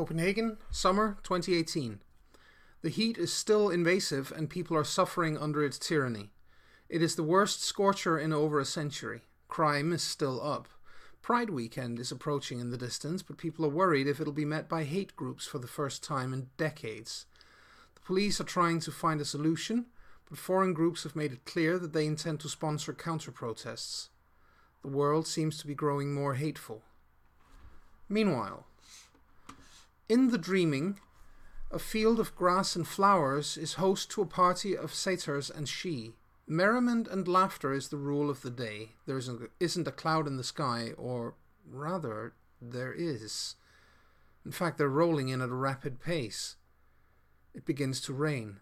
Copenhagen, summer 2018. The heat is still invasive and people are suffering under its tyranny. It is the worst scorcher in over a century. Crime is still up. Pride weekend is approaching in the distance, but people are worried if it'll be met by hate groups for the first time in decades. The police are trying to find a solution, but foreign groups have made it clear that they intend to sponsor counter protests. The world seems to be growing more hateful. Meanwhile, in the dreaming, a field of grass and flowers is host to a party of satyrs and Sidhe. Merriment and laughter is the rule of the day. There isn't, isn't a cloud in the sky, or rather, there is. In fact, they're rolling in at a rapid pace. It begins to rain.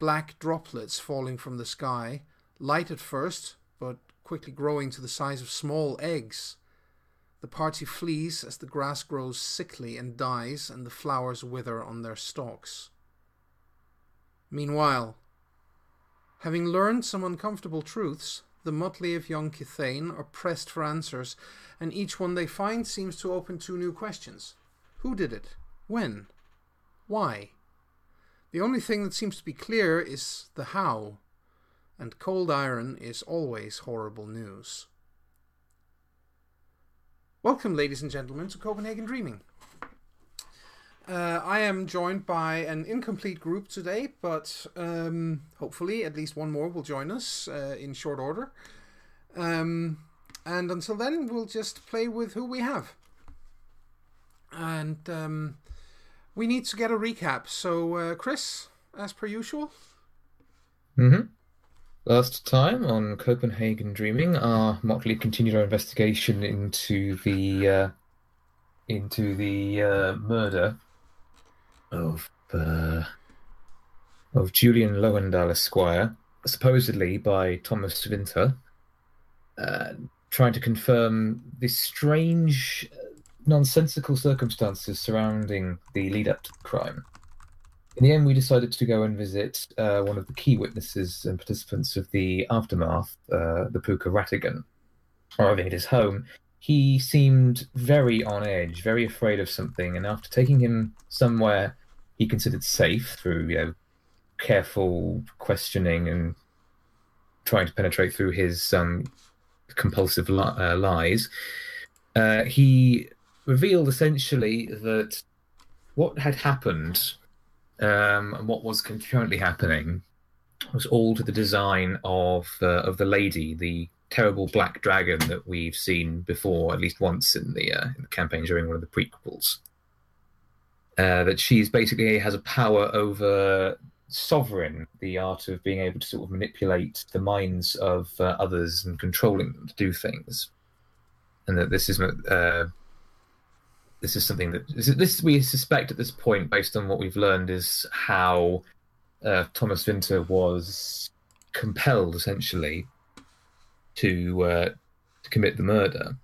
Black droplets falling from the sky, light at first, but quickly growing to the size of small eggs. The party flees as the grass grows sickly and dies, and the flowers wither on their stalks. Meanwhile, having learned some uncomfortable truths, the motley of young Kithain are pressed for answers, and each one they find seems to open two new questions. Who did it? When? Why? The only thing that seems to be clear is the how, and cold iron is always horrible news. Welcome, ladies and gentlemen, to Copenhagen Dreaming. Uh, I am joined by an incomplete group today, but um, hopefully at least one more will join us uh, in short order. Um, and until then, we'll just play with who we have. And um, we need to get a recap. So, uh, Chris, as per usual. Mm-hmm. Last time on Copenhagen Dreaming, our motley continued our investigation into the uh, into the uh, murder of uh, of Julian Lowendahl Esquire, supposedly by Thomas Winter, uh, trying to confirm the strange, nonsensical circumstances surrounding the lead up to the crime. In the end, we decided to go and visit uh, one of the key witnesses and participants of the aftermath, uh, the pooka Ratigan. Arriving at his home, he seemed very on edge, very afraid of something, and after taking him somewhere he considered safe through you know careful questioning and trying to penetrate through his um, compulsive li- uh, lies, uh, he revealed essentially that what had happened um, and what was concurrently happening was all to the design of uh, of the lady, the terrible black dragon that we've seen before, at least once in the uh, in the campaign during one of the prequels. Uh, that she's basically has a power over sovereign, the art of being able to sort of manipulate the minds of uh, others and controlling them to do things, and that this is uh, this is something that this we suspect at this point, based on what we've learned, is how uh, Thomas Winter was compelled essentially to uh, to commit the murder.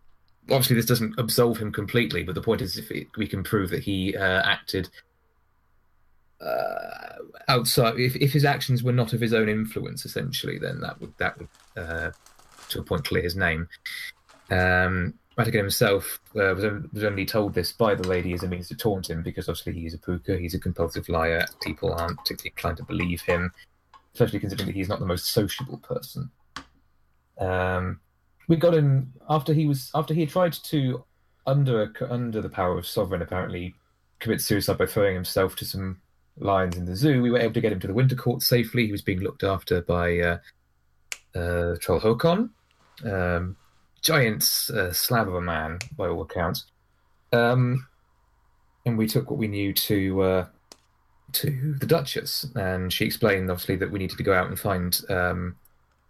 Obviously, this doesn't absolve him completely, but the point is, if it, we can prove that he uh, acted uh, outside, if, if his actions were not of his own influence, essentially, then that would that would uh, to a point clear his name. Um, Ratigan himself uh, was, was only told this by the lady as a means to taunt him because obviously he's a pooka, he's a compulsive liar. People aren't particularly inclined to believe him, especially considering that he's not the most sociable person. Um, we got him after he was after he had tried to under under the power of sovereign apparently commit suicide by throwing himself to some lions in the zoo. We were able to get him to the winter court safely. He was being looked after by uh, uh, Troll Hokon. Um, giant uh, slab of a man by all accounts. Um, and we took what we knew to uh, to the Duchess, and she explained obviously that we needed to go out and find um,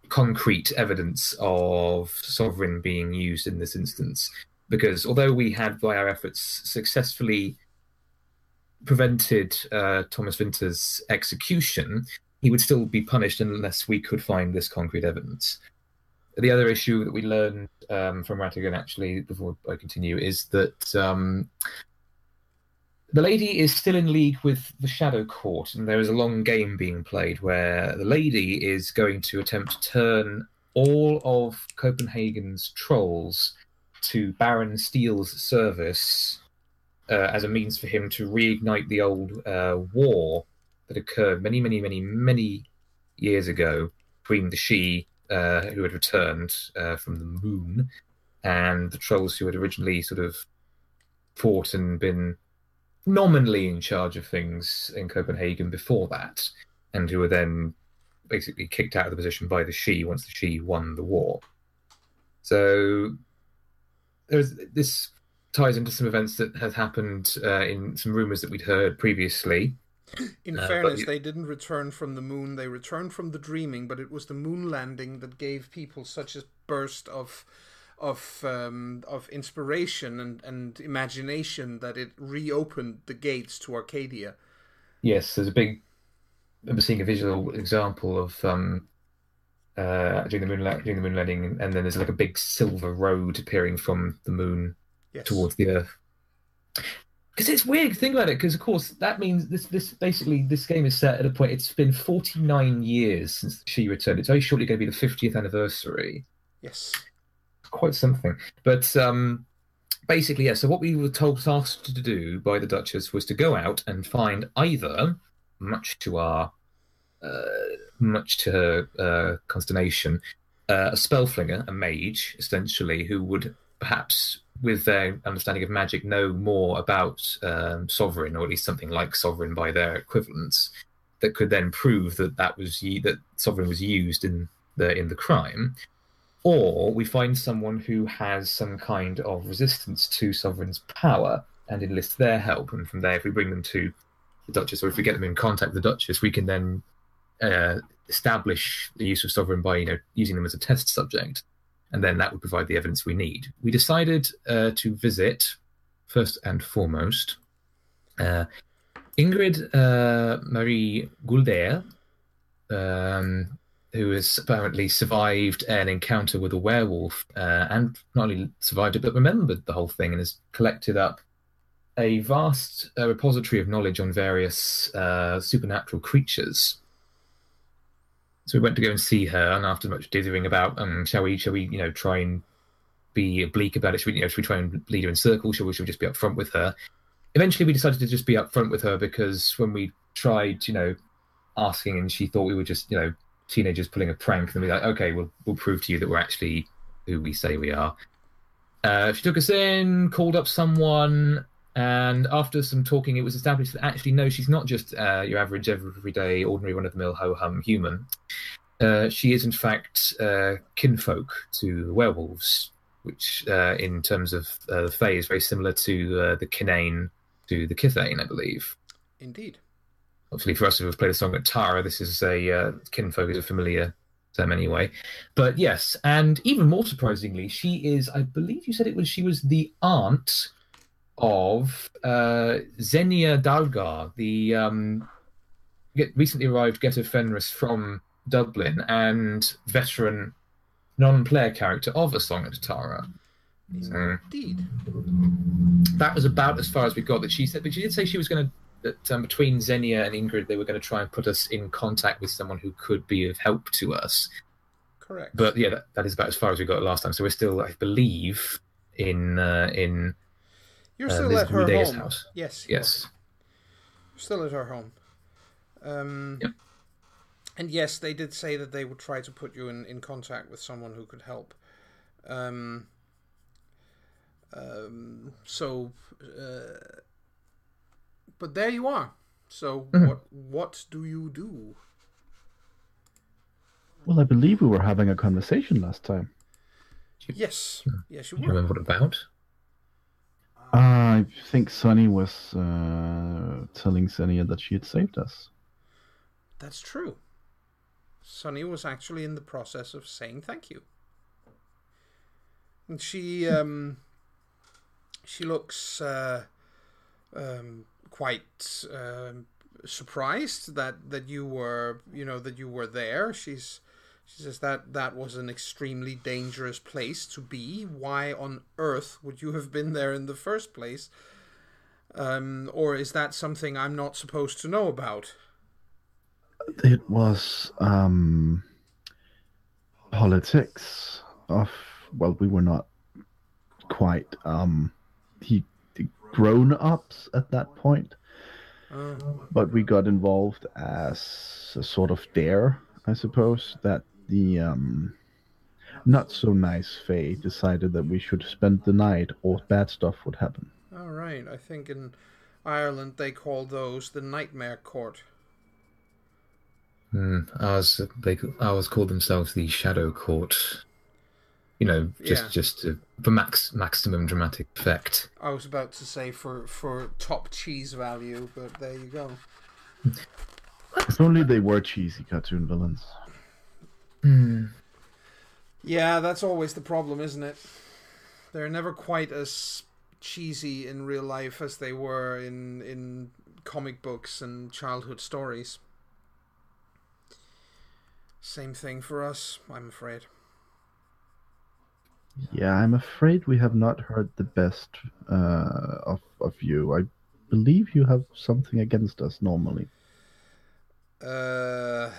concrete evidence of sovereign being used in this instance. Because although we had, by our efforts, successfully prevented uh, Thomas Vinter's execution, he would still be punished unless we could find this concrete evidence the other issue that we learned um, from Ratigan, actually, before I continue, is that um, the lady is still in league with the Shadow Court, and there is a long game being played where the lady is going to attempt to turn all of Copenhagen's trolls to Baron Steele's service uh, as a means for him to reignite the old uh, war that occurred many, many, many, many years ago between the Sidhe, uh, who had returned uh, from the moon, and the trolls who had originally sort of fought and been nominally in charge of things in Copenhagen before that, and who were then basically kicked out of the position by the Sidhe once the Sidhe won the war. So there's this ties into some events that had happened uh, in some rumors that we'd heard previously. In uh, fairness, but... they didn't return from the moon. They returned from the dreaming, but it was the moon landing that gave people such a burst of of um, of inspiration and, and imagination that it reopened the gates to Arcadia. Yes, there's a big. I remember seeing a visual example of um, uh, during the moon during the moon landing, and then there's like a big silver road appearing from the moon yes. towards the Earth. Because it's weird. Think about it. Because of course that means this. This basically this game is set at a point. It's been 49 years since she returned. It's very shortly going to be the 50th anniversary. Yes quite something. But um, basically, yeah. So what we were told tasked to do by the Duchess was to go out and find either, much to our, uh, much to her uh, consternation, uh, a spellflinger, a mage, essentially, who would perhaps, with their understanding of magic, know more about um, sovereign, or at least something like sovereign by their equivalents, that could then prove that that was that sovereign was used in the in the crime or we find someone who has some kind of resistance to sovereign's power and enlist their help. And from there, if we bring them to the Duchess, or if we get them in contact with the Duchess, we can then uh, establish the use of sovereign by you know using them as a test subject, and then that would provide the evidence we need. We decided uh, to visit first and foremost uh, Ingrid uh, Marie Guldair. Um, who has apparently survived an encounter with a werewolf uh, and not only survived it but remembered the whole thing and has collected up a vast uh, repository of knowledge on various uh, supernatural creatures. So we went to go and see her, and after much dithering about, um, shall we, shall we, you know, try and be oblique about it? Should we, you know, should we try and lead her in circles? Shall we, should we just be upfront with her? Eventually, we decided to just be upfront with her because when we tried, you know, asking, and she thought we were just, you know, teenagers pulling a prank and we're like, okay, we'll we'll prove to you that we're actually who we say we are. Uh, she took us in, called up someone, and after some talking, it was established that actually, no, she's not just uh, your average, everyday, ordinary, run of the mill, ho hum human. Uh, she is, in fact, uh, kinfolk to the werewolves, which, uh, in terms of uh, the Fae, is very similar to the kinain to the Kithain, I believe. Indeed obviously for us who have played a song at Tara, this is a uh, kinfolk is a familiar term anyway. But yes, and even more surprisingly, she is, I believe you said it was she was the aunt of uh, Xenia Dalgar, the um, recently arrived Get of Fenris from Dublin and veteran non-player character of A Song at Tara. Indeed. that was about as far as we got. That she said, but she did say she was going to that um, between Xenia and Ingrid, they were going to try and put us in contact with someone who could be of help to us. Correct. But yeah, that, that is about as far as we got last time. So we're still, I believe, in uh, in. You're uh, still at her home. House. Yes. Yes. You're still at her home. Um, yep. And yes, they did say that they would try to put you in, in contact with someone who could help. Um, um, so uh, but there you are. So mm-hmm. what what do you do? Well, I believe we were having a conversation last time. Yes. Yes, you were. remember what about? I think Sunny was uh, telling Xenia that she had saved us. That's true. Sunny was actually in the process of saying thank you. And she um, she looks uh, um, quite uh, surprised that that you were you know that you were there. She's she says that that was an extremely dangerous place to be. Why on earth would you have been there in the first place? Um, or is that something I'm not supposed to know about? It was um, politics of well, we were not quite. Um, he grown ups at that point, Uh, but we got involved as a sort of dare, I suppose, that the um, not so nice Fae decided that we should spend the night or bad stuff would happen. all right. I think in Ireland they call those the Nightmare Court. Hmm. Ours, they, ours called themselves the Shadow Court. You know, just Yeah. just to, for max maximum dramatic effect. I was about to say for for top cheese value, but there you go. If only they were cheesy cartoon villains. Hmm. Yeah, that's always the problem, isn't it? They're never quite as cheesy in real life as they were in in comic books and childhood stories. Same thing for us, I'm afraid. Yeah, I'm afraid we have not heard the best uh, of of you. I believe you have something against us normally. Uh,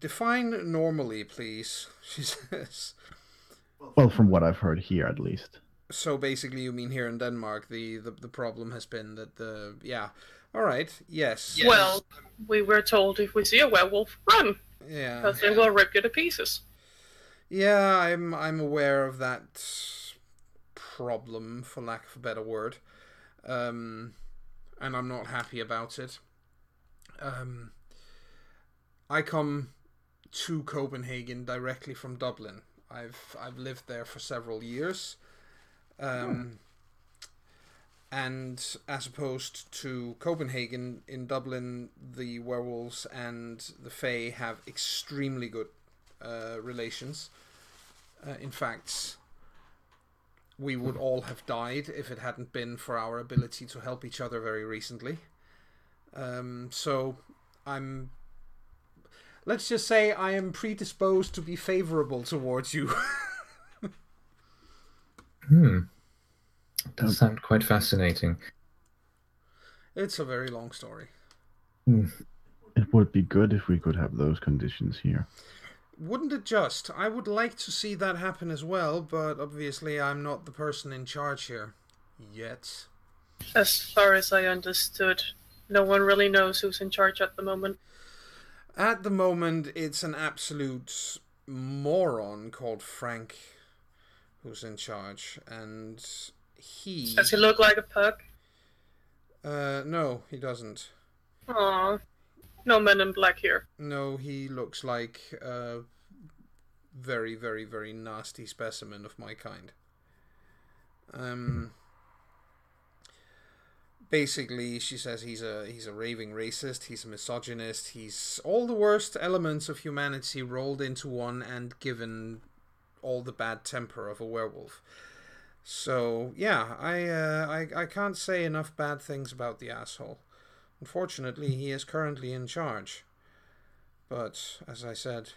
define normally, please. She says. Well, from what I've heard here, at least. So basically, you mean here in Denmark, the, the the problem has been that the yeah. All right. Yes. Well, we were told if we see a werewolf, run, Yeah. because they will rip you to pieces. Yeah, I'm I'm aware of that problem, for lack of a better word, um, and I'm not happy about it. Um, I come to Copenhagen directly from Dublin. I've I've lived there for several years, um, and as opposed to Copenhagen, in Dublin, the werewolves and the Fae have extremely good uh, relations. Uh, in fact, we would all have died if it hadn't been for our ability to help each other very recently. Um, so I'm. Let's just say I am predisposed to be favorable towards you. Hmm. Does sound quite fascinating. it's a very long story. Hmm. It would be good if we could have those conditions here. Wouldn't it just? I would like to see that happen as well, but obviously I'm not the person in charge here. Yet. As far as I understood, no one really knows who's in charge at the moment. At the moment, it's an absolute moron called Frank who's in charge, and he. Does he look like a pug? Uh, no, he doesn't. Aw. No men in black here. No, he looks like a very, very, very nasty specimen of my kind. Um. Basically, she says he's a he's a raving racist. He's a misogynist. He's all the worst elements of humanity rolled into one and given all the bad temper of a werewolf. So yeah, I uh, I I can't say enough bad things about the asshole. Unfortunately, he is currently in charge. But as I said,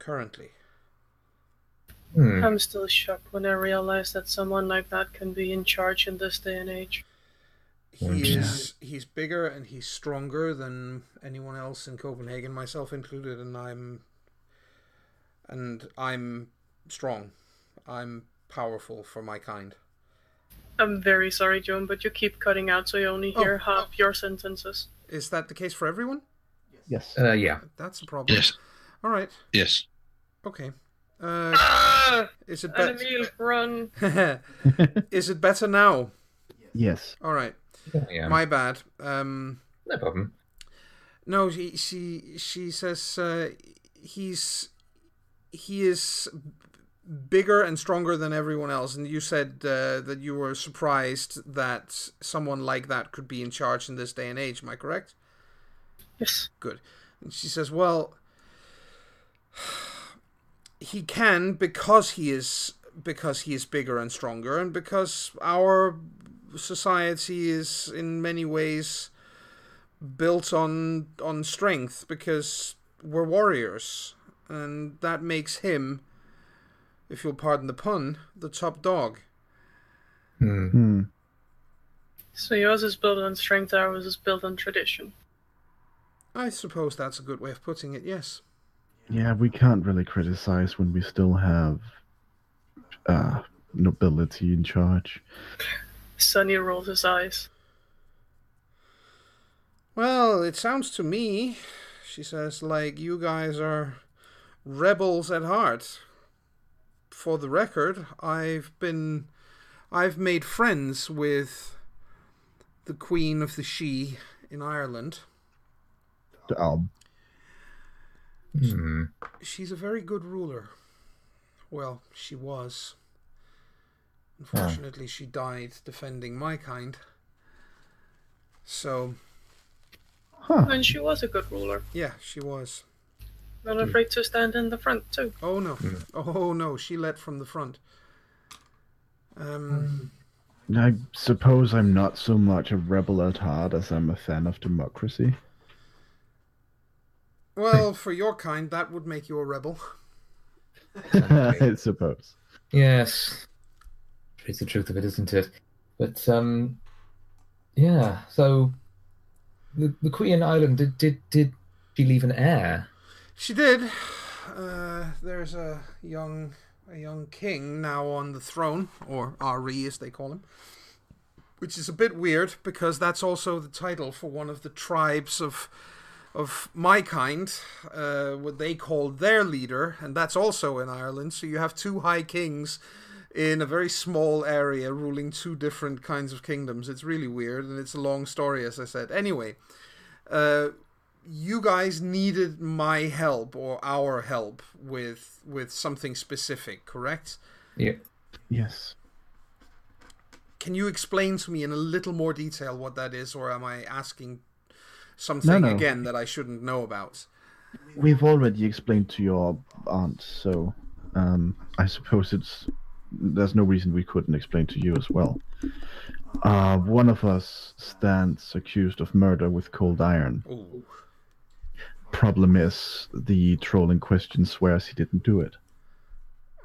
currently. Hmm. I'm still shocked when I realize that someone like that can be in charge in this day and age. He Yeah. is he's bigger and he's stronger than anyone else in Copenhagen, myself included, and I'm and I'm strong. I'm powerful for my kind. I'm very sorry, Joan, but you keep cutting out so you only hear Oh. half your sentences. Is that the case for everyone? Yes. Uh, yeah. That's a problem. Yes. All right. Yes. Okay. Uh, Ah! is it better? Emil, run! is it better now? yes. All right. Yeah. My bad. Um, No problem. No, she she she says uh, he's he is bigger and stronger than everyone else, and you said uh, that you were surprised that someone like that could be in charge in this day and age. Am I correct? Yes. Good. And she says, "Well, he can because he is because he is bigger and stronger, and because our society is in many ways." built on on strength because we're warriors and that makes him if you'll pardon the pun the top dog Hmm. Hmm. So yours is built on strength, ours is built on tradition. i suppose that's a good way of putting it yes Yeah, we can't really criticize when we still have uh, nobility in charge. Sonny rolls his eyes. Well, it sounds to me, she says, like you guys are rebels at heart. For the record, I've been. I've made friends with the Queen of the Sidhe in Ireland. Um, Hmm. She's a very good ruler. Well, she was. Unfortunately, she died defending my kind. So, huh. And she was a good ruler. yeah, she was. Not afraid to stand in the front, too. Oh no. Oh no, she led from the front. Um, I suppose I'm not so much a rebel at heart as I'm a fan of democracy. well, for your kind, that would make you a rebel. I suppose. Yes, it's the truth of it, isn't it? But um, yeah. So the the Queen Island did did did she leave an heir? She did. Uh, there's a young a young king now on the throne, or Ard Ri as they call him, which is a bit weird because that's also the title for one of the tribes of of my kind, uh, what they call their leader, and that's also in Ireland. So you have two high kings in a very small area ruling two different kinds of kingdoms. It's really weird, and it's a long story, as I said. Anyway, uh, you guys needed my help or our help with with something specific, correct? Yeah. Yes. Can you explain to me in a little more detail what that is, or am I asking something no. again that I shouldn't know about? We've already explained to your aunt, so um, I suppose it's there's no reason we couldn't explain to you as well. Uh, one of us stands accused of murder with cold iron. Ooh. Problem is, the troll in question swears he didn't do it.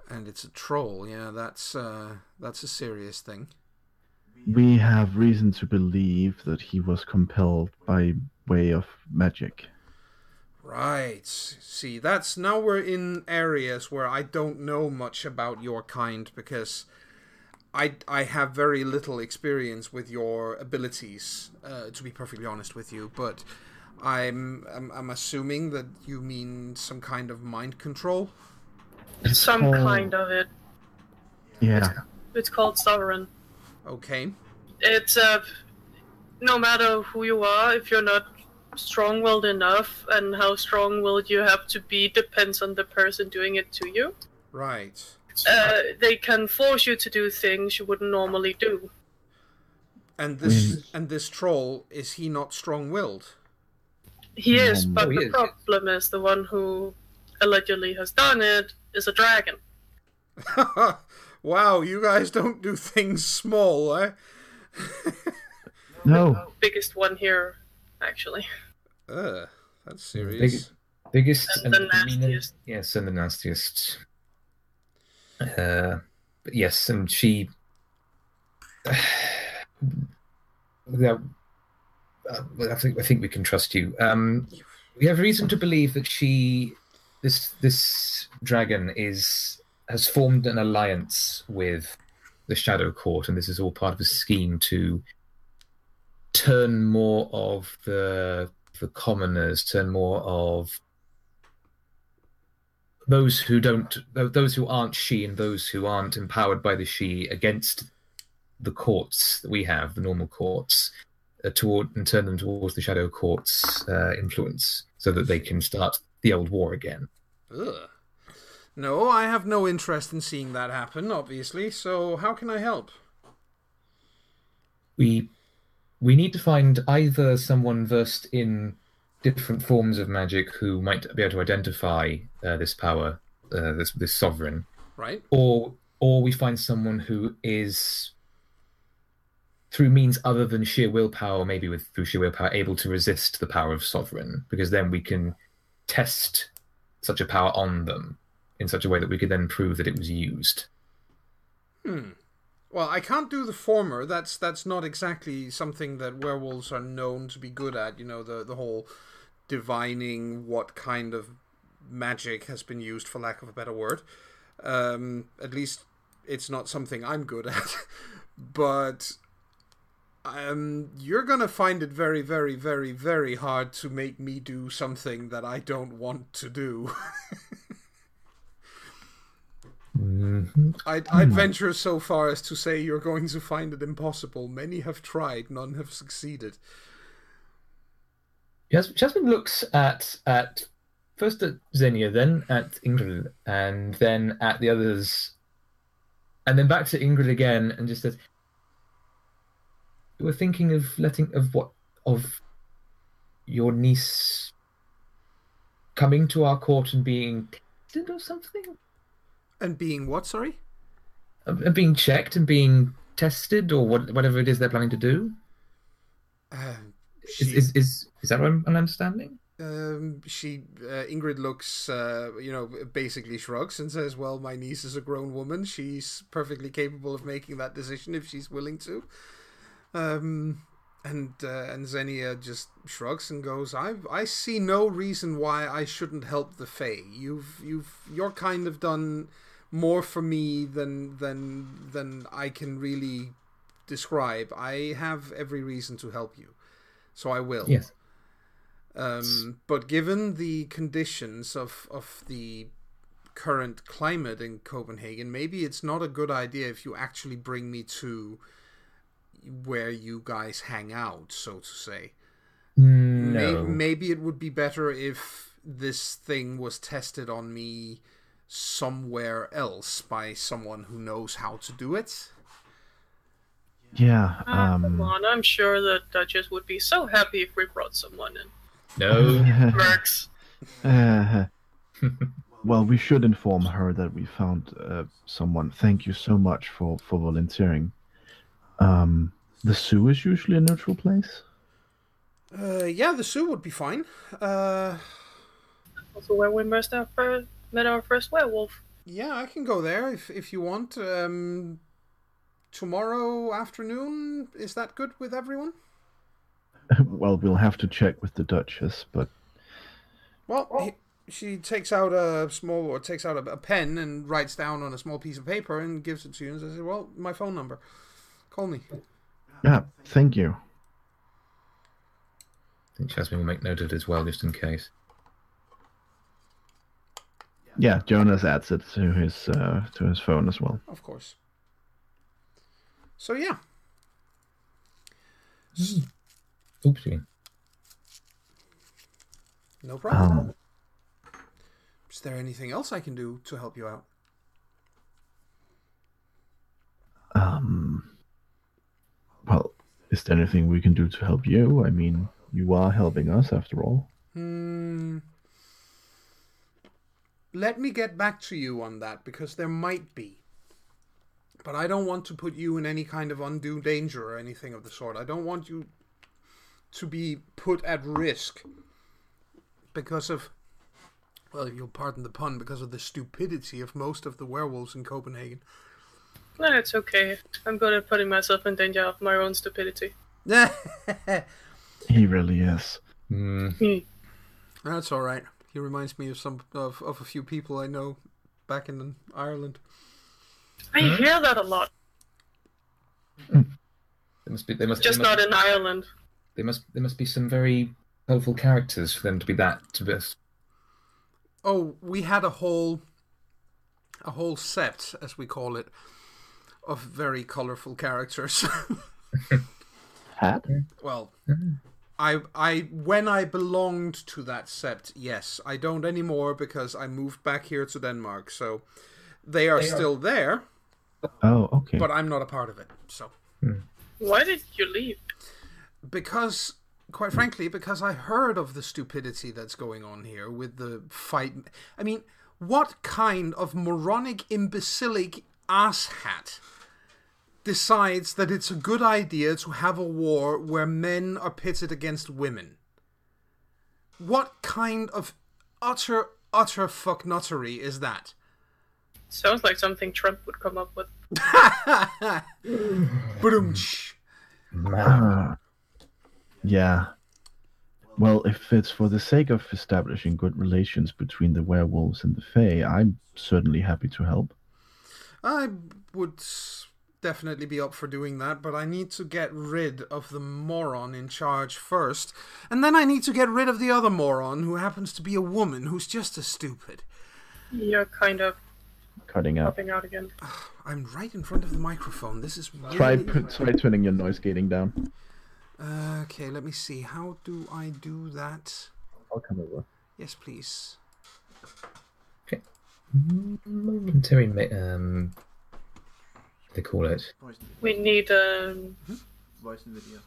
And it's a troll, yeah, that's uh that's a serious thing. We have reason to believe that he was compelled by way of magic. Right. See, that's now we're in areas where I don't know much about your kind because I I have very little experience with your abilities, uh, to be perfectly honest with you. But I'm, I'm I'm assuming that you mean some kind of mind control. Some Oh. kind of it. Yeah. It's called sovereign. Okay. It's uh, no matter who you are, if you're not strong-willed enough, and how strong-willed you have to be depends on the person doing it to you. Right. Uh, they can force you to do things you wouldn't normally do. And this Mm. and this troll is he not strong-willed? He is, Um, but Oh, he the is. problem is the one who allegedly has done it is a dragon. wow, you guys don't do things small, eh? No. Biggest one here, actually. Ugh, that's serious. Biggest And and, the the nastiest. Yes, and the nastiest. Uh, but yes, and she. yeah, uh, I think I think we can trust you. Um, we have reason to believe that she, this this dragon is has formed an alliance with the Shadow Court, and this is all part of a scheme to turn more of the the commoners, turn more of those who don't those who aren't Sidhe and those who aren't empowered by the Sidhe against the courts that we have the normal courts uh, toward and turn them towards the shadow courts uh, influence so that they can start the old war again Ugh. No, I have no interest in seeing that happen, obviously. So how can I help? we we need to find either someone versed in different forms of magic who might be able to identify uh, this power uh, this this sovereign Right? or or we find someone who is through means other than sheer willpower maybe with through sheer willpower able to resist the power of sovereign because then we can test such a power on them in such a way that we could then prove that it was used Hmm. Well, I can't do the former. That's that's not exactly something that werewolves are known to be good at. You know, the the whole divining what kind of magic has been used, for lack of a better word. Um, at least it's not something I'm good at. but um, you're gonna find it very, very, very, very hard to make me do something that I don't want to do. I'd, I'd hmm. venture so far as to say you're going to find it impossible. Many have tried, none have succeeded. Yes, Jasmine looks at at first at Xenia, then at Ingrid, and then at the others, and then back to Ingrid again, and just says, "You were thinking of letting of what of your niece coming to our court and being tested or something, And being what, sorry? Of being checked and being tested or what, whatever it is they're planning to do." Uh, Is, she, is, is, is that what I'm, I'm understanding? um, she uh, Ingrid looks, uh, you know, basically shrugs and says, "Well, my niece is a grown woman. She's perfectly capable of making that decision if she's willing to." Um, and uh, and Xenia just shrugs and goes, "I I see no reason why I shouldn't help the Fae. You've you've you're kind of done more for me than than than I can really describe. I have every reason to help you, so I will." Yes. Um, but given the conditions of, of the current climate in Copenhagen, maybe it's not a good idea if you actually bring me to where you guys hang out, so to say. May- No. maybe it would be better if this thing was tested on me somewhere else by someone who knows how to do it. Yeah. Ah, come Um, on, I'm sure the Duchess would be so happy if we brought someone in. No. Works. uh, well, we should inform her that we found uh, someone. Thank you so much for for volunteering. Um, the zoo is usually a neutral place. Uh, yeah, the zoo would be fine. Uh, Also, where we met our first, met our first werewolf. Yeah, I can go there if if you want. Um, tomorrow afternoon is that good with everyone? well, we'll have to check with the Duchess, but Well, he, she takes out a small or takes out a, a pen and writes down on a small piece of paper and gives it to you and says, "Well, my phone number. Call me." yeah, thank you. I think Jasmine will make note of it as well, just in case. Yeah, Jonas adds it to his uh, to his phone as well. Of course. So yeah, Oopsie. no problem. Um, is there anything else I can do to help you out? um, well, is there anything we can do to help you? I mean, you are helping us after all. Hmm. Let me get back to you on that because there might be. But I don't want to put you in any kind of undue danger or anything of the sort. I don't want you to be put at risk because of, well, you'll pardon the pun, because of the stupidity of most of the werewolves in Copenhagen. No, it's okay. I'm good at putting myself in danger of my own stupidity. He really is. Hmm. That's all right. He reminds me of some of, of a few people I know back in Ireland. I hmm? hear that a lot, There must be. There must. just there must, not in Ireland. There must. There must be some very colourful characters for them to be that. To be. Oh, we had a whole a whole sept, as we call it, of very colorful characters. Hat? well, hmm. I I when I belonged to that sept, yes. I don't anymore because I moved back here to Denmark. So they are They are- still there, Oh, okay. but I'm not a part of it. So hmm. Why did you leave? because quite frankly because i heard of the stupidity that's going on here with the fight i mean what kind of moronic imbecilic asshat decides that it's a good idea to have a war where men are pitted against women what kind of utter utter fucknuttery is that Sounds like something Trump would come up with. Ba-dum-tsh. Ah. yeah. Well, if it's for the sake of establishing good relations between the werewolves and the Fae, I'm certainly happy to help. I would definitely be up for doing that, but I need to get rid of the moron in charge first, and then I need to get rid of the other moron who happens to be a woman who's just as stupid. You're kind of Cutting out. popping out again. I'm right in front of the microphone. This is really... Try put, try turning your noise gating down. Okay, let me see. How do I do that? I'll come over. Yes, please. Okay. Momentary, um, what do they call it? We need um voice and video.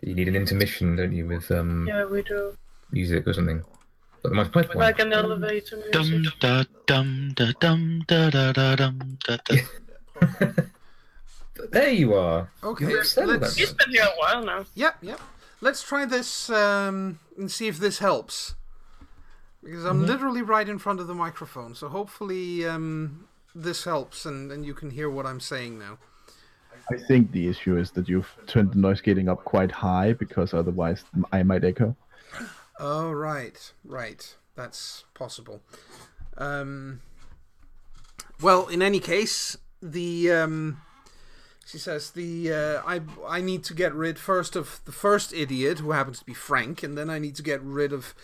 You need an intermission, don't you, with um yeah we do music or something? But the most point like an elevator Dum music. da dum da dum da da da dum da da. There you are. Okay, You settled let's... that He's been here a while now. Yep, yep. Let's try this um, and see if this helps. Because I'm literally right in front of the microphone, so hopefully um, this helps and, and you can hear what I'm saying now. I think the issue is that you've turned the noise gating up quite high because otherwise I might echo. Oh, right, right. That's possible. Um, well, in any case, the um, she says the uh, I I need to get rid first of the first idiot who happens to be Frank, and then I need to get rid of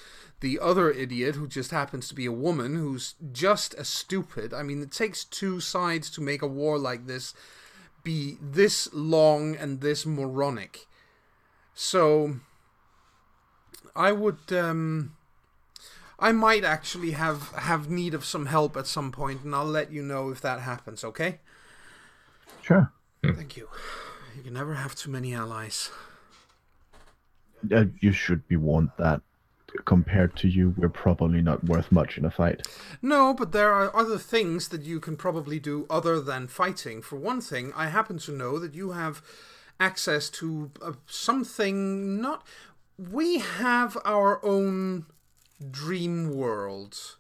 the other idiot who just happens to be a woman who's just as stupid. I mean, it takes two sides to make a war like this be this long and this moronic. So I would um I might actually have have need of some help at some point and I'll let you know if that happens, okay? Sure. Thank you. You can never have too many allies. Uh, you should be warned that compared to you, we're probably not worth much in a fight. No, but there are other things that you can probably do other than fighting. For one thing, I happen to know that you have access to uh, something not. We have our own dream world,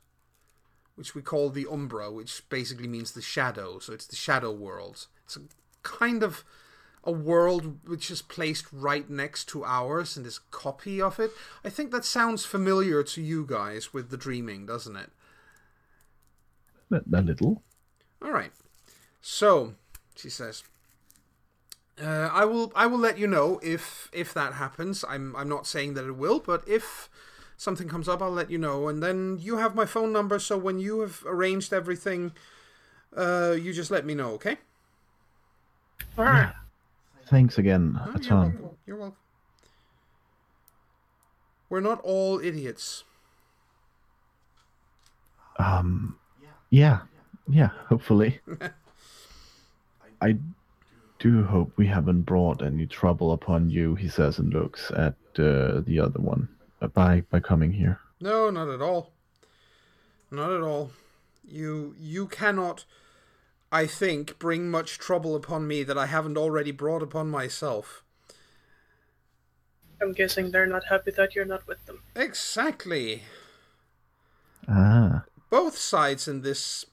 which we call the Umbra, which basically means the shadow. So it's the shadow world. It's a kind of a world which is placed right next to ours and is copy of it. I think that sounds familiar to you guys with the dreaming, doesn't it? A, a little. All right. So, she says, uh, "I will. I will let you know if if that happens. I'm. I'm not saying that it will, but if something comes up, I'll let you know. And then you have my phone number. So when you have arranged everything, uh, you just let me know. Okay? Alright. Thanks again, Oh, you're Atan. welcome. You're welcome. We're not all idiots. Um, yeah, yeah, hopefully. I do hope we haven't brought any trouble upon you, he says and looks at uh, the other one uh, by by coming here. No, not at all. Not at all. You you cannot I think bring much trouble upon me that I haven't already brought upon myself. I'm guessing they're not happy that you're not with them. Exactly. Ah, Both sides in this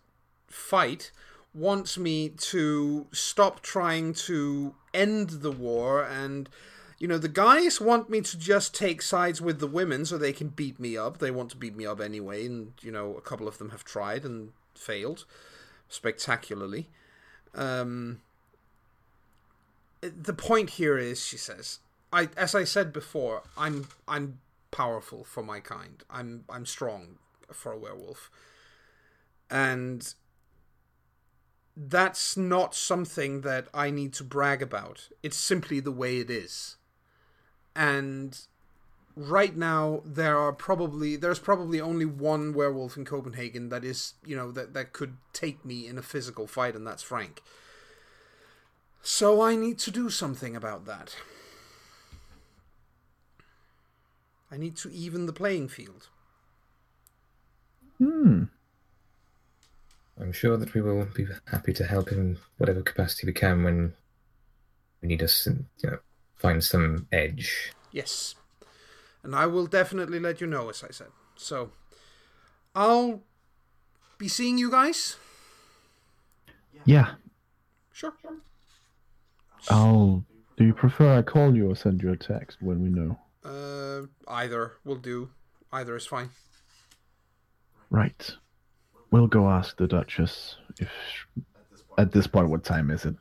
fight wants me to stop trying to end the war and you know the guys want me to just take sides with the women so they can beat me up they want to beat me up anyway and you know a couple of them have tried and failed spectacularly um the point here is she says i as i said before i'm i'm powerful for my kind i'm i'm strong for a werewolf and that's not something that I need to brag about. It's simply the way it is. And right now there are probably there's probably only one werewolf in Copenhagen that is, you know, that that could take me in a physical fight and that's Frank. So I need to do something about that. I need to even the playing field. hmm. I'm sure that we will be happy to help in whatever capacity we can when we need us, to, you know, find some edge. Yes. And I will definitely let you know, as I said. So, I'll be seeing you guys. Yeah. Sure. I'll. Do you prefer I call you or send you a text when we know? Uh, either will do. Either is fine. Right. We'll go ask the Duchess if. At this point, what time is it?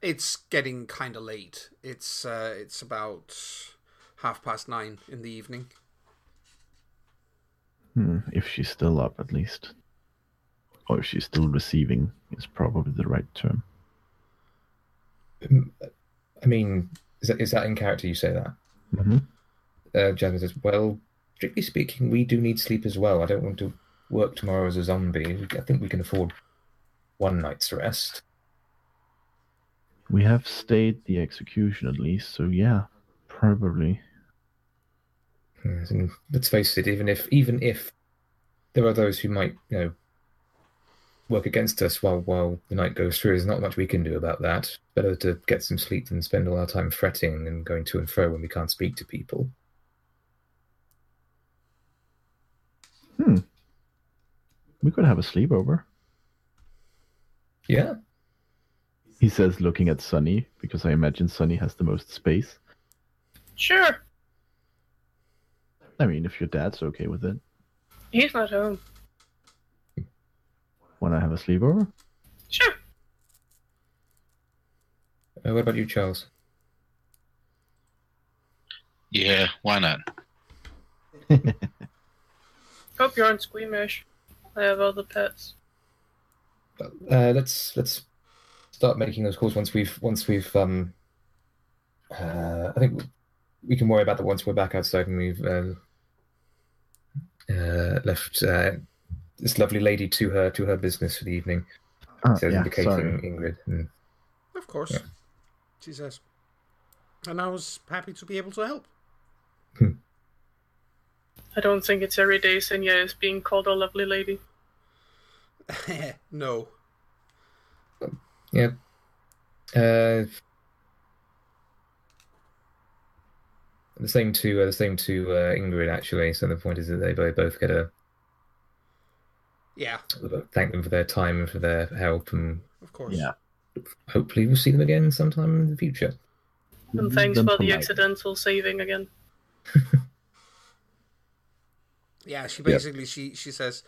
It's getting kind of late. It's uh, it's about half past nine in the evening. Hmm, if she's still up, at least. Or if she's still receiving, is probably the right term. I mean, is that is that in character? You say that? hmm Uh, Jasmine says, "Well, strictly speaking, we do need sleep as well. I don't want to work tomorrow as a zombie. I think we can afford one night's rest." We have stayed the execution at least, so yeah, probably. Yes, and let's face it, even if even if there are those who might, you know, work against us while while the night goes through, there's not much we can do about that. Better to get some sleep than spend all our time fretting and going to and fro when we can't speak to people. Hmm. We could have a sleepover. Yeah, He says, looking at Sunny, because I imagine Sunny has the most space. Sure. I mean, if your dad's okay with it, He's not home. wanna have a sleepover? Sure. Uh, what about you, Charles? Yeah, why not? Hope you aren't squeamish. I have other pets. Uh, let's let's start making those calls once we've once we've um. Uh, I think we can worry about that once we're back outside and we've uh, uh, left uh, this lovely lady to her to her business for the evening. Ah, So yeah, indicating sorry. Ingrid. And, Of course, Yeah. she says. And I was happy to be able to help. I don't think it's every day Senya is being called a lovely lady. no. yeah. Uh, the same to uh, the same to uh, Ingrid actually. So the point is that they both both get a Yeah, thank them for their time and for their help, and of course. Yeah. hopefully we'll see them again sometime in the future. And thanks for the accidental saving again. Yeah, she basically she she says,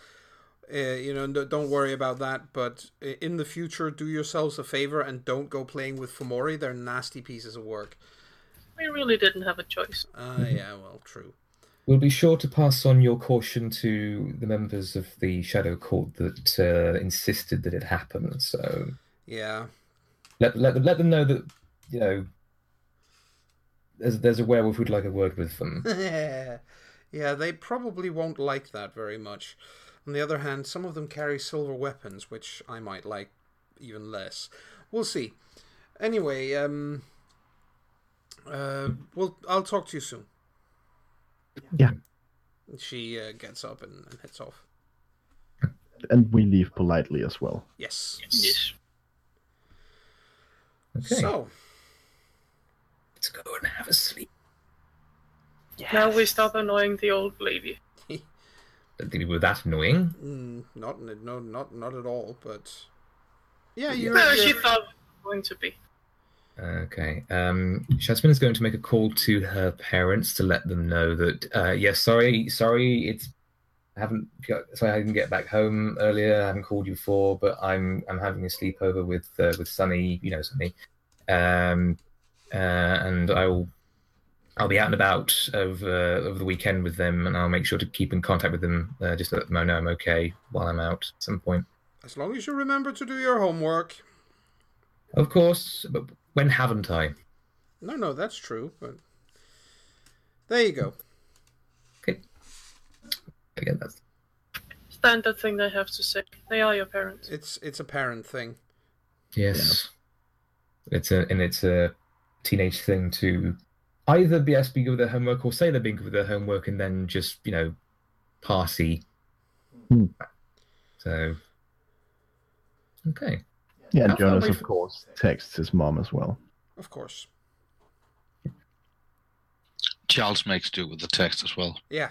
uh, you know, no- don't worry about that. But in the future, do yourselves a favor and don't go playing with Fomori. They're nasty pieces of work. We really didn't have a choice. Ah, yeah, well, true. We'll be sure to pass on your caution to the members of the Shadow Court that uh, insisted that it happened. So Yeah, let let them let them know that you know there's there's a werewolf who'd like a word with them. yeah, they probably won't like that very much. On the other hand, some of them carry silver weapons, which I might like even less. We'll see. Anyway, um, uh, well, I'll talk to you soon. Yeah. She uh, gets up and, and heads off. And we leave politely as well. Yes. Yes. Okay, So, let's go and have a sleep. Now we stop annoying the old lady. Don't think it was that annoying. mm, not no, not not at all. But yeah, you're, No, she thought it was going to be. Okay. Um, Jasmine is going to make a call to her parents to let them know that, uh, yes, sorry, sorry, it's, I haven't, sorry, I didn't get back home earlier. I haven't called you before, but I'm, I'm having a sleepover with, uh, with Sunny, you know, Sunny. Um, uh, and I'll, I'll be out and about over, over the weekend with them, and I'll make sure to keep in contact with them, uh, just to let them know I'm okay while I'm out at some point. as long as you remember to do your homework. Of course, but when haven't I? No, no, that's true. But there you go. Okay. Again, that's Standard thing they have to say. They are your parents. It's it's a parent thing. Yes. It's a and it's a teenage thing to either be asked to be good with their homework or say they're being good with their homework and then just, you know, party. Hmm. So Okay. Yeah, and Jonas, of course, texts his mom as well. Of course. Charles makes do with the text as well. Yeah.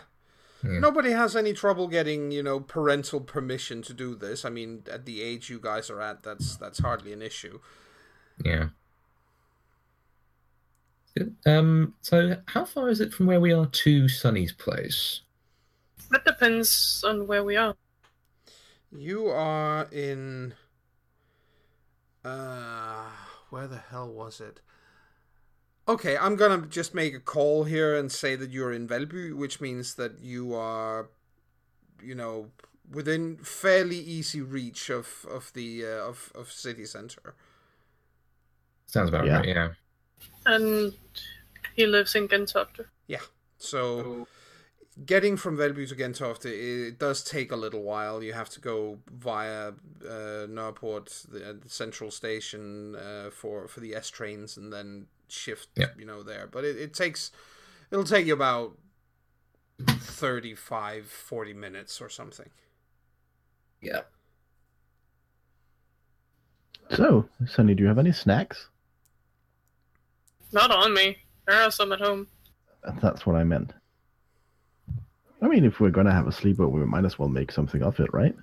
Yeah. Nobody has any trouble getting, you know, parental permission to do this. I mean, at the age you guys are at, that's that's hardly an issue. Yeah. Um so how far is it from where we are to Sunny's place? That depends on where we are. You are in. Uh, where the hell was it? Okay, I'm gonna just make a call here and say that you're in Valby, which means that you are, you know, within fairly easy reach of of the uh, of of city center. Sounds about Yeah. right. Yeah. And he lives in Gentofte. So, getting from Valby to Gentofte, it does take a little while. You have to go via uh, Nørreport, the, uh, the central station, uh, for for the S trains, and then shift, Yeah. you know, there. But it, it takes, it'll take you about 35, 40 minutes or something. Yeah. So, Sunny, do you have any snacks? Not on me. There are some at home. That's what I meant. I mean, if we're gonna have a sleepover, we might as well make something of it, right?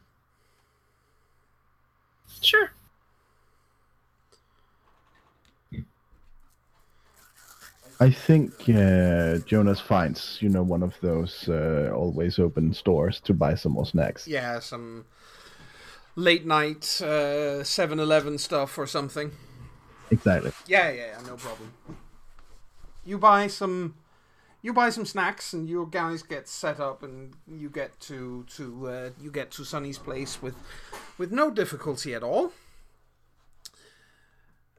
Sure. I think uh, Jonas finds, you know, one of those uh, always open stores to buy some more snacks. Yeah, some late night 7 Eleven stuff or something. Exactly. Yeah, yeah, yeah, no problem. You buy some, you buy some snacks, and your guys get set up, and you get to to uh, you get to Sunny's place with with no difficulty at all.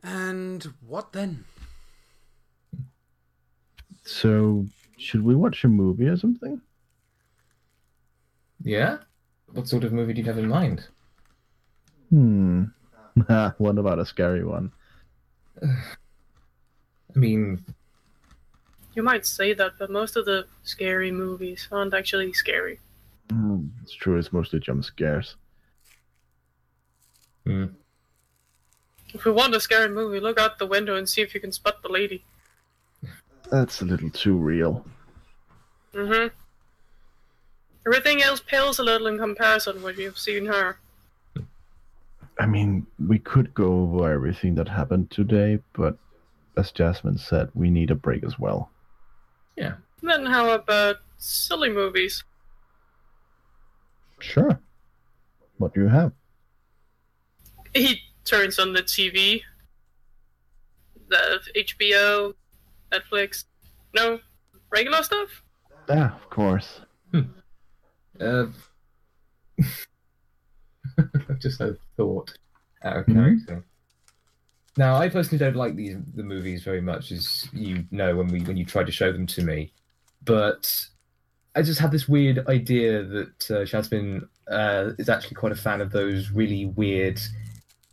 And what then? So, should we watch a movie or something? Yeah. What sort of movie do you have in mind? Hmm. what about a scary one? I mean, You might say that, but most of the scary movies aren't actually scary. Hmm, it's true. It's mostly jump scares. hmm. If we want a scary movie, look out the window and see if you can spot the lady. That's a little too real. Mm-hmm. Everything else pales a little in comparison when you've seen her. I mean, we could go over everything that happened today, but as Jasmine said, we need a break as well. Yeah. Then how about silly movies? Sure. What do you have? He turns on the TV. The HBO, Netflix. No, regular stuff. Yeah, of course. Uh, I've just had a thought out of Mhm. character. Now, I personally don't like these the movies very much, as you know when we when you tried to show them to me. But I just had this weird idea that uh, Jasmine uh, is actually quite a fan of those really weird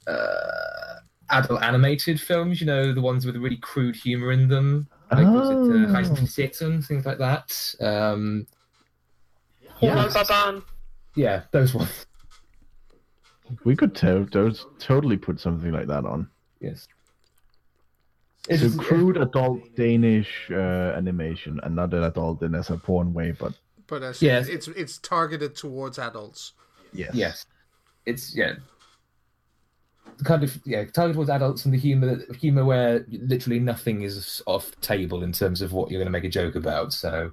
uh, adult animated films. You know, the ones with really crude humor in them. Like was it uh, Oh. Things like that. Um, Horror Yes. Yeah, those ones. We could to- those totally put something like that on. Yes. It's a crude adult Danish uh, animation, and not an adult in as a porn way, but But as Yes. it's it's targeted towards adults. yes. Yes, it's yeah, kind of yeah, targeted towards adults and the humor, humor where literally nothing is off table in terms of what you're going to make a joke about. So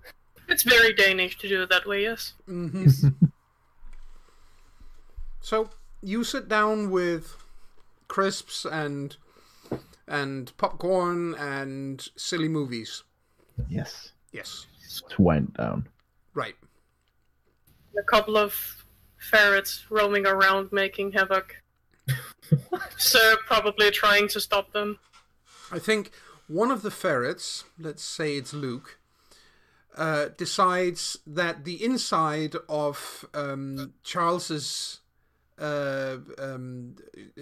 It's very Danish to do it that way, yes. hmm so you sit down with crisps and and popcorn and silly movies. Yes. Yes, To wind down. right. A couple of ferrets roaming around making havoc. Sir probably trying to stop them. I think one of the ferrets, let's say it's Luke, uh, decides that the inside of um, Charles's uh, um,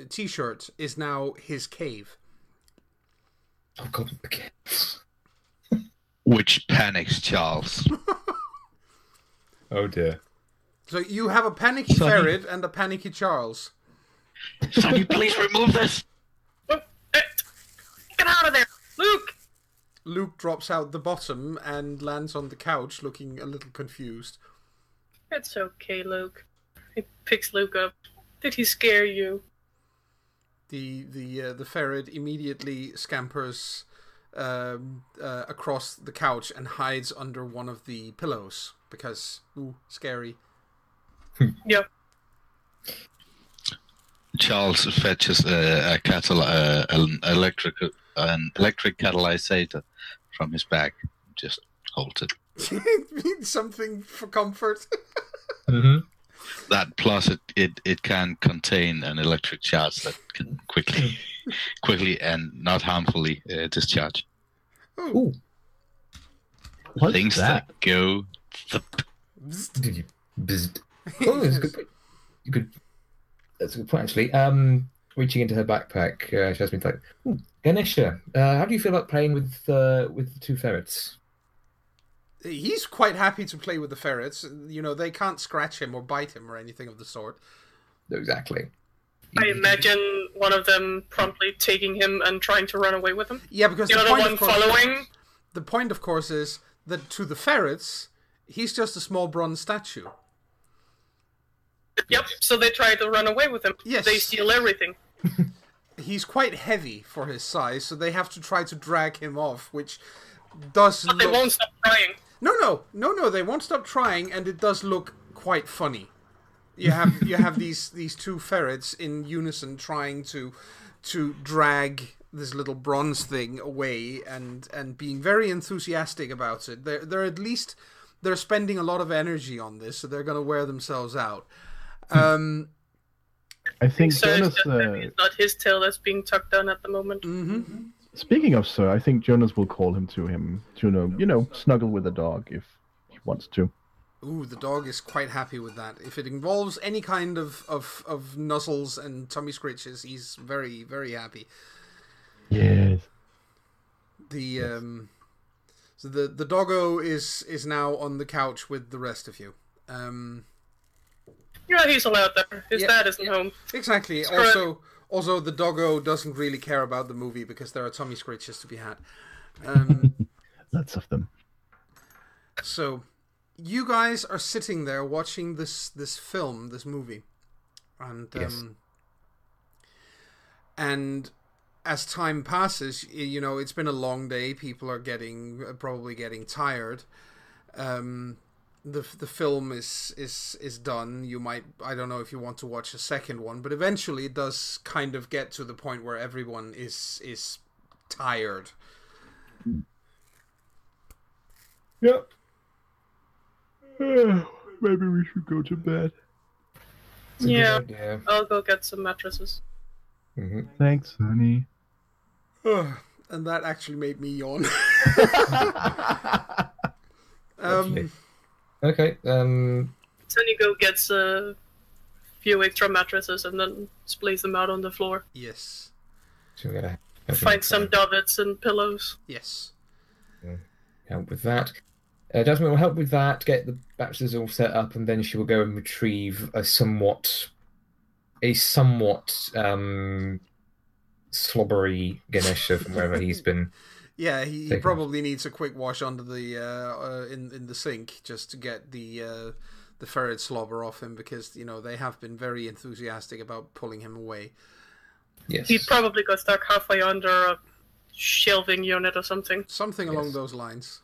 t-shirt is now his cave. oh god, okay. Which panics Charles. oh dear. So you have a panicky Sunny. ferret and a panicky Charles. Sunny, please remove this. Get out of there! Luke! Luke drops out the bottom and lands on the couch, looking a little confused. It's okay, Luke. He picks Luke up. Did he scare you? The the uh, the ferret immediately scampers um, uh, across the couch and hides under one of the pillows because ooh, scary. Yep. Charles fetches a, a catal- uh, an electric an electric catalysator from his bag. Just holds it. Means something for comfort. Mm-hmm. That plus it, it, it can contain an electric charge that can quickly quickly and not harmfully uh, discharge. Ooh, What's Things that? that go the did you? Bzzzt. Oh, that's a good point. You could. That's a good point, actually. Um, reaching into her backpack, uh, she has me like, Ooh, Ganesha, uh, how do you feel about playing with uh, with the two ferrets? He's quite happy to play with the ferrets. You know, they can't scratch him or bite him or anything of the sort. Exactly. I imagine one of them promptly taking him and trying to run away with him. Yeah, because The the, other point, one course, following. the point, of course, is that to the ferrets, he's just a small bronze statue. Yep. So they try to run away with him. Yes. They steal everything. He's quite heavy for his size, so they have to try to drag him off, which does But they look... won't stop trying. No, no, no, no. They won't stop trying, and it does look quite funny. You have you have these these two ferrets in unison trying to to drag this little bronze thing away, and and being very enthusiastic about it. They're they're at least they're spending a lot of energy on this, so they're going to wear themselves out. Um, I think So it's just Uh, it's not his tail that's being tucked down at the moment. mhm. Speaking of Sir, I think Jonas will call him to him to you know, you know, snuggle with the dog if he wants to. Ooh, the dog is quite happy with that. If it involves any kind of, of, of nuzzles and tummy scratches, he's very, very happy. Yes. The um, so the the doggo is is now on the couch with the rest of you. Um, Yeah, he's allowed there. His Yeah, dad isn't yeah. home. exactly. Screw it. Also, also the doggo doesn't really care about the movie because there are tummy scratches to be had. Um, Lots of them. so, you guys are sitting there watching this this film, this movie, and um, Yes. and as time passes, you know it's been a long day. People are getting probably getting tired. Um, the the film is is is done. You might I don't know if you want to watch a second one, but eventually it does kind of get to the point where everyone is is tired. Yep. Maybe we should go to bed. It's a good Yeah. I'll go get some mattresses. Mhm. Thanks, honey. and that actually made me yawn. um, Lovely. Okay. Um. Sunny go gets a few extra mattresses and then splays them out on the floor. yes, So we gotta Find some duvets and pillows. yes. help with that. Uh, Jasmine will help with that. Get the bachelors all set up, and then she will go and retrieve a somewhat, a somewhat um, slobbery Ganesha from wherever he's been. Yeah, he, he Take probably needs a quick wash under the uh, uh, in in the sink just to get the uh, the ferret slobber off him because you know they have been very enthusiastic about pulling him away. Yes. He probably got stuck halfway under a shelving unit or something Something along Yes. those lines.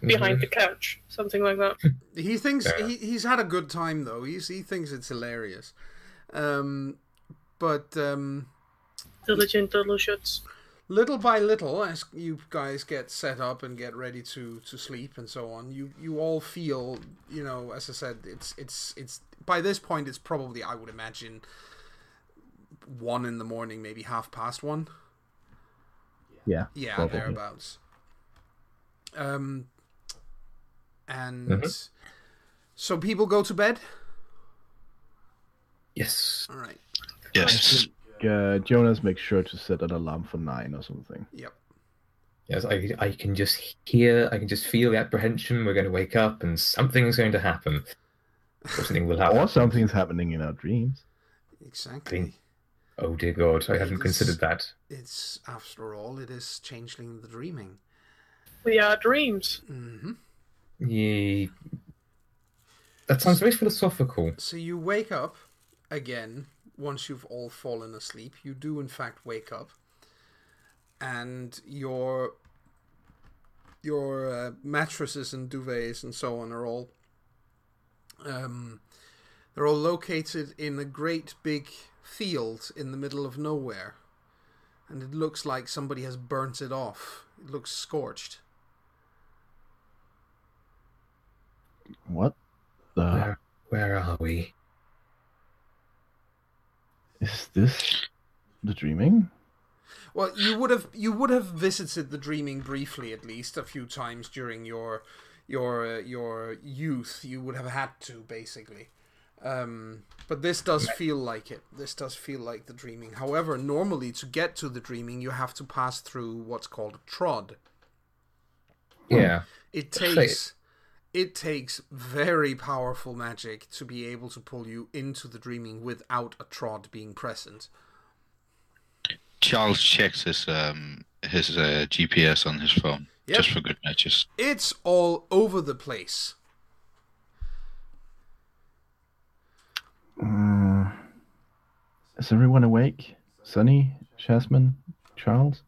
behind Mhm. the couch, something like that. He thinks Yeah. he, he's had a good time though. He's he thinks it's hilarious. Um, but um, Diligent little shits. Little by little, as you guys get set up and get ready to to sleep and so on, you you all feel, you know, as I said, it's it's it's by this point it's probably I would imagine one in the morning, maybe half past one. Yeah. Yeah, probably. thereabouts. Um, and Mhm. so people go to bed. Yes. All right. Yes. Uh, Jonas makes sure to set an alarm for nine or something. Yep. Yes. I, I can just hear, I can just feel the apprehension. We're going to wake up, and something's going to happen. Or something will happen. Or something's happening in our dreams. Exactly. Oh dear God! I hadn't It's- considered that. It's after all, it is changeling the dreaming. We are dreams. hmm Yeah. That sounds very philosophical. So you wake up again once you've all fallen asleep. You do in fact wake up, and your your uh, mattresses and duvets and so on are all um, They're all located in a great big field in the middle of nowhere. And it looks like somebody has burnt it off. It looks scorched. What? The Where, where are we? Is this? The dreaming? Well, you would have you would have visited the dreaming briefly at least a few times during your your uh, your youth. You would have had to basically. Um, but this does feel like it. This does feel like the dreaming. However, normally to get to the dreaming, you have to pass through what's called a trod. Yeah. It takes it takes very powerful magic to be able to pull you into the dreaming without a trod being present. Charles checks his um his uh, GPS on his phone Yep. just for good matches. It's all over the place. Uh, is everyone awake? Sunny, Jasmine, Charles?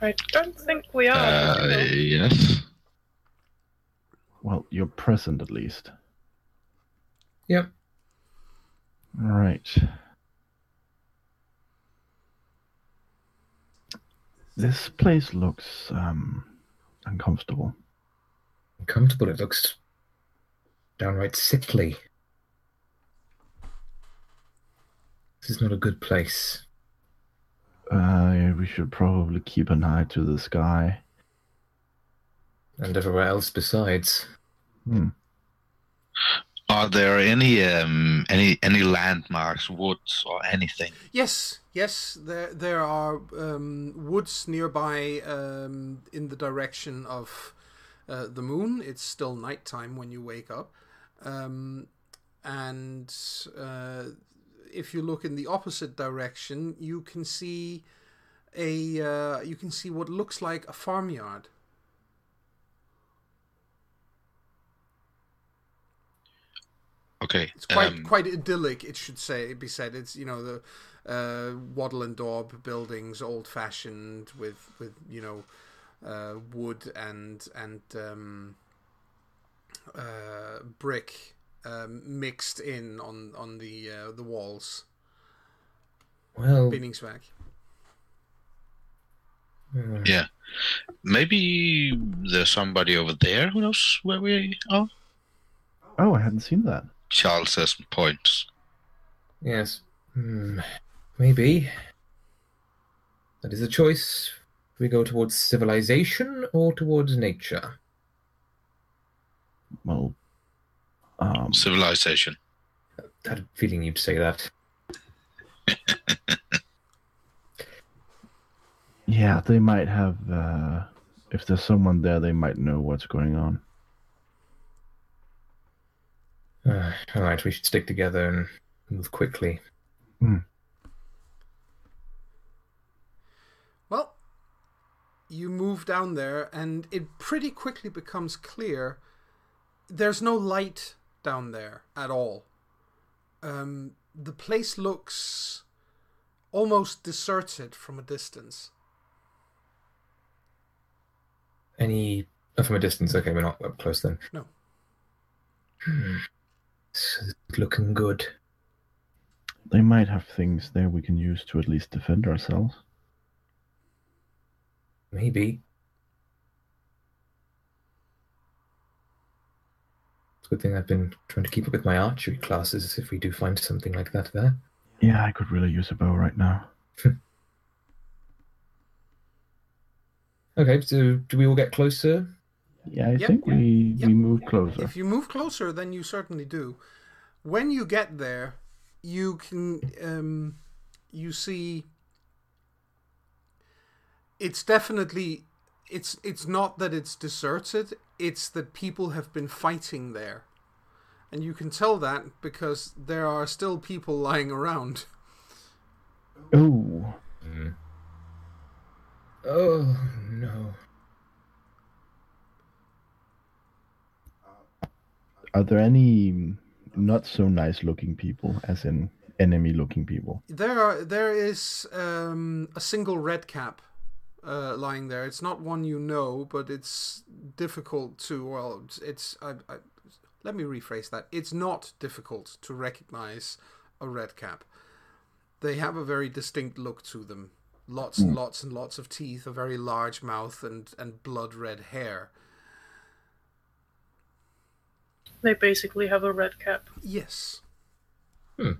I don't think we are. Uh, yes. Well, you're present at least. Yep. All right. This place looks um uncomfortable. Uncomfortable. It looks downright sickly. This is not a good place. Uh, we should probably keep an eye to the sky. And everywhere else besides. Hmm. Are there any um any any landmarks, woods, or anything? Yes, yes, there there are um, woods nearby um, in the direction of uh, the moon. It's still nighttime when you wake up, um, and uh, if you look in the opposite direction, you can see a uh, you can see what looks like a farmyard. Okay. It's quite um, quite idyllic, it should say be said. It's you know the uh, wattle and daub buildings, old fashioned with with you know uh, wood and and um, uh, brick um, mixed in on on the uh, the walls. Well, Bindingsværk. hmm, Yeah. Maybe there's somebody over there who knows where we are. Oh, I hadn't seen that. Charles says and points. yes. Hmm, maybe. That is a choice. We go towards civilization or towards nature. Well, um, Civilization. I had a feeling you'd say that. yeah, they might have. Uh, if there's someone there, they might know what's going on. Uh, all right, we should stick together and move quickly. Well, you move down there, and it pretty quickly becomes clear there's no light down there at all. Um, the place looks almost deserted from a distance. Any oh, from a distance? Okay, we're not up close then. No. Hmm. Looking good. They might have things there we can use to at least defend ourselves. Maybe. It's a good thing I've been trying to keep up with my archery classes if we do find something like that there. Yeah, I could really use a bow right now. Okay, so do we all get closer? Yeah, I Yep. think we Yep. we move closer. If you move closer, then you certainly do. When you get there, you can um, you see. It's definitely it's it's not that it's deserted. It's that people have been fighting there, and you can tell that because there are still people lying around. Oh, Oh no. Are there any not so nice looking people, as in enemy looking people? There are there is um, a single red cap uh, lying there. It's not one you know, but it's difficult to well, it's, it's I, I, let me rephrase that. It's not difficult to recognize a red cap. They have a very distinct look to them. Lots and lots and lots of teeth, a very large mouth, and, and blood red hair. They basically have a red cap. Yes. Hmm.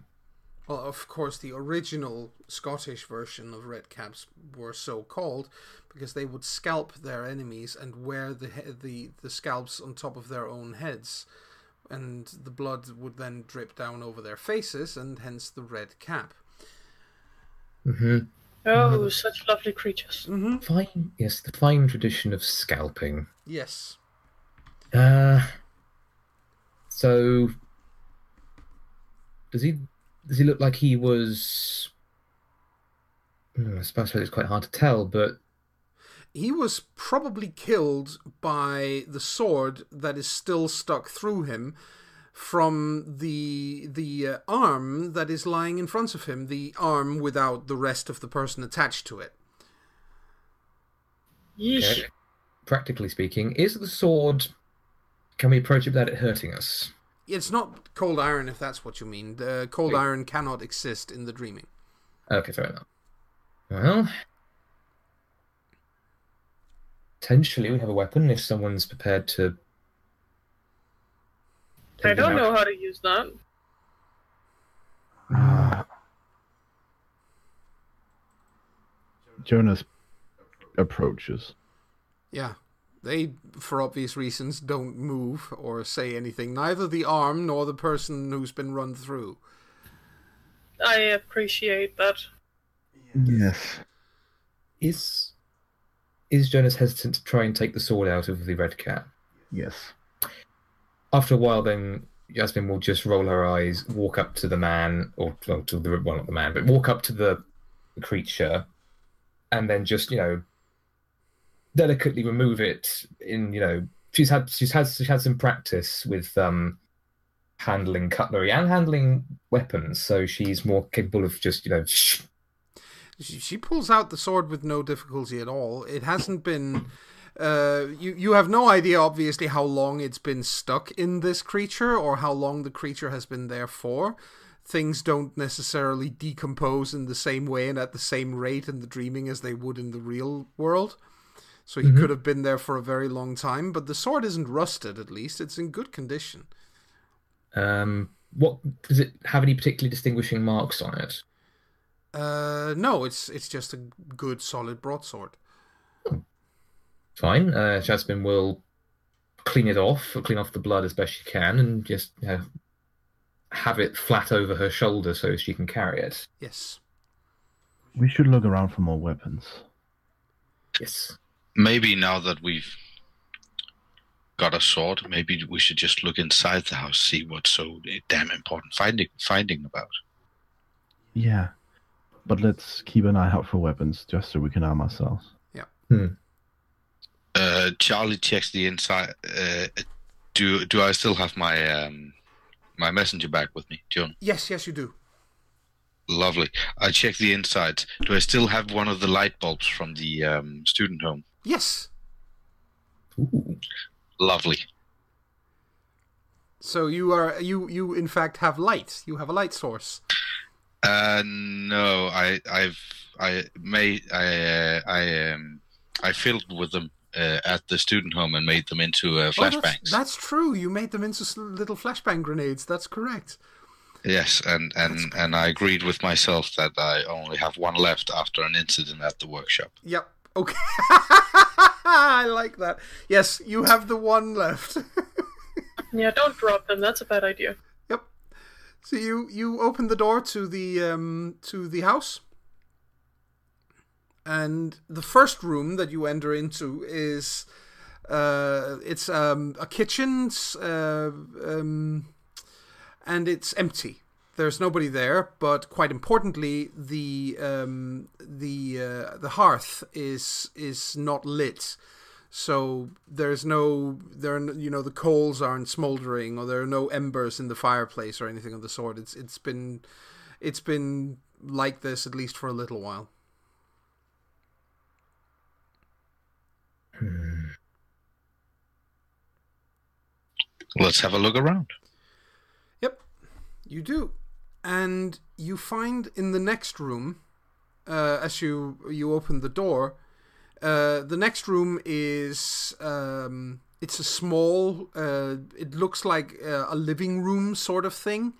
Well, of course, the original Scottish version of red caps were so called because they would scalp their enemies and wear the the the scalps on top of their own heads, and the blood would then drip down over their faces, and hence the red cap. hmm Oh, such lovely creatures. Mm-hmm. Fine. Yes, the fine tradition of scalping. Yes. Uh, so does he does he look like he was? Hmm, I suppose it's quite hard to tell, but He was probably killed by the sword that is still stuck through him from the the uh, arm that is lying in front of him, the arm without the rest of the person attached to it. Yeesh. okay. practically speaking, is the sword? Can we approach it without it hurting us? It's not cold iron, if that's what you mean. The cold Okay. iron cannot exist in the dreaming. Okay, fair enough. Well, potentially we have a weapon if someone's prepared to. I don't know how to use that. Uh, Jonas approaches. Yeah. They, for obvious reasons, don't move or say anything. Neither the arm nor the person who's been run through. I appreciate that. Yes. Is is Jonas hesitant to try and take the sword out of the red cap? Yes. After a while, then Yasmin will just roll her eyes, walk up to the man, or well, to the well, not the man, but walk up to the creature, and then just you know delicately remove it. In you know, she's had she's had she's had some practice with um handling cutlery and handling weapons, so she's more capable of just you know. She, she pulls out the sword with no difficulty at all. It hasn't been. Uh, you you have no idea, obviously, how long it's been stuck in this creature or how long the creature has been there for. Things don't necessarily decompose in the same way and at the same rate in the dreaming as they would in the real world. So he Mhm. could have been there for a very long time, but the sword isn't rusted. At least it's in good condition. Um, what does it have any particularly distinguishing marks on it? Uh, no, it's it's just a good solid broadsword. Fine. Uh, Jasmine will clean it off, clean off the blood as best she can, and just you know, have it flat over her shoulder so she can carry it. Yes. We should look around for more weapons. Yes. Maybe now that we've got a sword, maybe we should just look inside the house, see what's so damn important finding finding about. Yeah. But let's keep an eye out for weapons just so we can arm ourselves. Yeah. Uh, Charlie checks the inside. Uh, do do I still have my um, my messenger bag with me, John? Yes, yes, you do. Lovely. I check the inside. Do I still have one of the light bulbs from the um, student home? Yes. Ooh. Lovely. So you are you you in fact have light. You have a light source. Uh, no, I I've I made I uh, I um I filled with them uh, at the student home and made them into uh, Oh, that's, flashbangs. that's true. You made them into little flashbang grenades. That's correct. Yes, and and and I agreed with myself that I only have one left after an incident at the workshop. Yep. Okay. I like that. Yes, you have the one left. Yeah, don't drop them. That's a bad idea. yep. So you you open the door to the um to the house. And the first room that you enter into is uh it's um a kitchen uh, um and it's empty. There's nobody there, but quite importantly, the um, the uh, the hearth is is not lit, so there's no there no- you know the coals aren't smoldering or there are no embers in the fireplace or anything of the sort. It's it's been it's been like this at least for a little while. Let's have a look around. Yep, you do, and you find in the next room, uh, as you you open the door, uh, the next room is um, it's a small. Uh, it looks like uh, a living room sort of thing,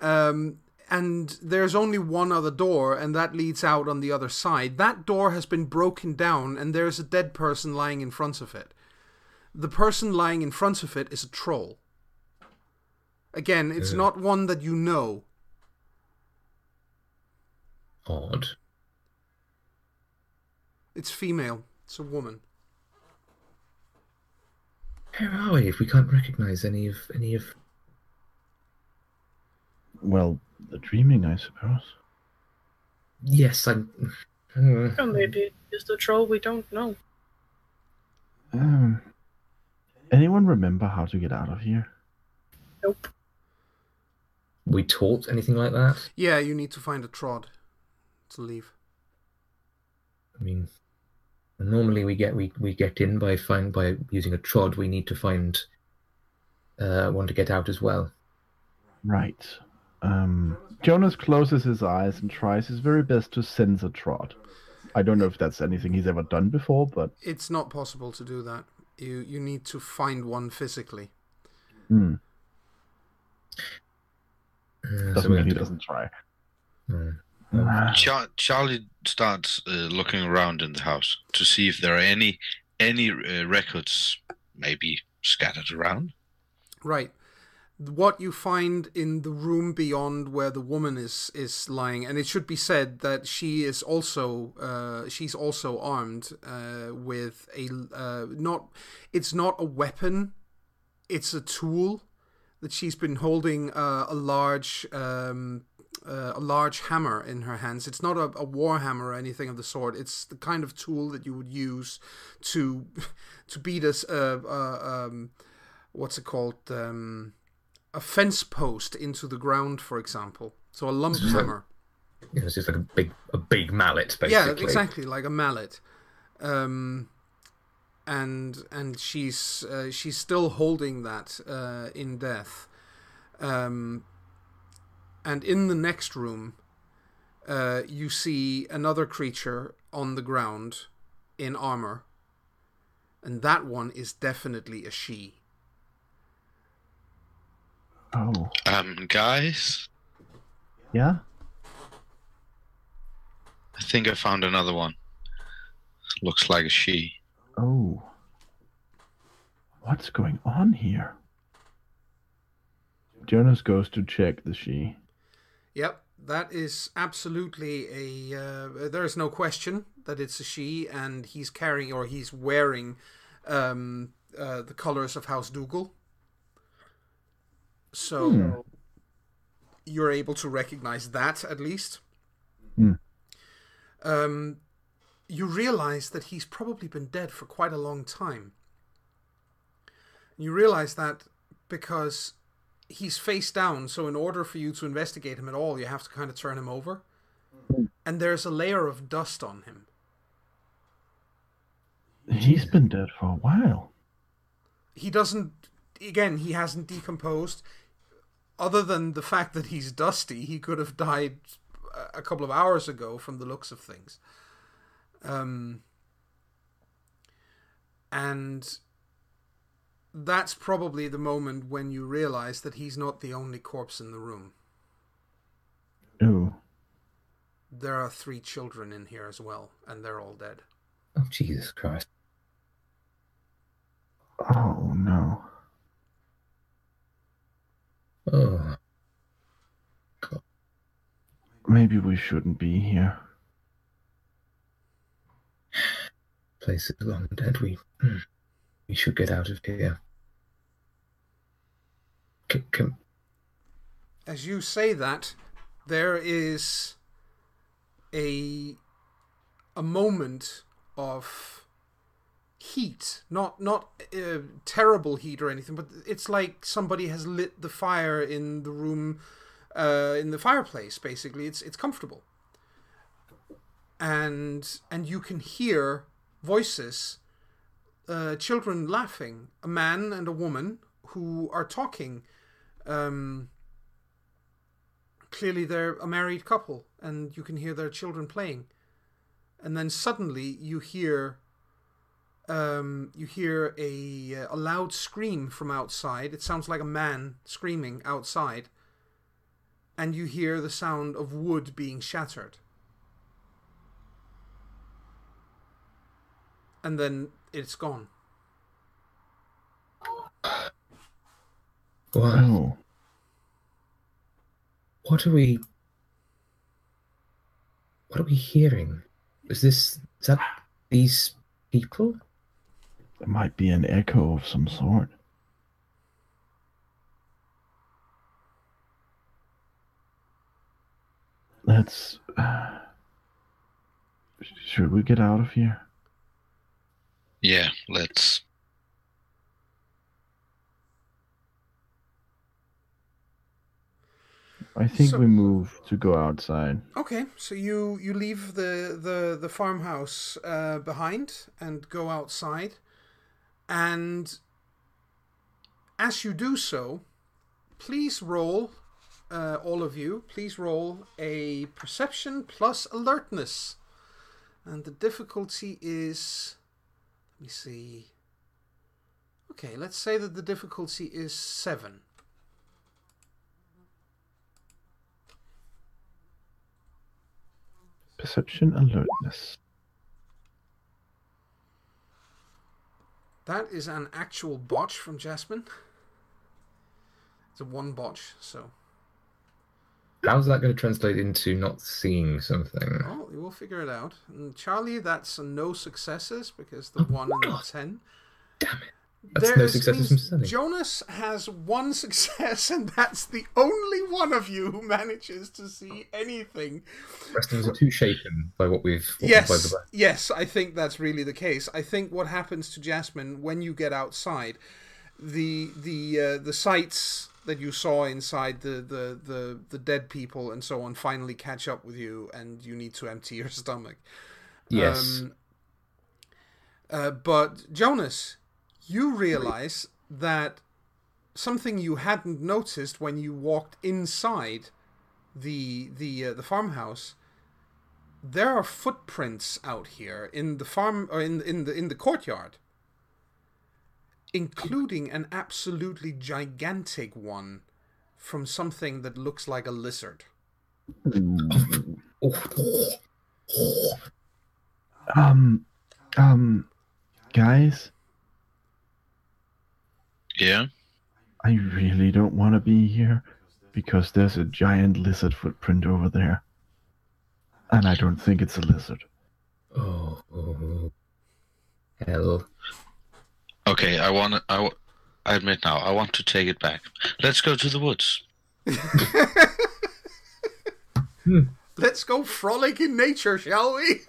um, and there's only one other door, and that leads out on the other side. That door has been broken down, and there's a dead person lying in front of it. The person lying in front of it is a troll. Again, it's Yeah. not one that you know. Odd. It's female. It's a woman. Where are we if we can't recognize any of any of Well, the dreaming, I suppose. Yes, I'm uh, Or maybe it's the troll we don't know. Um, anyone remember how to get out of here? Nope. we taught anything like that? Yeah, you need to find a trod to leave. I mean normally we get we, we get in by find by using a trod, we need to find uh one to get out as well. Right. Um, Jonas closes his eyes and tries his very best to sense a trod. I don't know if that's anything he's ever done before, but It's not possible to do that. You you need to find one physically. hmm, Uh, doesn't we mean he to, doesn't try. uh, Char- Charlie starts uh, looking around in the house to see if there are any any uh, records, maybe scattered around. Right. What you find in the room beyond where the woman is is lying, and it should be said that she is also uh, she's also armed uh, with a uh, not it's not a weapon, it's a tool that she's been holding uh, a large um, uh, a large hammer in her hands. It's not a, a war hammer or anything of the sort. It's the kind of tool that you would use to to beat us. Uh, uh, um, what's it called? Um, a fence post into the ground, for example. So a lump So- hammer. know, it's just like a big a big mallet basically. Yeah, exactly, like a mallet. Um, and and she's uh, she's still holding that uh, in death. Um, and in the next room, uh, you see another creature on the ground in armor, and that one is definitely a Sidhe. Oh, Um, guys, yeah. I think I found another one. Looks like a Sidhe. Oh, what's going on here? Jonas goes to check the Sidhe. Yep, that is absolutely a. Uh, there is no question that it's a Sidhe, and he's carrying or he's wearing um, uh, the colors of House Dougal. So Hmm. you're able to recognize that at least. Hmm. Um, you realize that he's probably been dead for quite a long time. You realize that because he's face down, so in order for you to investigate him at all, you have to kind of turn him over. And there's a layer of dust on him. He's been dead for a while. He doesn't, again, he hasn't decomposed. Other than the fact that he's dusty, he could have died a couple of hours ago from the looks of things. Um, and that's probably the moment when you realize that he's not the only corpse in the room. Oh. There are three children in here as well, and they're all dead. Oh Jesus Christ. Oh no. Oh Maybe we shouldn't be here. place is long dead. We hmm, we should get out of here. Can, As you say that, there is a a moment of heat, not not uh, terrible heat or anything, but it's like somebody has lit the fire in the room, uh, in the fireplace. Basically, it's it's comfortable, and and you can hear voices, uh, children laughing, a man and a woman who are talking. Um, clearly, they're a married couple, and you can hear their children playing. And then suddenly, you hear um, you hear a a loud scream from outside. It sounds like a man screaming outside, and you hear the sound of wood being shattered. And then it's gone. What, Oh, what are we? What are we hearing? Is this is that these people? it might be an echo of some sort. Let's. Uh, should we get out of here? Yeah, let's. I think So- we move to go outside. Okay, so you you leave the the the farmhouse uh, behind and go outside, and as you do so, please roll, uh, all of you, please roll a perception plus alertness, and the difficulty is, let me see. Okay, let's say that the difficulty is seven. Perception alertness. That is an actual botch from Jasmine. It's a one botch, so How's that going to translate into not seeing something? well, you will figure it out. And Charlie, that's no successes because the one and the ten. Damn it! That's There no successes from. Jonas has one success, and that's the only one of you who manages to see anything. Wrestlers are too shaken by what we've. What we've Yes, the yes, I think that's really the case. I think what happens to Jasmine when you get outside, the the uh, the sights that you saw inside the, the the the dead people and so on finally catch up with you, and you need to empty your stomach. Yes. Um, uh, but Jonas, you realize that something you hadn't noticed when you walked inside the the uh, the farmhouse. There are footprints out here in the farm or in in the in the courtyard, including an absolutely gigantic one from something that looks like a lizard. Um, um, guys, Yeah. I really don't want to be here because there's a giant lizard footprint over there. And I don't think it's a lizard. oh, oh. Hell. Okay, I want. I, wa- I admit now. I want to take it back. Let's go to the woods. Let's go frolic in nature, shall we?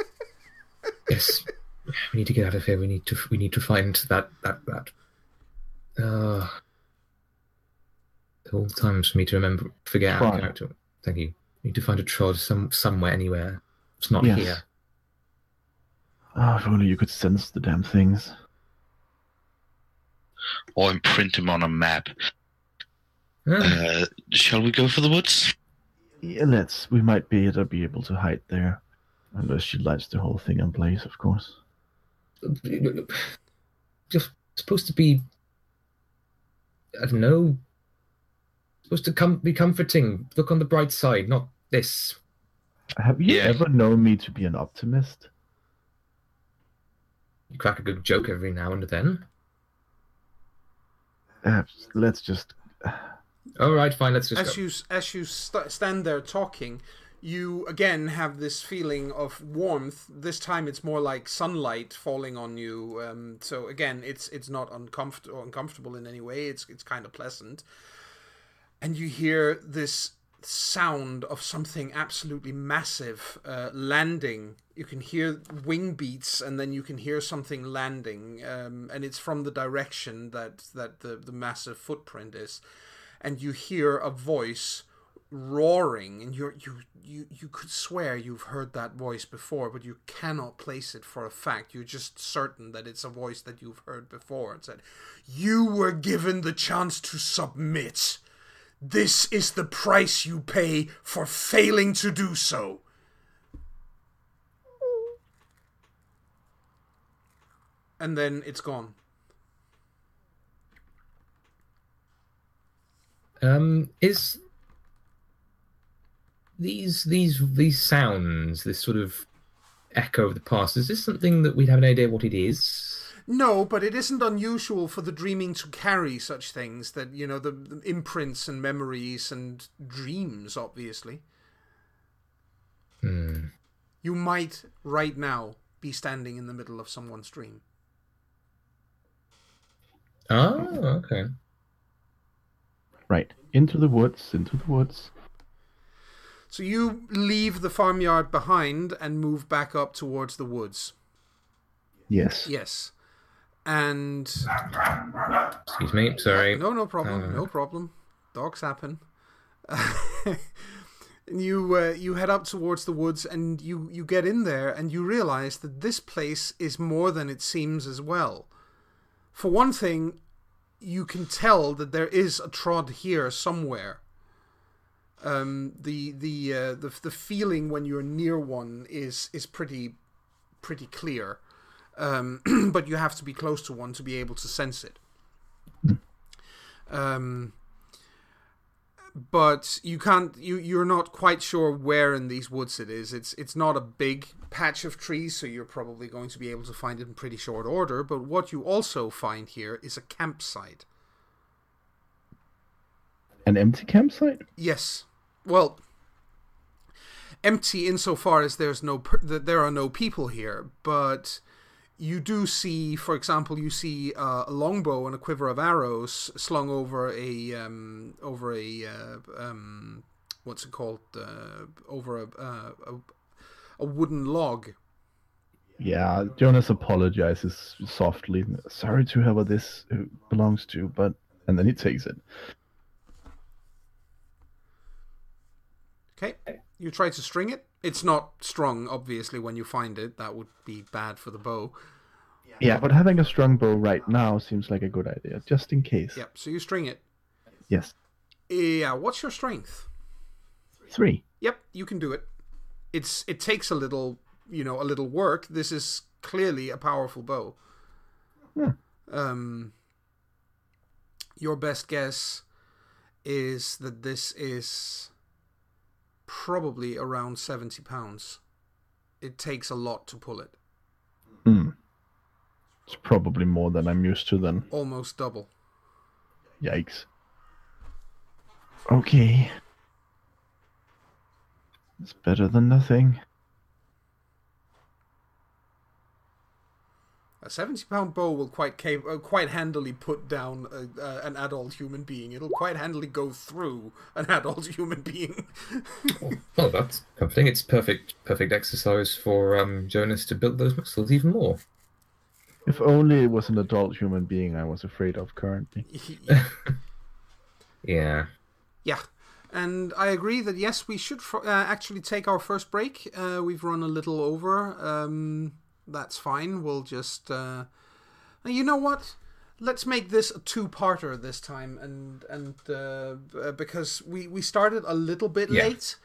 Yes. We need to get out of here. We need to. We need to find that. That. That. Uh. All the times for me to remember, forget our character. Thank you. We need to find a trod some somewhere, anywhere. It's not Yes. here. Oh, if only you could sense the damn things. Or imprint them on a map. Ah, Uh, shall we go for the woods? Yeah, let's. We might be able, be able to hide there. Unless she lights the whole thing in place, of course. Just supposed to be. I don't know. Supposed to come be comforting. Look on the bright side, not this. Have you Yeah. ever known me to be an optimist? You crack a good joke every now and then. Uh, let's just. All right, fine. Let's just as go. you as you st- stand there talking, you again have this feeling of warmth. This time it's more like sunlight falling on you. Um, so again, it's it's not uncomfortable uncomfortable in any way. It's it's kind of pleasant, and you hear this sound of something absolutely massive uh, landing. You can hear wing beats, and then you can hear something landing, um, and it's from the direction that that the the massive footprint is and you hear a voice roaring, and you're you you you could swear you've heard that voice before, but you cannot place it for a fact. You're just certain that it's a voice that you've heard before. It said, "You were given the chance to submit. This is the price you pay for failing to do so." And then it's gone. Um, is these these these sounds, this sort of echo of the past, is this something that we'd have an idea what it is? No, but it isn't unusual for the dreaming to carry such things that, you know, the, the imprints and memories and dreams, obviously. Hmm. You might, right now, be standing in the middle of someone's dream. Oh, okay. Right. Into the woods, into the woods. So you leave the farmyard behind and move back up towards the woods. Yes. Yes. And. Excuse me, sorry. No, no problem. Uh. No problem. Dogs happen. you uh, you head up towards the woods and you you get in there and you realize that this place is more than it seems as well. For one thing, you can tell that there is a trod here somewhere. Um, the the uh, the the feeling when you're near one is is pretty pretty clear, um, but you have to be close to one to be able to sense it. Um, but you can't you you're not quite sure where in these woods it is. It's it's not a big patch of trees so you're probably going to be able to find it in pretty short order. But what you also find here is a campsite. An empty campsite? yes well empty insofar as there's no there are no people here but you do see for example you see uh, a longbow and a quiver of arrows slung over a um, over a uh, um, what's it called uh, over a, uh, a a wooden log Yeah, Jonas apologizes softly. Sorry to whoever this belongs to, but. And then he takes it. Okay you try to string it it's not strung obviously when you find it that would be bad for the bow Yeah, but having a strong bow right now seems like a good idea, just in case. yep so you string it Yes. yeah what's your strength Three. Yep, you can do it. It's it takes a little, you know, a little work. This is clearly a powerful bow. Yeah. Um your best guess is that this is probably around 70 pounds. It takes a lot to pull it. Hmm. It's probably more than I'm used to then. Almost double. Yikes. Okay. It's better than nothing. A 70 pound bow will quite cap- uh, quite handily put down a, uh, an adult human being. It'll quite handily go through an adult human being. Well, that's comforting. It's perfect, perfect exercise for um, Jonas to build those muscles even more. If only it was an adult human being I was afraid of currently. Yeah. Yeah, and I agree that yes, we should fr- uh, actually take our first break. Uh, we've run a little over. Um, that's fine. We'll just. Uh... You know what? Let's make this a two-parter this time, and and uh, uh, because we we started a little bit Yeah. late,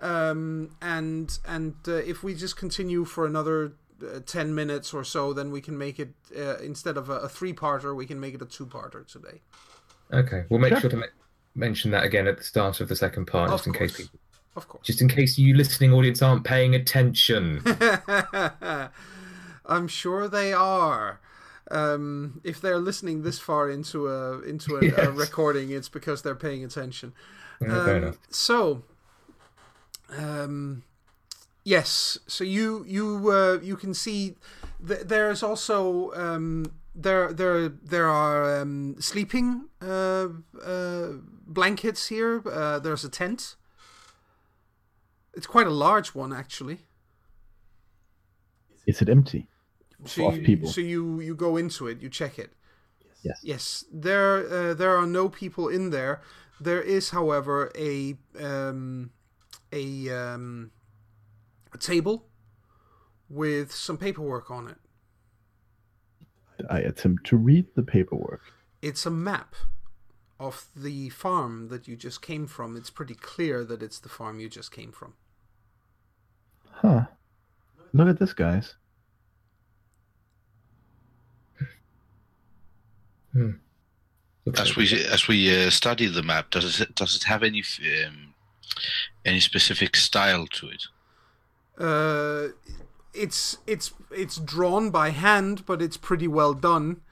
um, and and uh, if we just continue for another. Uh, 10 minutes or so then we can make it uh, instead of a, a three-parter we can make it a two-parter today Okay. We'll make Sure. sure to me- mention that again at the start of the second part, Of just in case people, of course just in case you listening audience aren't paying attention. I'm sure they are. Um, if they're listening this far into a into a, a recording, it's because they're paying attention. Yeah, fair Um, enough. So, um, yes. So you you uh, you can see th- there's also um, there there there are um, sleeping uh, uh, blankets here. Uh, there's a tent. It's quite a large one, actually. Is it empty? So Of you, people. so you you go into it, you check it. Yes. Yes, there uh, there are no people in there. There is, however, a um, a um, a table with some paperwork on it. I attempt to read the paperwork. It's a map of the farm that you just came from. It's pretty clear that it's the farm you just came from. Huh. Look at this, guys. As we as we uh, study the map, does it does it have any um, any specific style to it? Uh, it's it's it's drawn by hand, but it's pretty well done.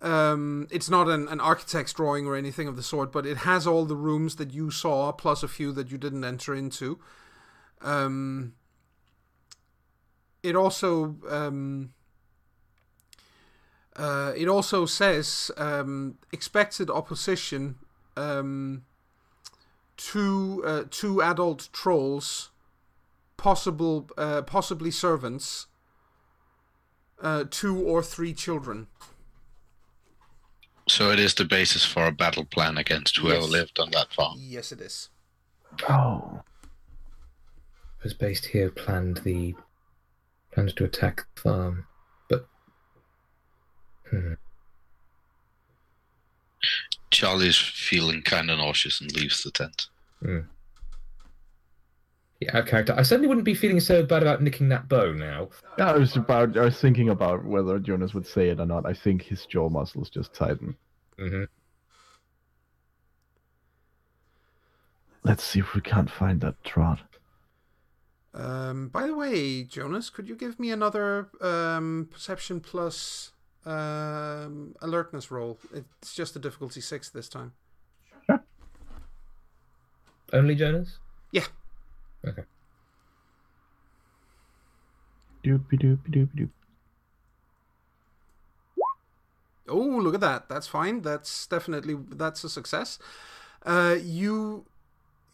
Um, it's not an, an architect's drawing or anything of the sort, but it has all the rooms that you saw, plus a few that you didn't enter into. Um, it also um, uh, it also says um, expected opposition um, two uh, two adult trolls possible uh, possibly servants uh, two or three children So it is the basis for a battle plan against whoever Yes. lived on that farm. yes it is Oh. was based here planned the planned to attack the farm, but hmm, Charlie's feeling kind of nauseous and leaves the tent. yeah, out character. I certainly wouldn't be feeling so bad about nicking that bow now. Yeah, I was about. I was thinking about whether Jonas would say it or not. I think his jaw muscles just tighten. hmm Let's see if we can't find that trod. um, by the way jonas could you give me another um, perception plus um, alertness roll it's just a difficulty six this time Only Jonas. yeah Okay. Doopy doopy doopy doop. Oh, look at that. That's fine. That's definitely that's a success. Uh, you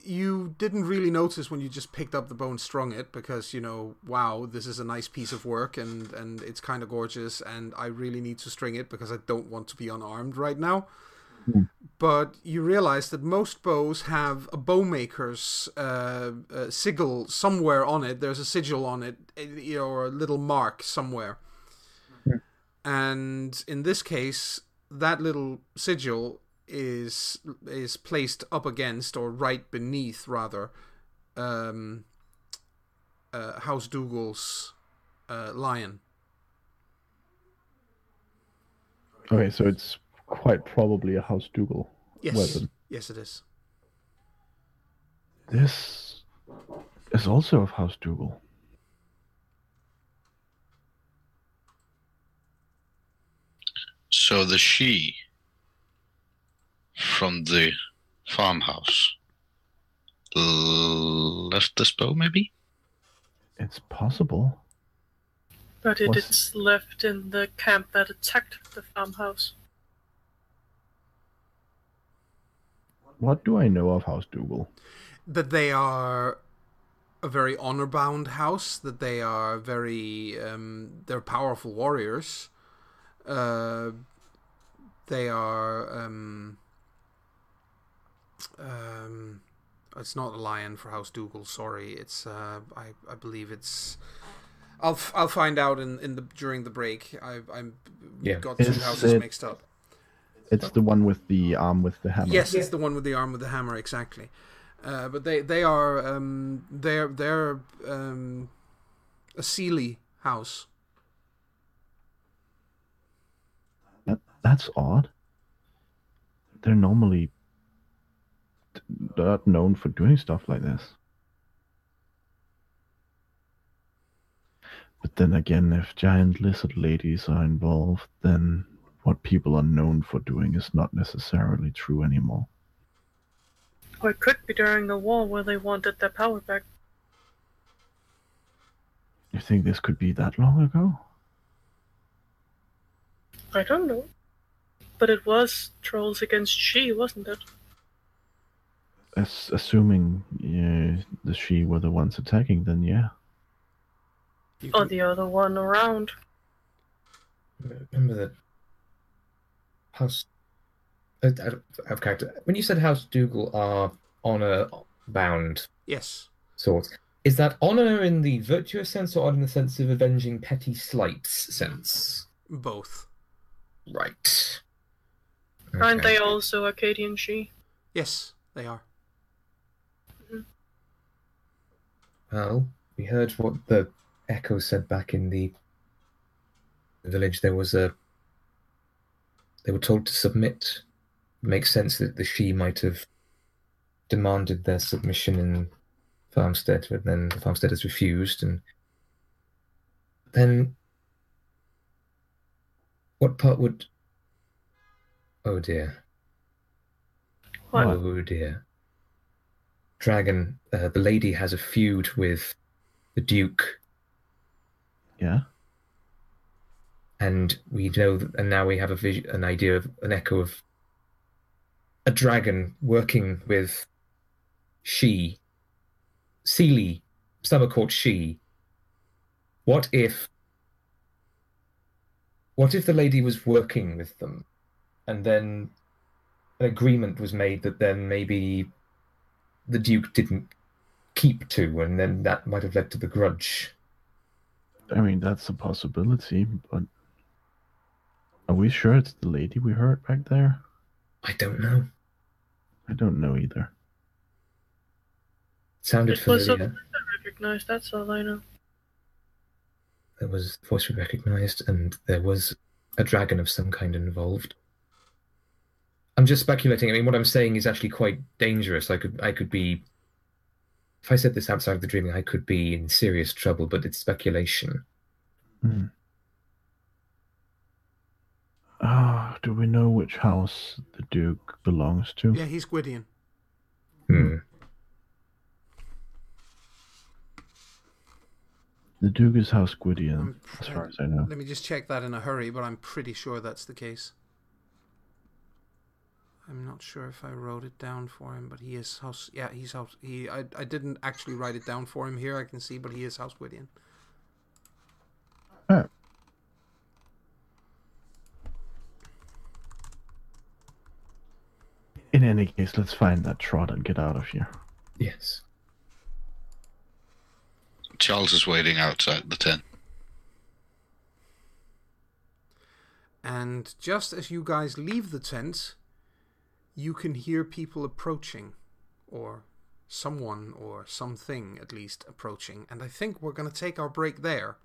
you didn't really notice when you just picked up the bow and strung it because you know, wow, this is a nice piece of work and and it's kind of gorgeous and I really need to string it because I don't want to be unarmed right now. But you realize that most bows have a bowmaker's uh, uh, sigil somewhere on it. There's a sigil on it, eh, you know, or a little mark somewhere and in this case that little sigil is is placed up against or right beneath rather um uh, house dougal's uh, lion Okay, so it's quite probably a House Dougal yes weapon. yes it is This is also of House Dougal. So the Sidhe from the farmhouse l- left this bow, maybe? It's possible. But it Was- is left in the camp that attacked the farmhouse. What do I know of House Dougal? that they are a very honor bound house that they are very um, they're powerful warriors uh, they are um, um, it's not a lion for house dougal sorry it's uh, I, I believe it's I'll, f- I'll find out in, in the during the break I I'm Yeah. got two houses it- mixed up It's the one with the arm with the hammer. Yes, it's the one with the arm with the hammer, exactly. Uh, but they they are um, they're they're um, a Seelie house. That, that's odd. They're normally t- not known for doing stuff like this. But then again, if giant lizard ladies are involved, then what people are known for doing is not necessarily true anymore. Or it could be during the war where they wanted their power back. You think this could be that long ago? I don't know. But it was trolls against Sidhe, wasn't it? As, assuming uh, the Sidhe were the ones attacking, then yeah. You Or can- the other one around. Remember that House. Uh, out of character. When you said House Dougal are honor bound Yes. sorts, is that honor in the virtuous sense or in the sense of avenging petty slights sense? Both. Right. Aren't they also Arcadian Sidhe? Yes, they are. Well, we heard what the echo said back in the village. There was a. They were told to submit. It Makes sense that the Sidhe might have demanded their submission in Farmstead, but then the Farmsteaders refused, and then what part would? Oh dear. What? Oh dear. Dragon, uh, the lady has a feud with the Duke, Yeah. and we know, that, and now we have a vis- an idea of an echo of a dragon working with Sidhe, Seelie, some are called Sidhe. What if? What if the lady was working with them, and then an agreement was made that then maybe the Duke didn't keep to, and then that might have led to the grudge. I mean, that's a possibility, but are we sure it's the lady we heard back there? I don't know. I don't know either. sounded It was familiar. something I recognized, that's all I know. There was a voice we recognised, and there was a dragon of some kind involved. I'm just speculating. I mean, what I'm saying is actually quite dangerous. I could, I could be. If I said this outside of the dreaming, I could be in serious trouble. But it's speculation. Hmm. Ah, do we know which house the Duke belongs to? Yeah, he's Gwydion. Hmm. The Duke is House Gwydion, Um, as far as I know. Let me just check that in a hurry, but I'm pretty sure that's the case. I'm not sure if I wrote it down for him, but he is house. Yeah, he's house. He. I. I didn't actually write it down for him here. I can see, but he is House Gwydion. Oh. In any case, let's find that trod and get out of here. Yes. Charles is waiting outside the tent. And just as you guys leave the tent, you can hear people approaching, or someone or something at least approaching. And I think we're going to take our break there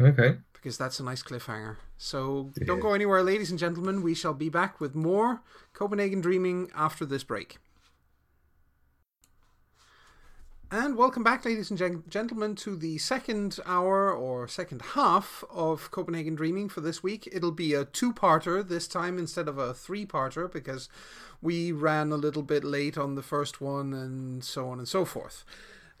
Okay. because that's a nice cliffhanger. So don't go anywhere, ladies and gentlemen. We shall be back with more Copenhagen Dreaming after this break. And welcome back, ladies and gen- gentlemen, to the second hour or second half of Copenhagen Dreaming for this week. It'll be a two parter this time instead of a three parter because we ran a little bit late on the first one and so on and so forth.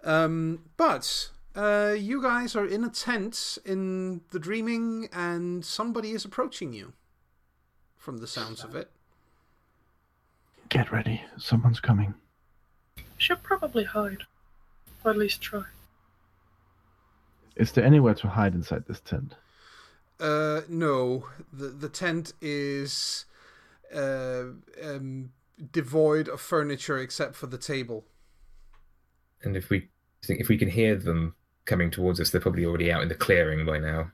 Um, but uh, you guys are in a tent in the Dreaming and somebody is approaching you from the sounds of it. Get ready. Someone's coming. Should probably hide. Or at least try. Is there anywhere to hide inside this tent? Uh, no, the the tent is uh, um, devoid of furniture except for the table. And if we think if we can hear them coming towards us, they're probably already out in the clearing by now.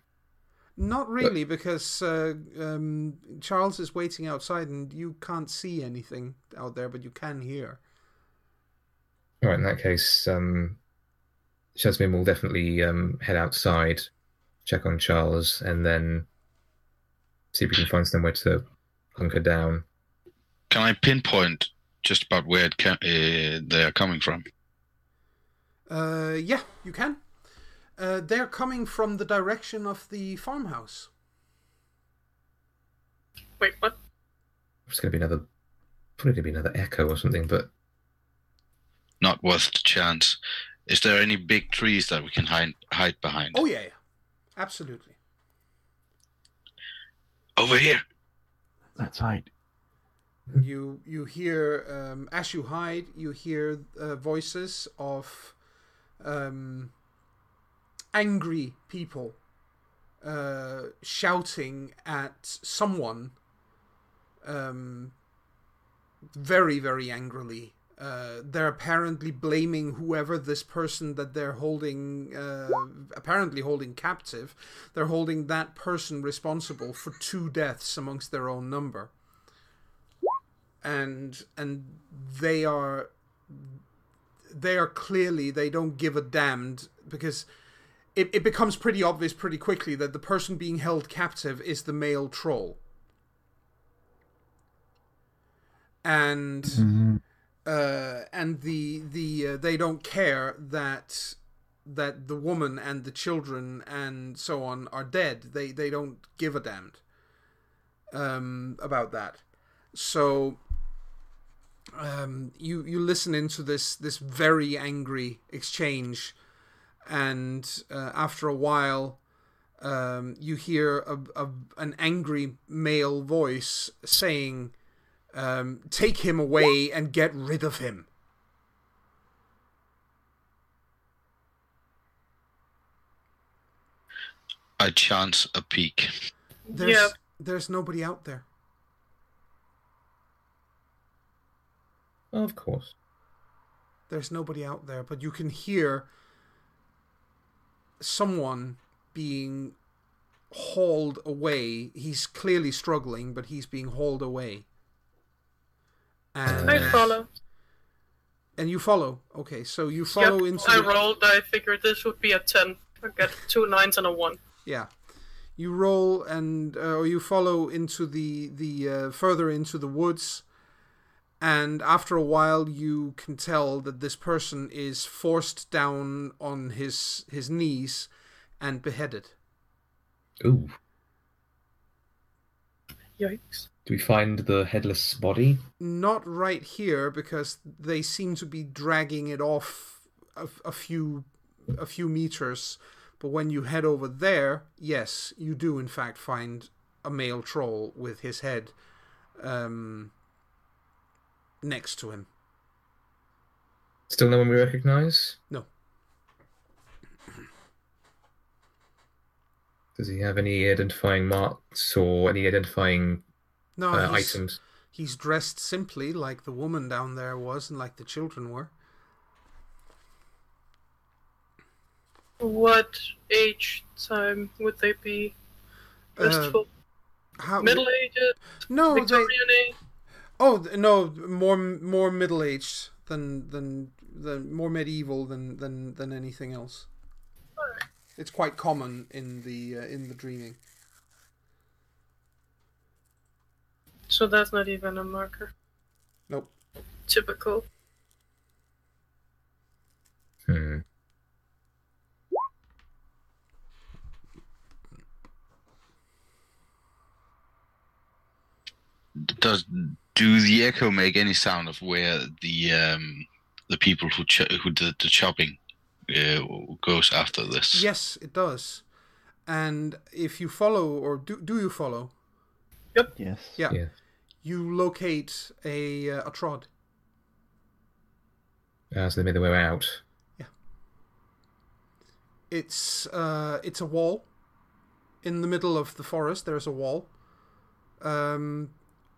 Not really, because uh, um, Charles is waiting outside, and you can't see anything out there, but you can hear. All right, in that case, um, Jasmine will definitely um, head outside, check on Charles, and then see if we can find somewhere to hunker down. Can I pinpoint just about where it ca- uh, they are coming from? Uh, yeah, you can. Uh, they're coming from the direction of the farmhouse. Wait, what? It's going to be another, probably going to be another echo or something. But Not worth the chance. Is there any big trees that we can hide hide behind? Oh yeah, yeah, absolutely. Over here. Let's hide. You you hear um, as you hide, you hear uh, voices of um, angry people uh, shouting at someone um, very, very angrily. Uh, they're apparently blaming whoever this person that they're holding, uh, apparently holding captive, they're holding that person responsible for two deaths amongst their own number. And and they are they are clearly they don't give a damned because it, it becomes pretty obvious pretty quickly that the person being held captive is the male troll. And Mm-hmm. Uh, and the the uh, they don't care that that the woman and the children and so on are dead. They they don't give a damn um, about that. So um, you you listen into this this very angry exchange, and uh, after a while. Um, you hear a, a, an angry male voice saying, um, take him away and get rid of him. I chance a peek. There's, Yeah. there's nobody out there. Of course. There's nobody out there, but you can hear someone being hauled away. He's clearly struggling, but he's being hauled away. And, I follow. and you follow. Okay, so you follow Yep, into I the- rolled. I figured this would be a 10. I get two nines and a 1. Yeah, you roll and uh, or you follow into the the uh, further into the woods, and after a while you can tell that this person is forced down on his his knees and beheaded. Ooh. Yikes. Do we find the headless body? Not right here because they seem to be dragging it off a, a few a few meters. But when you head over there, yes, you do in fact find a male troll with his head um, next to him. Still no one we recognize? No. Does he have any identifying marks or any identifying No, uh, he's, items? he's dressed simply like the woman down there was and like the children were. What age time would they be? Just Uh, for How, Middle Ages? no, they, age? Oh no, more more middle aged than than than more medieval than than than anything else. Alright. It's quite common in the uh, in the dreaming. So that's not even a marker. Nope. Typical. Hmm. Does do the echo make any sound of where the um, the people who ch- who did the chopping uh, goes after this? Yes, it does. And if you follow, or do do you follow? Yes. Yeah. Yeah. You locate a uh, a trod. Uh, so they made their way out. Yeah. It's uh it's a wall. In the middle of the forest, there's a wall. Um,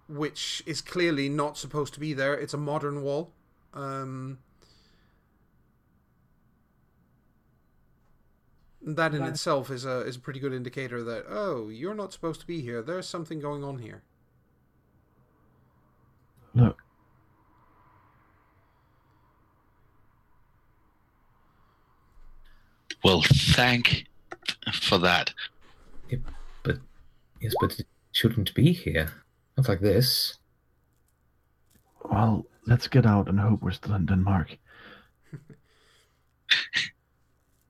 which is clearly not supposed to be there. It's a modern wall. Um, that in Right. itself is a is a pretty good indicator that oh you're not supposed to be here. There's something going on here. Look, Well, thank for that. But yes, but it shouldn't be here. Not like this. well, let's get out and hope we're still in Denmark.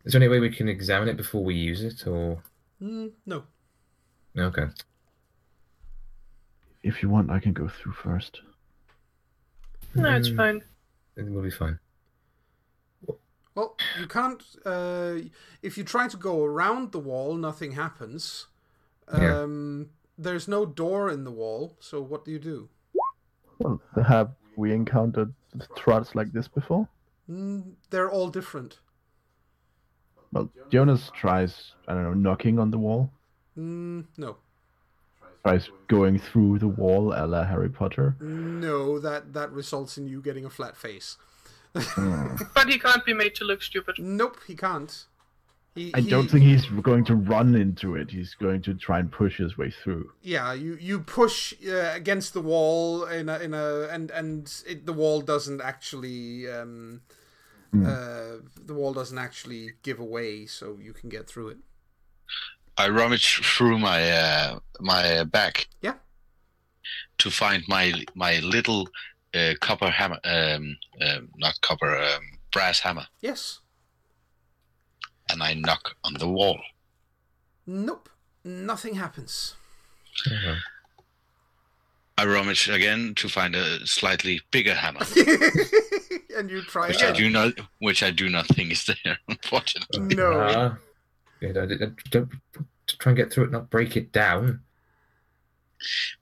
Is there any way we can examine it before we use it, or Mm, no. okay? If you want, I can go through first. No, it's Mm, fine. Then we'll be fine. Well, you can't. Uh, if you try to go around the wall, nothing happens. Yeah. Um, There's no door in the wall, so what do you do? Well, have we encountered trods like this before? Mm, they're all different. Well, Jonas tries, I don't know, knocking on the wall. Mm, no. tries going through the wall a la Harry Potter. No, that that results in you getting a flat face. Hmm. But he can't be made to look stupid. Nope, he can't. He, I don't think he's going to run into it. He's going to try and push his way through. Yeah, you you push uh, against the wall in a in a and and it, the wall doesn't actually um uh the wall doesn't actually give away, so you can get through it. I rummage through my uh, my bag. Yeah. To find my my little uh, copper hammer, um, um, not copper, um, brass hammer, Yes. and I knock on the wall. Nope. Nothing happens. Oh, I rummage again to find a slightly bigger hammer, and you try which I do not, which I do not think is there, unfortunately. No. Ah. Yeah, don't, don't- don't try and get through it, not break it down.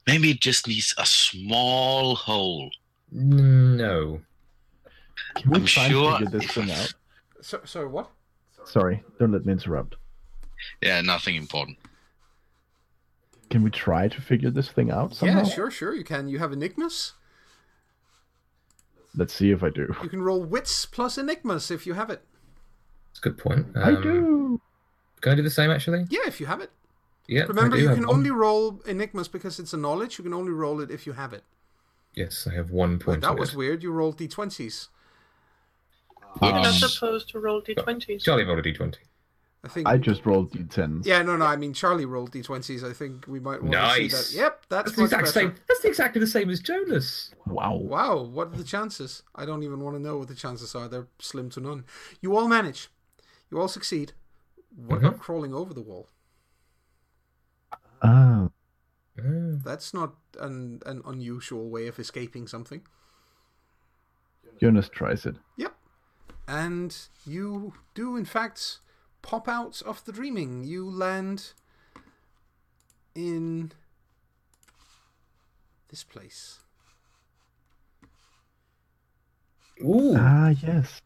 Maybe it just needs a small hole. No. Can we I'm try sure and figure this thing out? So, sorry, what? Sorry, don't let me interrupt. Yeah, nothing important. Can we try to figure this thing out somehow? Yeah, sure, sure, you can. You have enigmas. Let's see if I do. You can roll wits plus enigmas if you have it. It's a good point. I Um, do. Can I do the same, actually? Yeah, if you have it. Yeah. Remember, you can one. only roll enigmas because it's a knowledge. You can only roll it if you have it. Yes, I have one Wait, point. that was it. weird. You rolled d20s. You're Um, not supposed to roll d20s. Charlie rolled a d20. I think. I just rolled d10s. Yeah, no, no. I mean, Charlie rolled d20s. I think we might want to see that. Yep, that's, That's the exact better. same. That's exactly the same as Jonas. Wow. Wow, what are the chances? I don't even want to know what the chances are. They're slim to none. You all manage. You all succeed. What Mm-hmm. about crawling over the wall? Oh. That's not an, an unusual way of escaping something. Jonas tries it. Yep. And you do, in fact, pop out of the dreaming. You land in this place. Ooh. Ah, yes.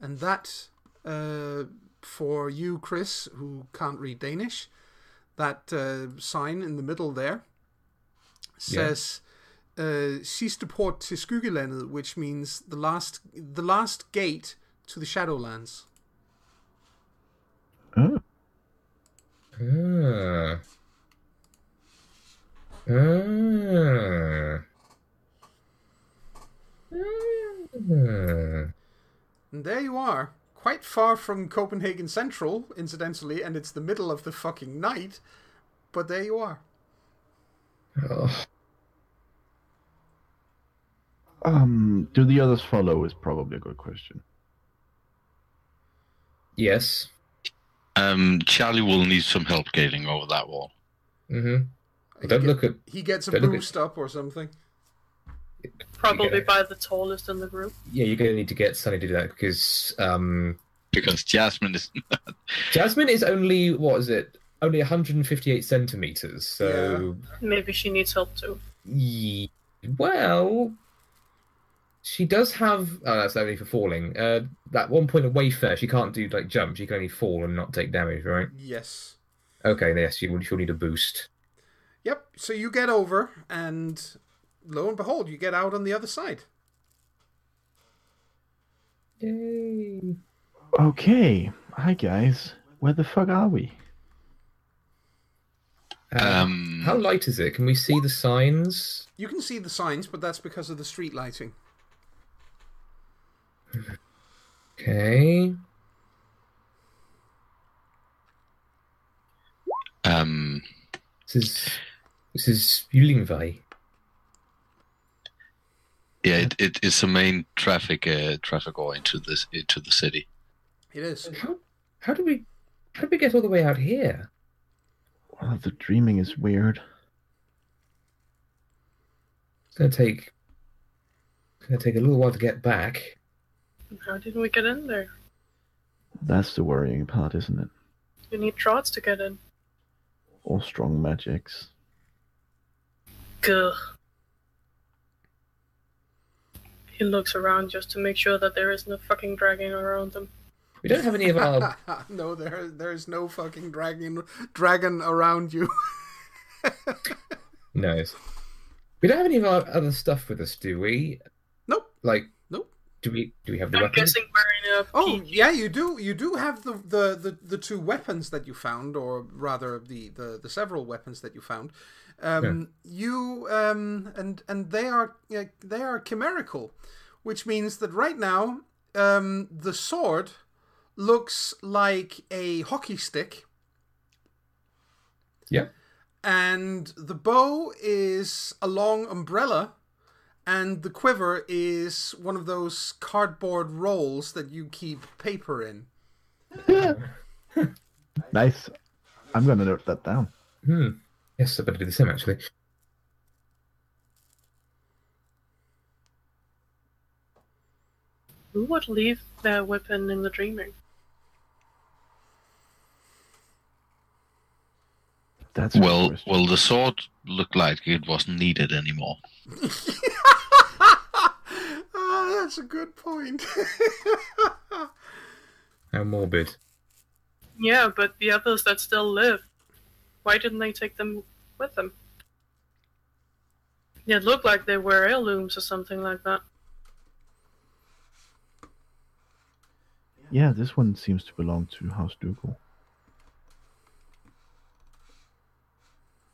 And that, uh, for you, Chris, who can't read Danish, that uh, sign in the middle there says uh, "Sidste port til Skyggelandet," which means the last, the last gate to the Shadowlands. Oh. Ah. Ah. Ah. And there you are, quite far from Copenhagen Central, incidentally, and it's the middle of the fucking night. But there you are. Oh. Um, do the others follow? Is probably a good question. Yes. Um, Charlie will need some help getting over that wall. Mm-hmm. He Don't get- look at. He gets a don't at- boost up or something. Probably Yeah. by the tallest in the group. Yeah, you're gonna need to get Sunny to do that because um, Because Jasmine is. Jasmine is only what is it? Only 158 centimeters. So, Maybe she needs help too. ye- well, she does have. Oh, that's only for falling. Uh, that one point of Wayfare, she can't do like jump. She can only fall and not take damage, right? Yes. Okay, yes, she will. She'll need a boost. Yep. So you get over, and lo and behold, you get out on the other side. Yay! Okay. Hi guys. Where the fuck are we? Um, how light is it? Can we see the signs? You can see the signs, but that's because of the street lighting. Okay. um, This is this is Jyllingevej. yeah, it, it is the main traffic uh, traffic going into this into the city. It is. How how do we how do we get all the way out here? Oh, the dreaming is weird. It's gonna take it's gonna take a little while to get back. How didn't we get in there? That's the worrying part, isn't it? You need trods to get in. Or strong magics. Gah. He looks around just to make sure that there isn't a fucking dragon around him. We don't have any of our. no, there there's no fucking dragon dragon around you. no. We don't have any of our other stuff with us, do we? Nope. Like, Nope. Do we? Do we have the I'm weapons? guessing we're in a Oh PG. yeah, you do. You do have the, the, the, the two weapons that you found, or rather the, the, the several weapons that you found. Um, You um, and and they are uh, they are chimerical, which means that right now um, the sword looks like a hockey stick, Yeah. and the bow is a long umbrella, and the quiver is one of those cardboard rolls that you keep paper in. Nice. I'm gonna note that down. Hmm. Yes, I better do the same actually. Who would leave their weapon in the dreaming? That's Well, well, the sword looked like it wasn't needed anymore. That's a good point. How morbid. Yeah, but the others that still live, why didn't they take them with them? Yeah, it looked like they were heirlooms or something like that. Yeah, this one seems to belong to House Dougal.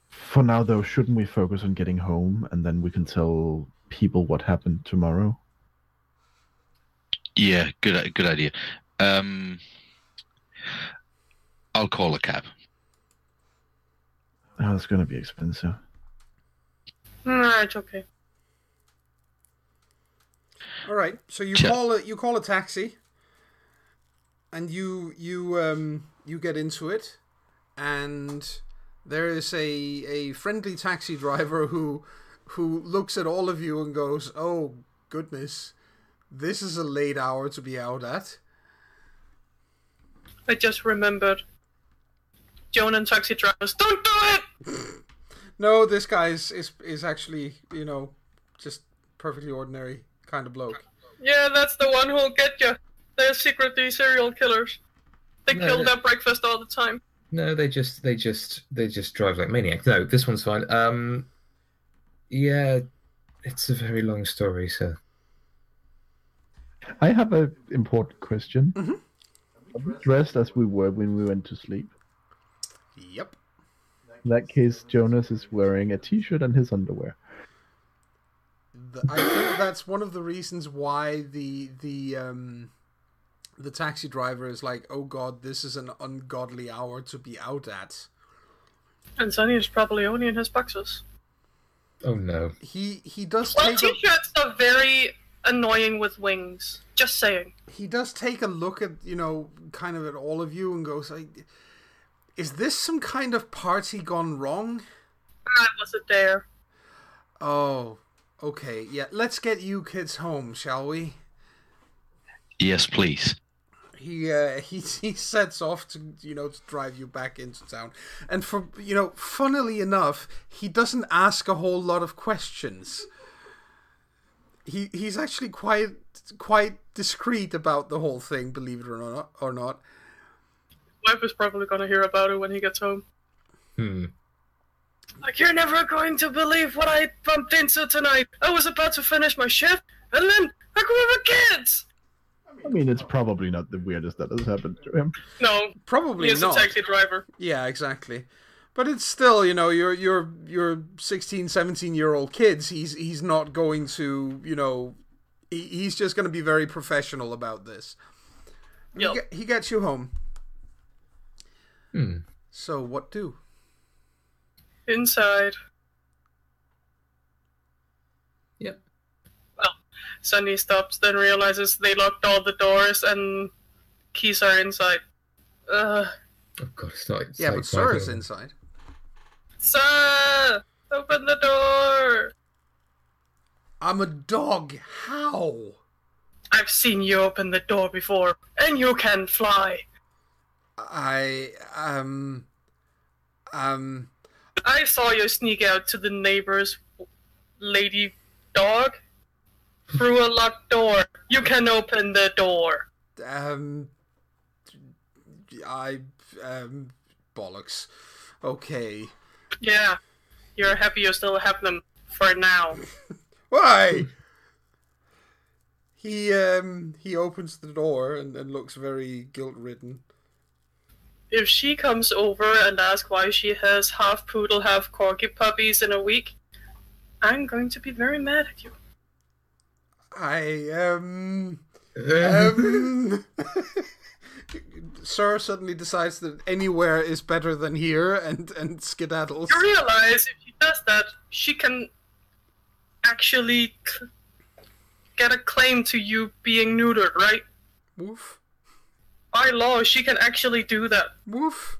For now, though, shouldn't we focus on getting home and then we can tell people what happened tomorrow? Yeah, good, good idea. Um, I'll call a cab. Oh, it's going to be expensive. Nah, it's okay. All right, so you Sure. call a you call a taxi, and you you um you get into it, and there is a a friendly taxi driver who who looks at all of you and goes, "Oh goodness, this is a late hour to be out at." I just remembered. Joan and taxi drivers, don't do it! No, this guy is is, is actually you know just perfectly ordinary kind of bloke. Yeah, that's the one who'll get you. They're secretly serial killers. They No, kill no. their breakfast all the time. No, they just they just they just drive like maniacs. No, this one's fine. Um, yeah, it's a very long story, so I have an important question. Mhm. Are we dressed as we were when we went to sleep? Yep. In that case, Jonas is wearing a t-shirt and his underwear. The, I think that's one of the reasons why the the um the taxi driver is like, "Oh God, this is an ungodly hour to be out at." And Sunny is probably only in his boxes. oh no. He he does Well, take a, t-shirts are very annoying with wings. Just saying. he does take a look at you know kind of at all of you and goes, like, "Is this some kind of party gone wrong?" I wasn't there. Oh, okay, yeah. Let's get you kids home, shall we? Yes, please. he uh, he he sets off to you know to drive you back into town, and for you know, funnily enough, he doesn't ask a whole lot of questions. He he's actually quite quite discreet about the whole thing, believe it or not. Or not. Wife is probably gonna hear about it when he gets home. Hmm. Like, you're never going to believe what I bumped into tonight. I was about to finish my shift, and then a group of kids! I mean, it's probably not the weirdest that has happened to him. No, Probably he is not. a taxi driver. Yeah, exactly. But it's still, you know, you're you're you're 16, 17 year old kids. He's he's not going to, you know, he, he's just going to be very professional about this. He, Yep. ge- he gets you home. Hmm. So what do? Inside. Yep. Well Sunny stops, then realizes they locked all the doors and keys are inside. Uh, Oh god, it's not. It's Yeah, but Sir is inside. Sir! Open the door! I'm a dog. How? I've seen you open the door before, and you can fly. I um um I saw you sneak out to the neighbor's lady dog through a locked door. You can open the door. um I um bollocks. Okay. Yeah. You're happy you still have them for now. Why? he um he opens the door and, and looks very guilt ridden. If she comes over and asks why she has half poodle, half corgi puppies in a week, I'm going to be very mad at you. I um um Sir suddenly decides that anywhere is better than here and and skedaddles. You realize if she does that, she can actually c- get a claim to you being neutered, right? Woof. By law, she can actually do that. Woof.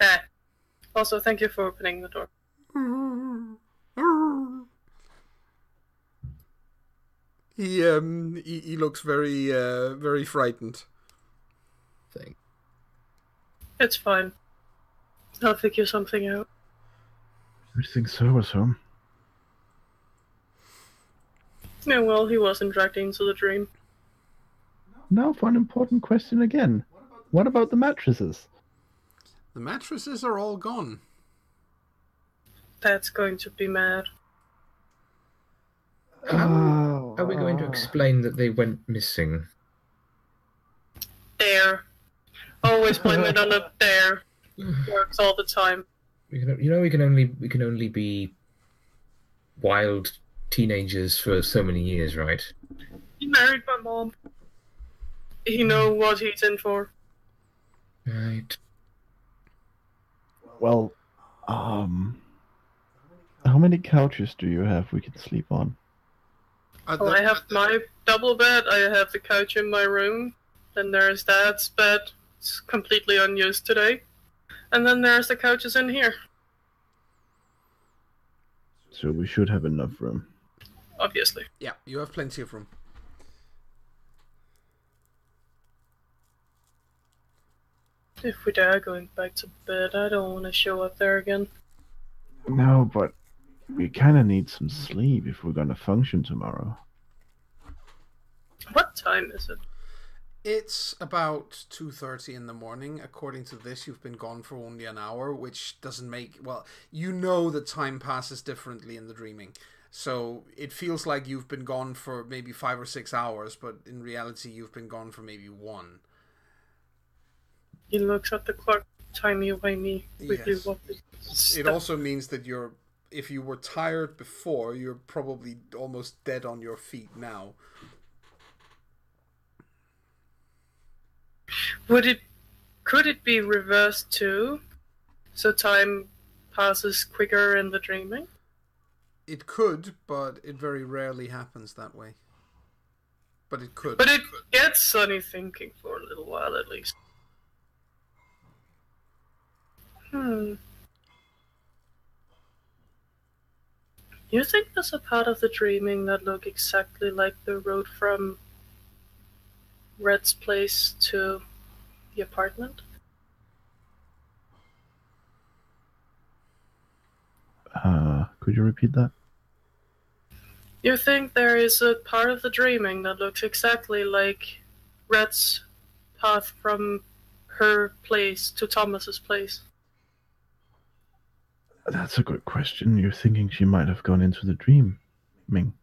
Eh. Also, thank you for opening the door. He um he, he looks very uh very frightened. Thing. It's fine. I'll figure something out. I think so was home. Yeah, well, he wasn't dragged into the dream. Now for an important question again. What about the mattresses? The mattresses are all gone. That's going to be mad. Oh, Are we going to explain that they went missing? There. Always blame it on a dare. Works all the time. We can, you know, we can only we can only be wild teenagers for so many years, right? He married my mom. He know what he's in for. Right. Well, um, how many couches do you have we can sleep on? Uh, Well, I have my double bed. I have the couch in my room. Then there's Dad's bed. It's completely unused today. And then there's the couches in here. So we should have enough room. Obviously. yeah, you have plenty of room. If we dare going back to bed, I don't want to show up there again. No, but we kind of need some sleep if we're gonna function tomorrow. What time is it? It's about two thirty in the morning. According to this, you've been gone for only an hour, which doesn't make well. You know that time passes differently in the dreaming, so it feels like you've been gone for maybe five or six hours, but in reality, you've been gone for maybe one. He looks at the clock. Timey wimey. Yes. It also means that you're, if you were tired before, you're probably almost dead on your feet now. Would it? Could it be reversed too? So time passes quicker in the dreaming. It could, but it very rarely happens that way. But it could. But it gets Sunny thinking for a little while at least. Hmm. You think there's a part of the dreaming that look exactly like the road from Red's place to the apartment? Uh, could you repeat that? You think there is a part of the dreaming that looks exactly like Red's path from her place to Thomas's place? That's a good question. You're thinking she might have gone into the dream, Ming.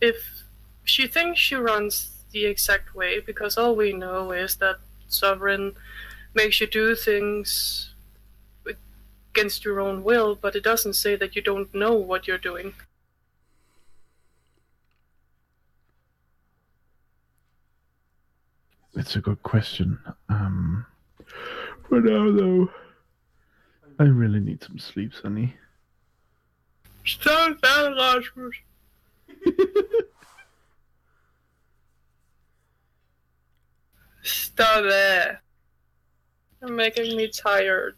if she thinks she runs the exact way, because all we know is that Sovereign makes you do things against your own will, but it doesn't say that you don't know what you're doing. It's a good question. Um, for now, though, I really need some sleep, Sunny. Stop that, Lazarus. Stop it. You're making me tired.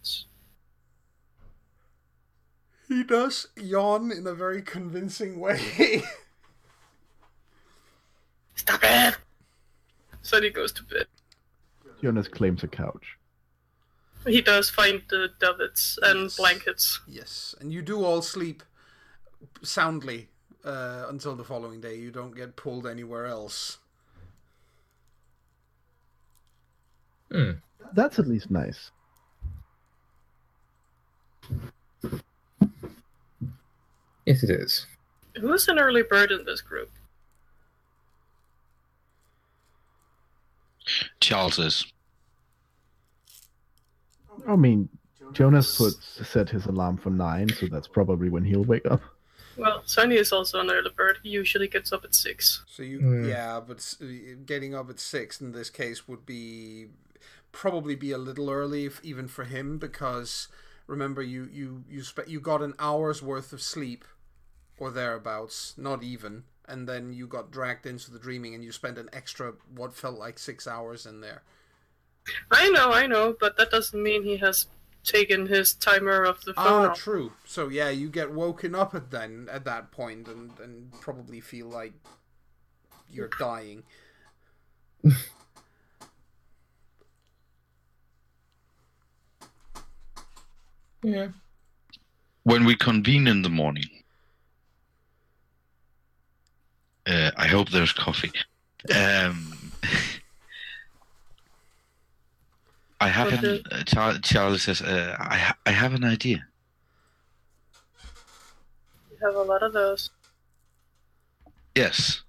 He does yawn in a very convincing way. Stop it! So he goes to bed. Jonas claims a couch. He does find the duvets and Yes. blankets. yes, and you do all sleep soundly uh, until the following day. You don't get pulled anywhere else. Hmm. That's at least nice. Yes, it is. Who's an early bird in this group? Charles is. I mean, Jonas put set his alarm for nine, so that's probably when he'll wake up. Well, Sunny is also an early bird. He usually gets up at six. So you, Hmm. yeah, but getting up at six in this case would be probably be a little early, if, even for him, because remember you you you spe- you got an hour's worth of sleep, or thereabouts, not even, and then you got dragged into the dreaming, and you spent an extra what felt like six hours in there. I know, I know, but that doesn't mean he has taken his timer of the phone Ah, off. true. So yeah, you get woken up at then at that point, and and probably feel like you're dying. Yeah. When we convene in the morning, uh, I hope there's coffee. Um, I have an, uh, Char- Charlie says, uh, I, ha- I have an idea. We have a lot of those. Yes.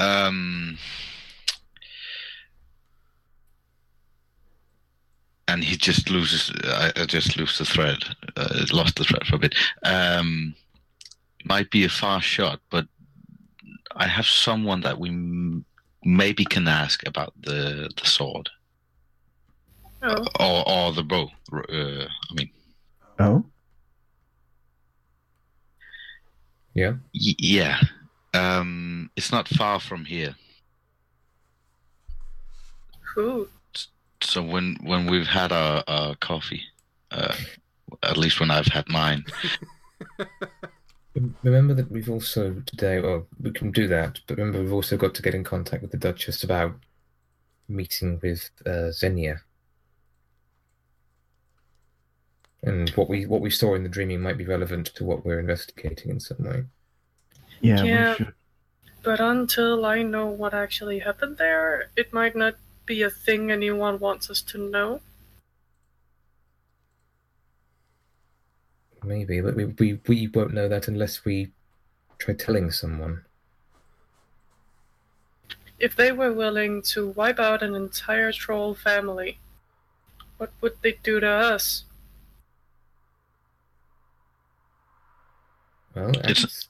Um, and he just loses. I, I just lose the thread. Uh, lost the thread for a bit. Um, might be a far shot, but I have someone that we m- maybe can ask about the the sword Oh, or or the bow. Uh, I mean, Oh, Yeah. y- yeah. Um, it's not far from here. who? So when when we've had our, our coffee, uh, at least when I've had mine, Remember that we've also today, well, we can do that, but remember we've also got to get in contact with the Duchess about meeting with uh, Xenia. And what we what we saw in the dreaming might be relevant to what we're investigating in some way. yeah, Yeah. we should. But until I know what actually happened there, it might not be a thing anyone wants us to know. Maybe, but we, we, we won't know that unless we try telling someone. If they were willing to wipe out an entire troll family, what would they do to us? Well, It's- as-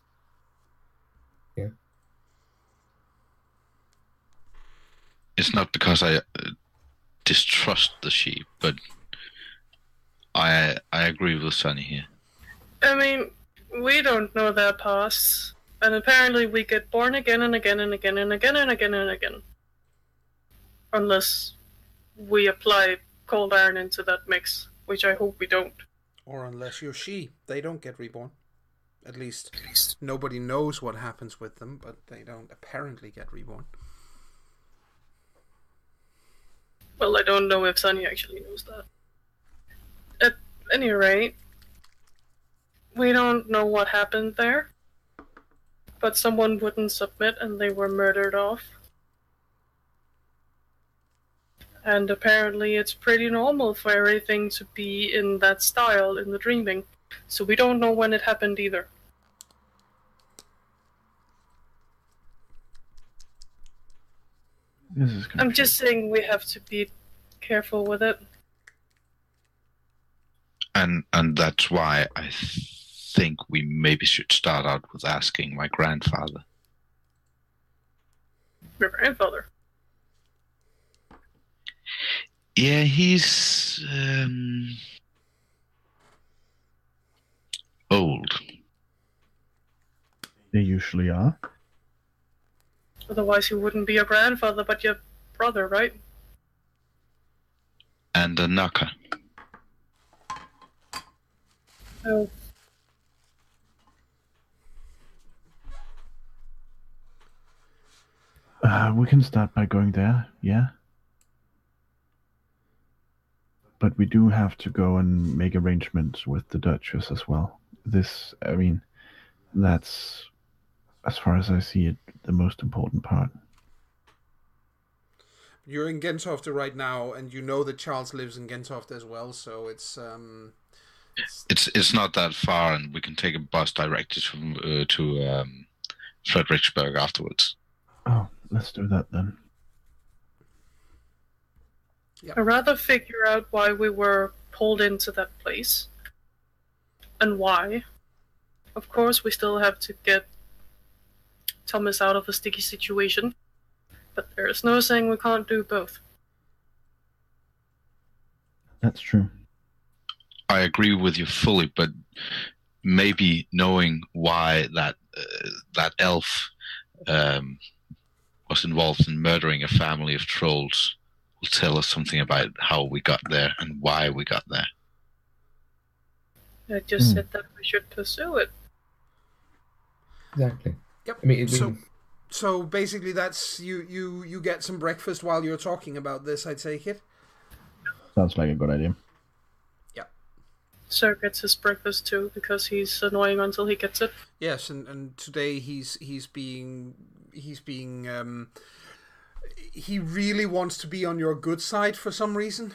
it's not because I uh, distrust the sheep, but I I agree with Sunny here. I mean, we don't know their past, and apparently we get born again and again and again and again and again and again. Unless we apply cold iron into that mix, which I hope we don't. Or unless you're Sidhe, they don't get reborn. At least nobody knows what happens with them, but they don't apparently get reborn. Well, I don't know if Sunny actually knows that. At any rate, we don't know what happened there, but someone wouldn't submit and they were murdered off. And apparently, it's pretty normal for everything to be in that style in the dreaming, so we don't know when it happened either. This is I'm just saying we have to be careful with it. And and that's why I think we maybe should start out with asking my grandfather. Your grandfather. Yeah, he's um, old. They usually are. Otherwise, he wouldn't be your grandfather, but your brother, right? and a nocker. Oh, Uh, we can start by going there, yeah. But we do have to go and make arrangements with the Duchess as well. This, I mean, that's, as far as I see it, the most important part. You're in Gentofte right now, and you know that Charles lives in Gentofte as well, so it's um, It's it's not that far, and we can take a bus directly from uh, to um, Frederiksberg afterwards. Oh, let's do that then. I'd rather figure out why we were pulled into that place. And why. Of course, we still have to get Thomas out of a sticky situation. But there is no saying we can't do both. That's true. I agree with you fully, but maybe knowing why that uh, that elf um, was involved in murdering a family of trolls will tell us something about how we got there and why we got there. I just Hmm. said that we should pursue it. Exactly. Yep. I mean, So- so basically, that's you you you get some breakfast while you're talking about this. I take it. Sounds like a good idea. Yeah. Sir gets his breakfast too because he's annoying until he gets it. Yes, and, and today he's he's being he's being um he really wants to be on your good side for some reason.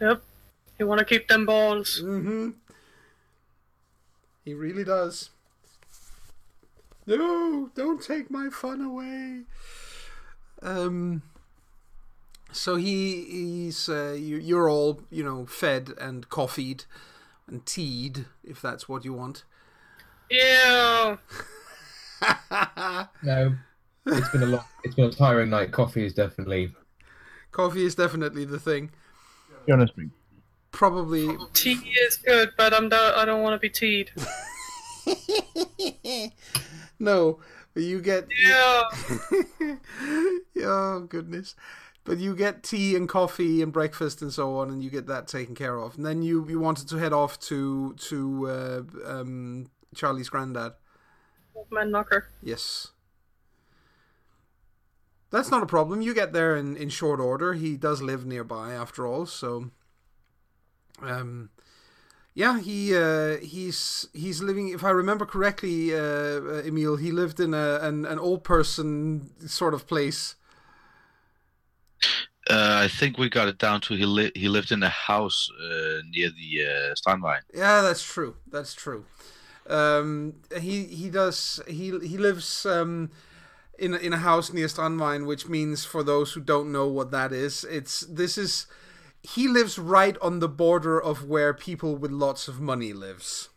Yep. You want to keep them balls. Mm-hmm. He really does. No, don't take my fun away. Um. So he he's uh, you you're all you know fed and coffeed and teed if that's what you want. Yeah. no, it's been a long, it's been a tiring night. Coffee is definitely Coffee is definitely the thing. Be honest with me. Probably Tea is good, but I'm do- I don't want to be teed. no, but you get Yeah. oh goodness. But you get tea and coffee and breakfast and so on and you get that taken care of. And then you you wanted to head off to to uh, um charlie's granddad. Man nocker. yes. That's not a problem. You get there in in short order. He does live nearby after all so um yeah, he uh, he's he's living. If I remember correctly, uh, uh, Emil, he lived in a an, an old person sort of place. Uh, I think we got it down to he li- he lived in a house uh, near the uh, Steinwein. Yeah, that's true. That's true. Um, he he does he he lives um, in a- in a house near Strandvejen, which means for those who don't know what that is, it's this is he lives right on the border of where people with lots of money lives.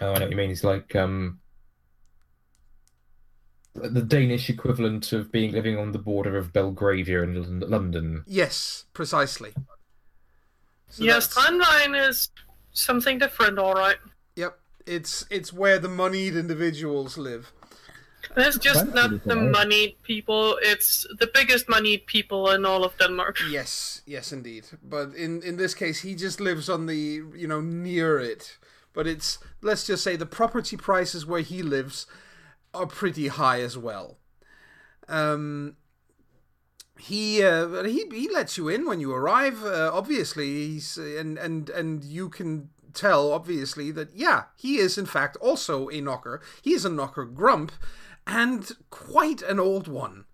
Oh, I know what you mean. He's like um, the Danish equivalent of being living on the border of Belgravia in London. Yes, precisely. So yes, that's- timeline is something different, alright. Yep, it's it's where the moneyed individuals live. It's just That's not the cool. moneyed people, it's the biggest moneyed people in all of Denmark. Yes, yes, indeed. But in in this case, he just lives on the you know near it. But it's let's just say the property prices where he lives are pretty high as well. Um, he uh, he he lets you in when you arrive. Uh, obviously, he's and and and you can tell obviously that yeah, he is in fact also a nocker. He is a nocker grump, and quite an old one.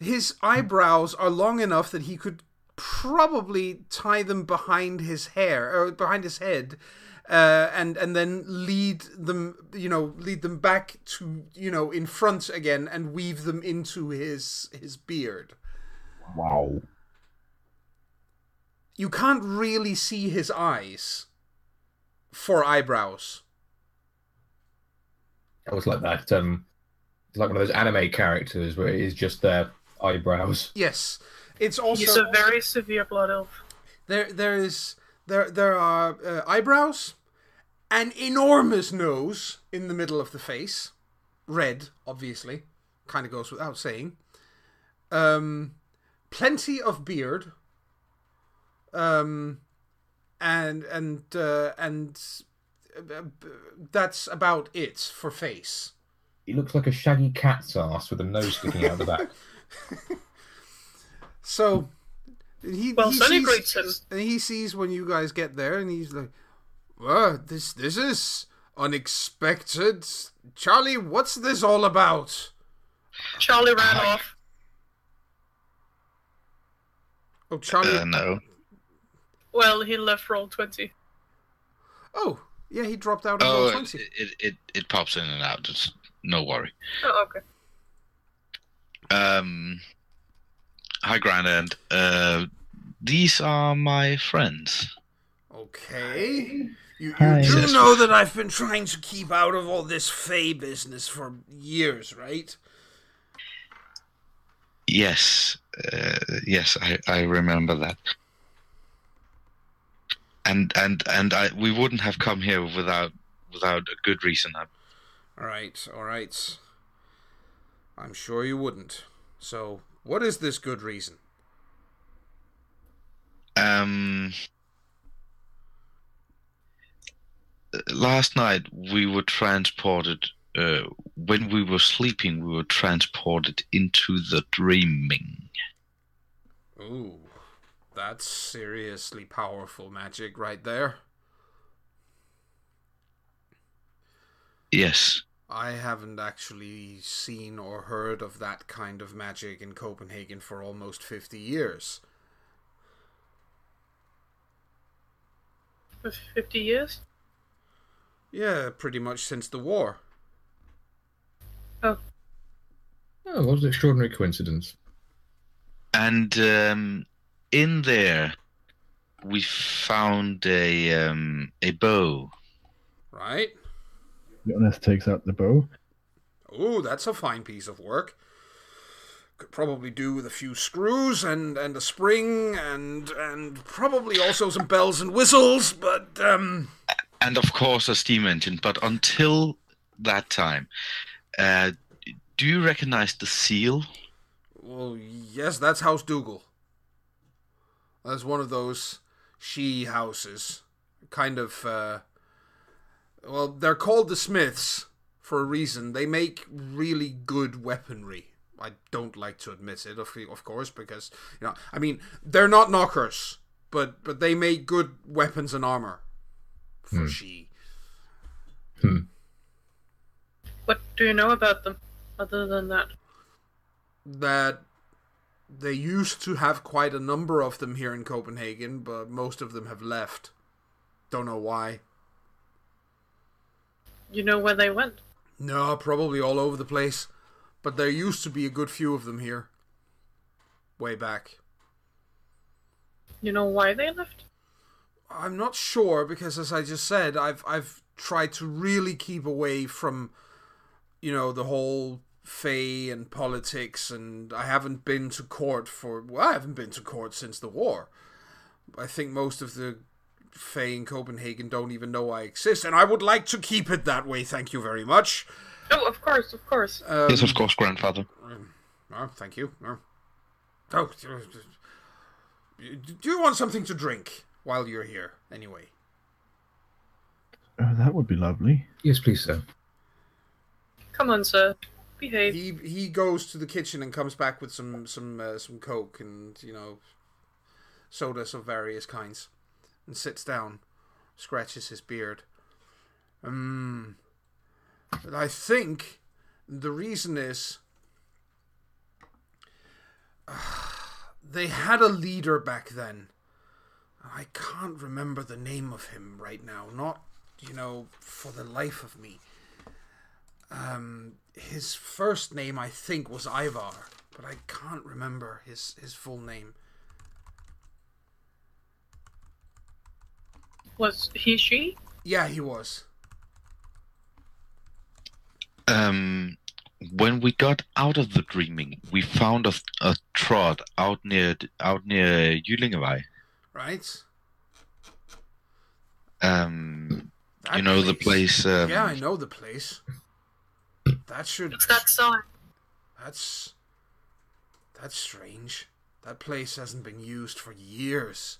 His eyebrows are long enough that he could probably tie them behind his hair or behind his head uh, and and then lead them you know lead them back to you know in front again and weave them into his his beard Wow. you can't really see his eyes for eyebrows It was like that. Um, it's like one of those anime characters where it is just their eyebrows. yes it's also He's a very severe blood elf. There, there is there there are uh, eyebrows, an enormous nose in the middle of the face, red, obviously, kind of goes without saying. Um, plenty of beard. Um, and and uh, and that's about it for face. He looks like a shaggy cat's ass with a nose sticking out the back. So he Well, he Sunny sees, greets and he sees when you guys get there, and he's like, "Well, this this is unexpected, Charlie. What's this all about?" Charlie ran Hi. off. Oh, Charlie. Uh, no. Well, he left roll 20. oh, yeah, he dropped out Oh, it, it, it, it pops in and out. Just no worry. Oh, okay. Um, hi, Grandad. Uh, these are my friends. Okay. You, you Hi. do know that I've been trying to keep out of all this Fae business for years, right? Yes, uh, yes, I, I remember that. And and and I we wouldn't have come here without without a good reason. All right, all right. I'm sure you wouldn't. So, what is this good reason? Um, last night we were transported. Uh, when we were sleeping, we were transported into the dreaming. Ooh, that's seriously powerful magic right there. Yes. I haven't actually seen or heard of that kind of magic in Copenhagen for almost 50 years. For 50 years? Yeah, pretty much since the war. Oh, Oh, what an extraordinary coincidence. And um, in there, we found a um, a bow. Right? Jonas takes out the bow. Ooh, that's a fine piece of work. Could probably do with a few screws and, and a spring and and probably also some bells and whistles, but um and of course a steam engine. But until that time, uh, do you recognize the seal? well yes, that's House Dougal. That's one of those Sidhe houses. Kind of uh well, they're called the Smiths for a reason. They make really good weaponry. I don't like to admit it, of, of course, because you know, I mean, they're not nockers, but but they make good weapons and armor for Sidhe. what do you know about them, other than that? That they used to have quite a number of them here in Copenhagen, but most of them have left. Don't know why. You know where they went? No, probably all over the place. But there used to be a good few of them here. Way back. You know why they left? I'm not sure because as I just said, I've I've tried to really keep away from you know, the whole Fae and politics and I haven't been to court for well, I haven't been to court since the war. I think most of the Fae in Copenhagen don't even know I exist, and I would like to keep it that way, thank you very much. Oh, of course, of course. Um, yes, of um, course, grandfather. Oh, thank you. Uh, oh, oh do you want something to drink while you're here? Anyway, Oh, that would be lovely. Yes, please, sir. Come on, sir. Behave. he he goes to the kitchen and comes back with some some uh, some coke and you know sodas of various kinds, and sits down, scratches his beard. Um, but I think the reason is they had a leader back then. I can't remember the name of him right now. Not, you know, for the life of me. Um, his first name I think was Ivar, but I can't remember his his full name. Was he Sidhe? Yeah, he was. Um, when we got out of the dreaming, we found a, a trod out near out near Jyllingevej. Right? Um, That you know the place. Um, yeah, I know the place. That should. It's that sign. That's. That's strange. That place hasn't been used for years.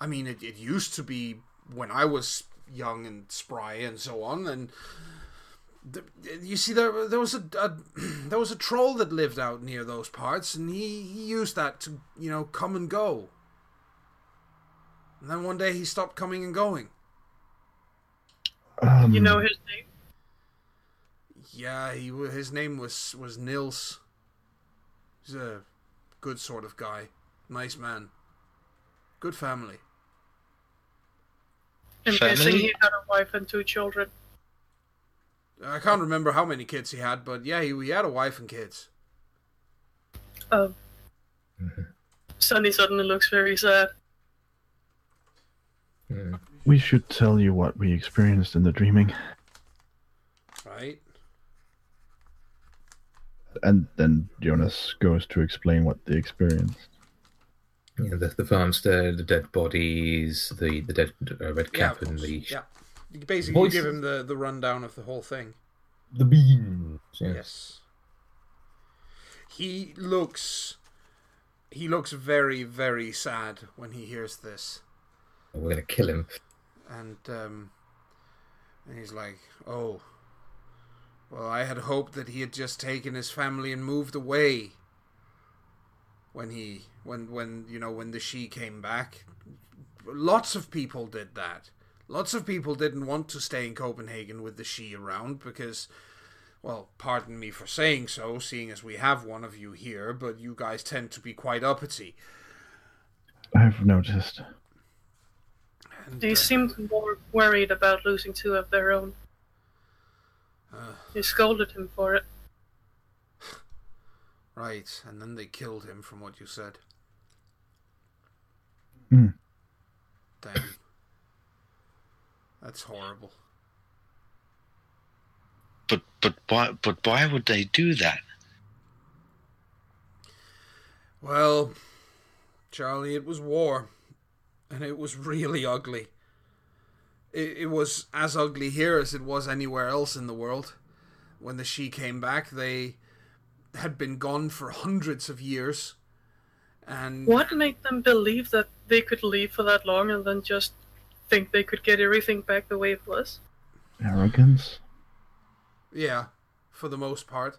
I mean, it, it used to be when I was young and spry and so on, and the, you see, there there was a, a there was a troll that lived out near those parts, and he, he used that to you know come and go. And then one day he stopped coming and going. Um, You know his name? Yeah, he his name was was Nils. He's a good sort of guy, nice man, good family. I'm guessing he had a wife and two children. I can't remember how many kids he had, but yeah, he, he had a wife and kids. Um, Sunny suddenly looks very sad. Hmm. We should tell you what we experienced in the dreaming, Right? And then Jonas goes to explain what they experienced. Yeah, the, the farmstead, the dead bodies, the the dead uh, red cap, of and the yeah. You basically Voices. give him the, the rundown of the whole thing. the beans. Yeah. Yes. He looks he looks very very sad when he hears this, We're gonna kill him. and um, and he's like, "Oh, well, I had hoped that he had just taken his family and moved away." When he when when you know when the Sidhe came back, lots of people did that. Lots of people didn't want to stay in Copenhagen with the Sidhe around because well, pardon me for saying so, seeing as we have one of you here, but you guys tend to be quite uppity. I've noticed. And, They uh, seemed more worried about losing two of their own. Uh, They scolded him for it. right, and then they killed him, from what you said. Hmm. Damn. That's horrible. But but why but why would they do that? Well, Charlie, it was war, and it was really ugly. It, it was as ugly here as it was anywhere else in the world. When the Sidhe came back, they had been gone for hundreds of years, and What made them believe that they could leave for that long and then just think they could get everything back the way it was? Arrogance? Yeah, for the most part.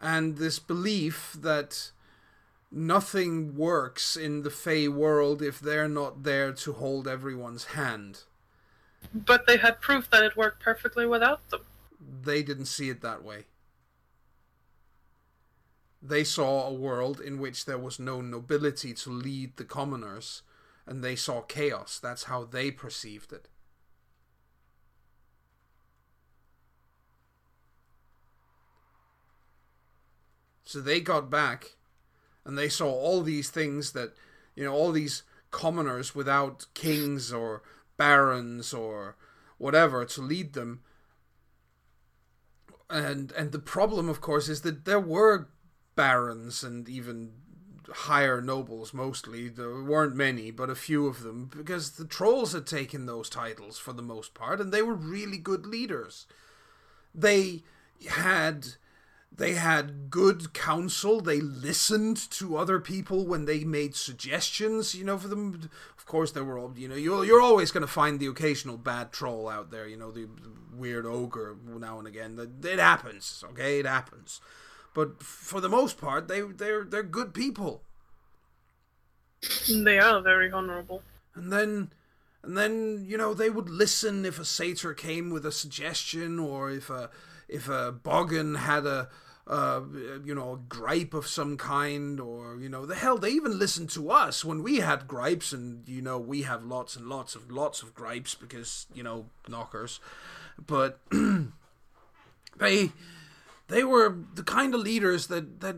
And this belief that nothing works in the Fae world if they're not there to hold everyone's hand. But they had proof that it worked perfectly without them. They didn't see it that way. They saw a world in which there was no nobility to lead the commoners, and they saw chaos. That's how they perceived it. So they got back and they saw all these things that, you know, all these commoners without kings or barons or whatever to lead them. And and the problem of course is that there were barons and even higher nobles mostly. There weren't many, but a few of them because the trolls had taken those titles for the most part and they were really good leaders. They had they had good counsel. They listened to other people when they made suggestions. You know, for them, of course, there were all. You know, you're you're always going to find the occasional bad troll out there. You know, the weird ogre now and again. It happens. Okay, it happens. But for the most part, they they're they're good people. They are very honorable. And then, and then you know they would listen if a satyr came with a suggestion, or if a if a boggan had a uh, you know a gripe of some kind, or you know the hell they even listened to us when we had gripes, and you know we have lots and lots of lots of gripes because you know nockers, but they they were the kind of leaders that that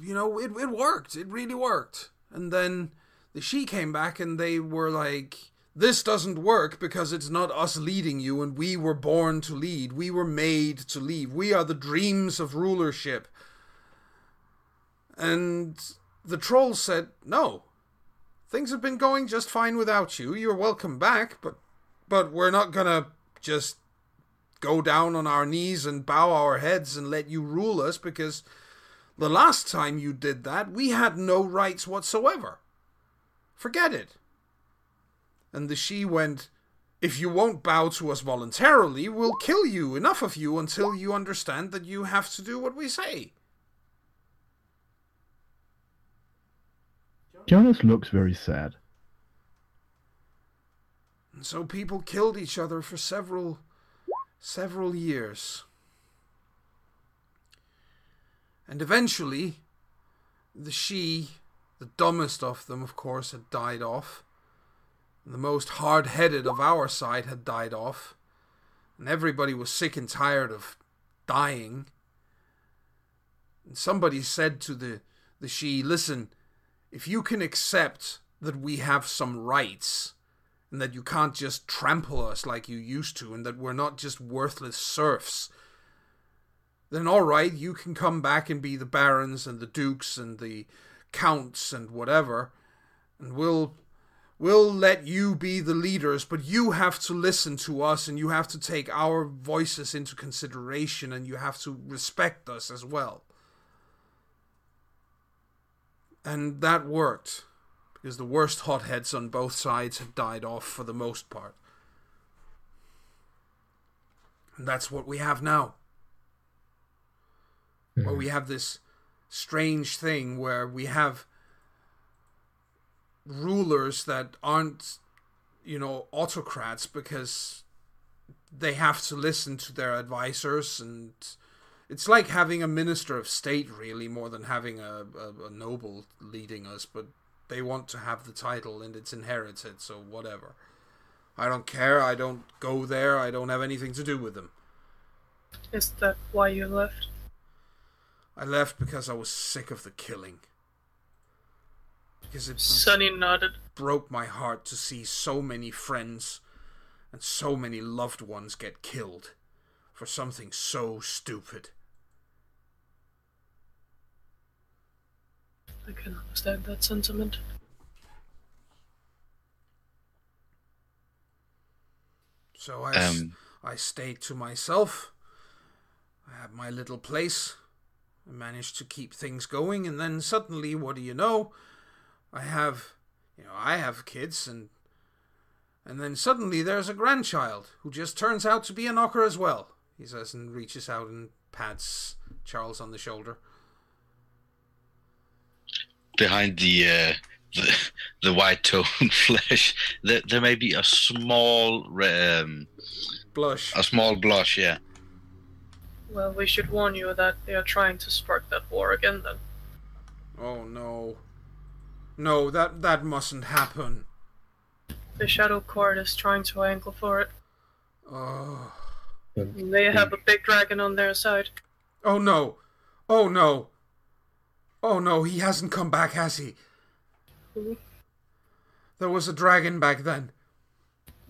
you know it, it worked. It really worked. And then the Sidhe came back and they were like this doesn't work because it's not us leading you and we were born to lead. We were made to lead. We are the dreams of rulership. And the troll said no. Things have been going just fine without you. You're welcome back but but we're not gonna just go down on our knees and bow our heads and let you rule us because the last time you did that, we had no rights whatsoever. Forget it. And the Sidhe went, If you won't bow to us voluntarily, we'll kill you, enough of you, until you understand that you have to do what we say. Jonas looks very sad. And so people killed each other for several, several years. And eventually, the Sidhe, the dumbest of them, of course, had died off. The most hard headed of our side had died off. And everybody was sick and tired of dying. And somebody said to the, the Sidhe, Listen, if you can accept that we have some rights, and that you can't just trample us like you used to, and that we're not just worthless serfs, then all right, you can come back and be the barons and the dukes and the counts and whatever, and we'll we'll let you be the leaders, but you have to listen to us and you have to take our voices into consideration and you have to respect us as well. And that worked because the worst hotheads on both sides had died off for the most part. And that's what we have now. Where hmm. we have this strange thing where we have rulers that aren't, you know, autocrats because they have to listen to their advisors and it's like having a minister of state really more than having a, a, a noble leading us but they want to have the title and it's inherited so whatever. I don't care i don't go there i don't have anything to do with them. Is that why you left? i left because i was sick of the killing because it Sunny nodded. broke my heart to see so many friends and so many loved ones get killed for something so stupid. I can understand that sentiment. So I, s- Um, I stayed to myself. I had my little place. I managed to keep things going, and then suddenly, what do you know? I have, you know, I have kids, and and then suddenly there's a grandchild who just turns out to be a nocker as well. He says and reaches out and pats Charles on the shoulder. behind the uh, the, the white toned flesh, there, there may be a small um, Blush. a small blush. Yeah, Well, we should warn you that they are trying to spark that war again then. Oh no. No, that that mustn't happen. The Shadow Court is trying to angle for it. Oh. They have a big dragon on their side. Oh no. Oh no. Oh no, he hasn't come back, has he? Who? There was a dragon back then.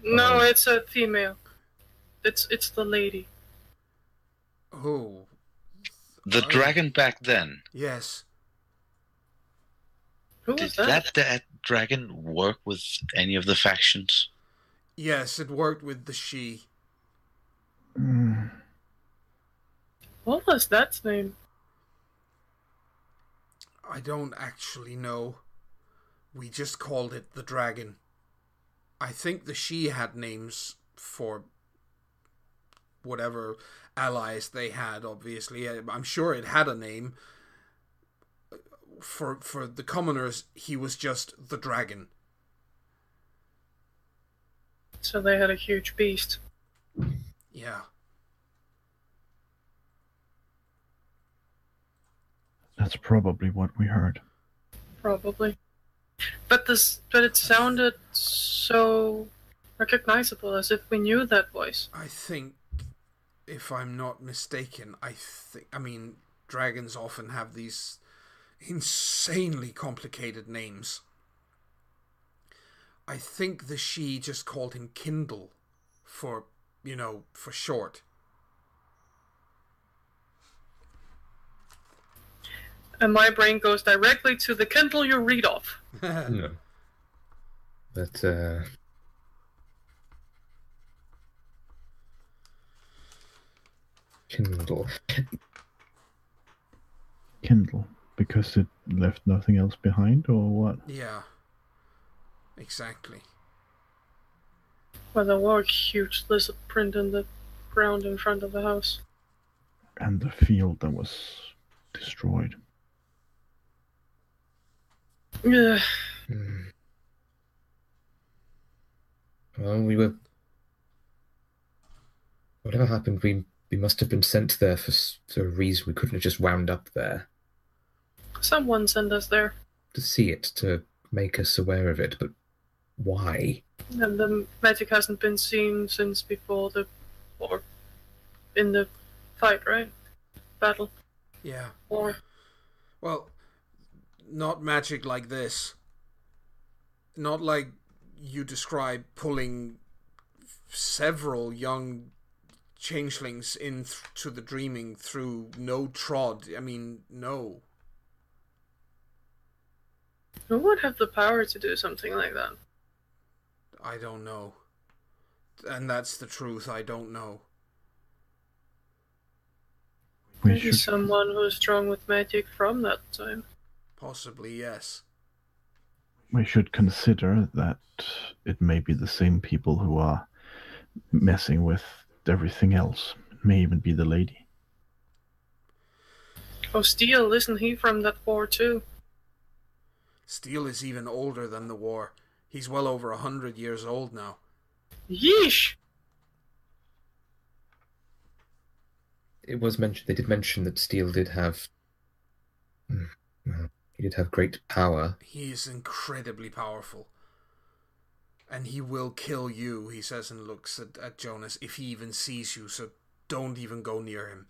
No, oh. it's a female. It's it's the lady. Oh, the dragon back then. yes. Who Did that? that that dragon work with any of the factions? Yes, it worked with the Sidhe. Mm, What was that name? I don't actually know. We just called it the dragon. I think the Sidhe had names for whatever allies they had, obviously. I'm sure it had a name. For for the commoners, he was just the dragon. So they had a huge beast. Yeah. that's probably what we heard. Probably. But this but it sounded so recognizable as if we knew that voice. I think, if I'm not mistaken, I think. I mean, dragons often have these insanely complicated names. I think the Sidhe just called him Kindle for, you know, for short. And my brain goes directly to the Kindle you read off. No. But uh, Kindle. Kindle, because it left nothing else behind, or what? yeah. Exactly. Well, there were a huge lizard print in the ground in front of the house. And the field that was destroyed. Yeah. Hmm. Well, we were. Whatever happened, we We must have been sent there for, for a reason. We couldn't have just wound up there Someone send us there, to see it, to make us aware of it. But why? and the magic hasn't been seen since before the, or in the fight, right? Battle Yeah. or Well, not magic like this. Not like you describe pulling several young changelings into the dreaming through no trod. I mean, no. Who would have the power to do something like that? I don't know. And that's the truth. I don't know. We Maybe should someone who's strong with magic from that time. Possibly, yes. we should consider that it may be the same people who are messing with everything else. It may even be the lady. Oh, Steel, isn't he from that war too? Steel is even older than the war. He's well over a hundred years old now. Yeesh! It was mentioned. They did mention that Steel did have. Mm, well, he did have great power. He is incredibly powerful. And he will kill you, he says and looks at, at Jonas, if he even sees you, so don't even go near him.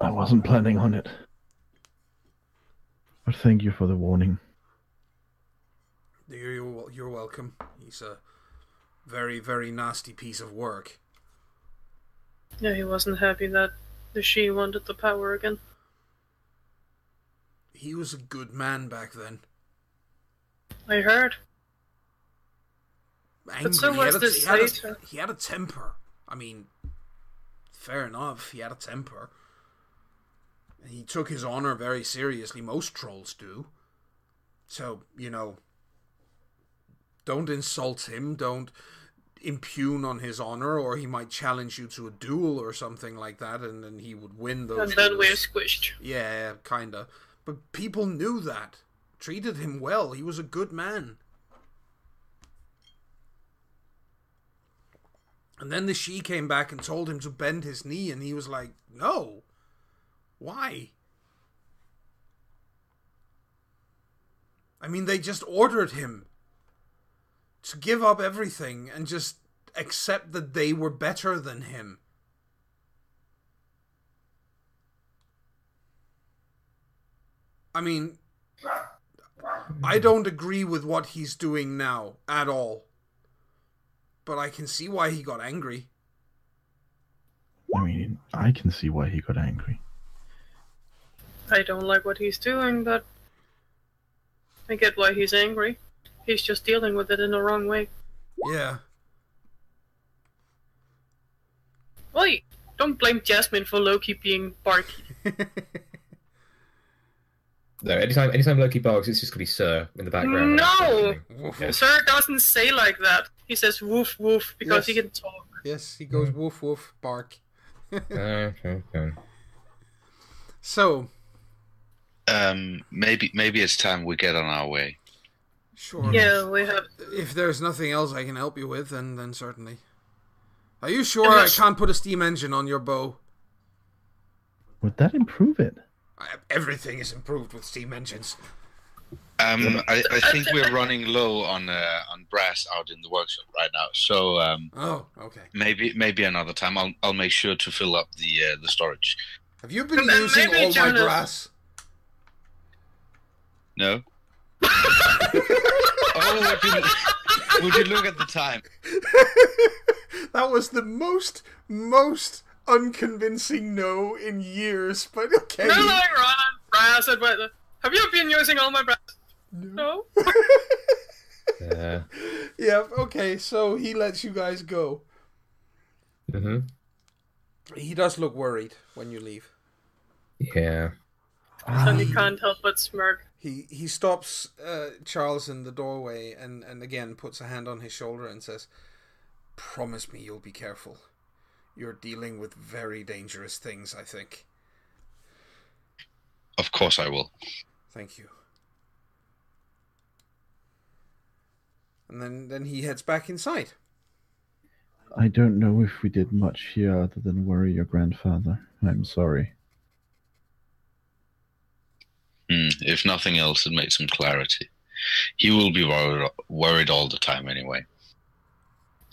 I wasn't planning on it. But thank you for the warning. You're, you're, you're welcome. He's a very, very nasty piece of work. Yeah, he wasn't happy that the Sidhe wanted the power again. He was a good man back then. I heard. Angry. so he, was this he, had a, he had a temper. I mean, fair enough. He had a temper. He took his honor very seriously. Most trolls do. So, you know, don't insult him. Don't impugn on his honor, or he might challenge you to a duel or something like that, and then he would win those. And then we're squished. Yeah, kinda. But people knew that. Treated him well. He was a good man. And then the Sidhe came back and told him to bend his knee, and he was like, No. Why? I mean, they just ordered him to give up everything and just accept that they were better than him. I mean, I don't agree with what he's doing now at all. But I can see why he got angry. I mean, I can see why he got angry. I don't like what he's doing, but I get why he's angry. He's just dealing with it in the wrong way. Yeah. Wait, don't blame Jasmine for Loki being barky. No, anytime anytime Loki barks, it's just gonna be Sir in the background. No! Woof, Yeah. woof. Sir doesn't say like that. He says woof woof because he can talk. Yes, he goes woof woof bark. Okay, okay. So, Um, maybe maybe it's time we get on our way. Sure. Yeah, we have. If there's nothing else I can help you with, then then certainly. Are you sure I'm I not su- can't put a steam engine on your bow? Would that improve it? I- Everything is improved with steam engines. Um, I, I think we're running low on uh, on brass out in the workshop right now. So um, Oh, okay. maybe maybe another time I'll I'll make sure to fill up the uh, the storage. Have you been And using maybe all my brass? No. Oh, would you, would you look at the time? that was the most most unconvincing no in years, but okay. No, like Ron, brass. and what- Have you been using all my breath? No. Yeah. yeah, okay, so he lets you guys go. hmm He does look worried when you leave. Yeah. and he can't help but smirk. He he stops uh, Charles in the doorway and, and again puts a hand on his shoulder and says, Promise me you'll be careful. You're dealing with very dangerous things, I think. Of course I will. Thank you. And then, then he heads back inside. I don't know if we did much here other than worry your grandfather. I'm sorry. Hmm, if nothing else, it made some clarity. He will be worried, worried all the time anyway.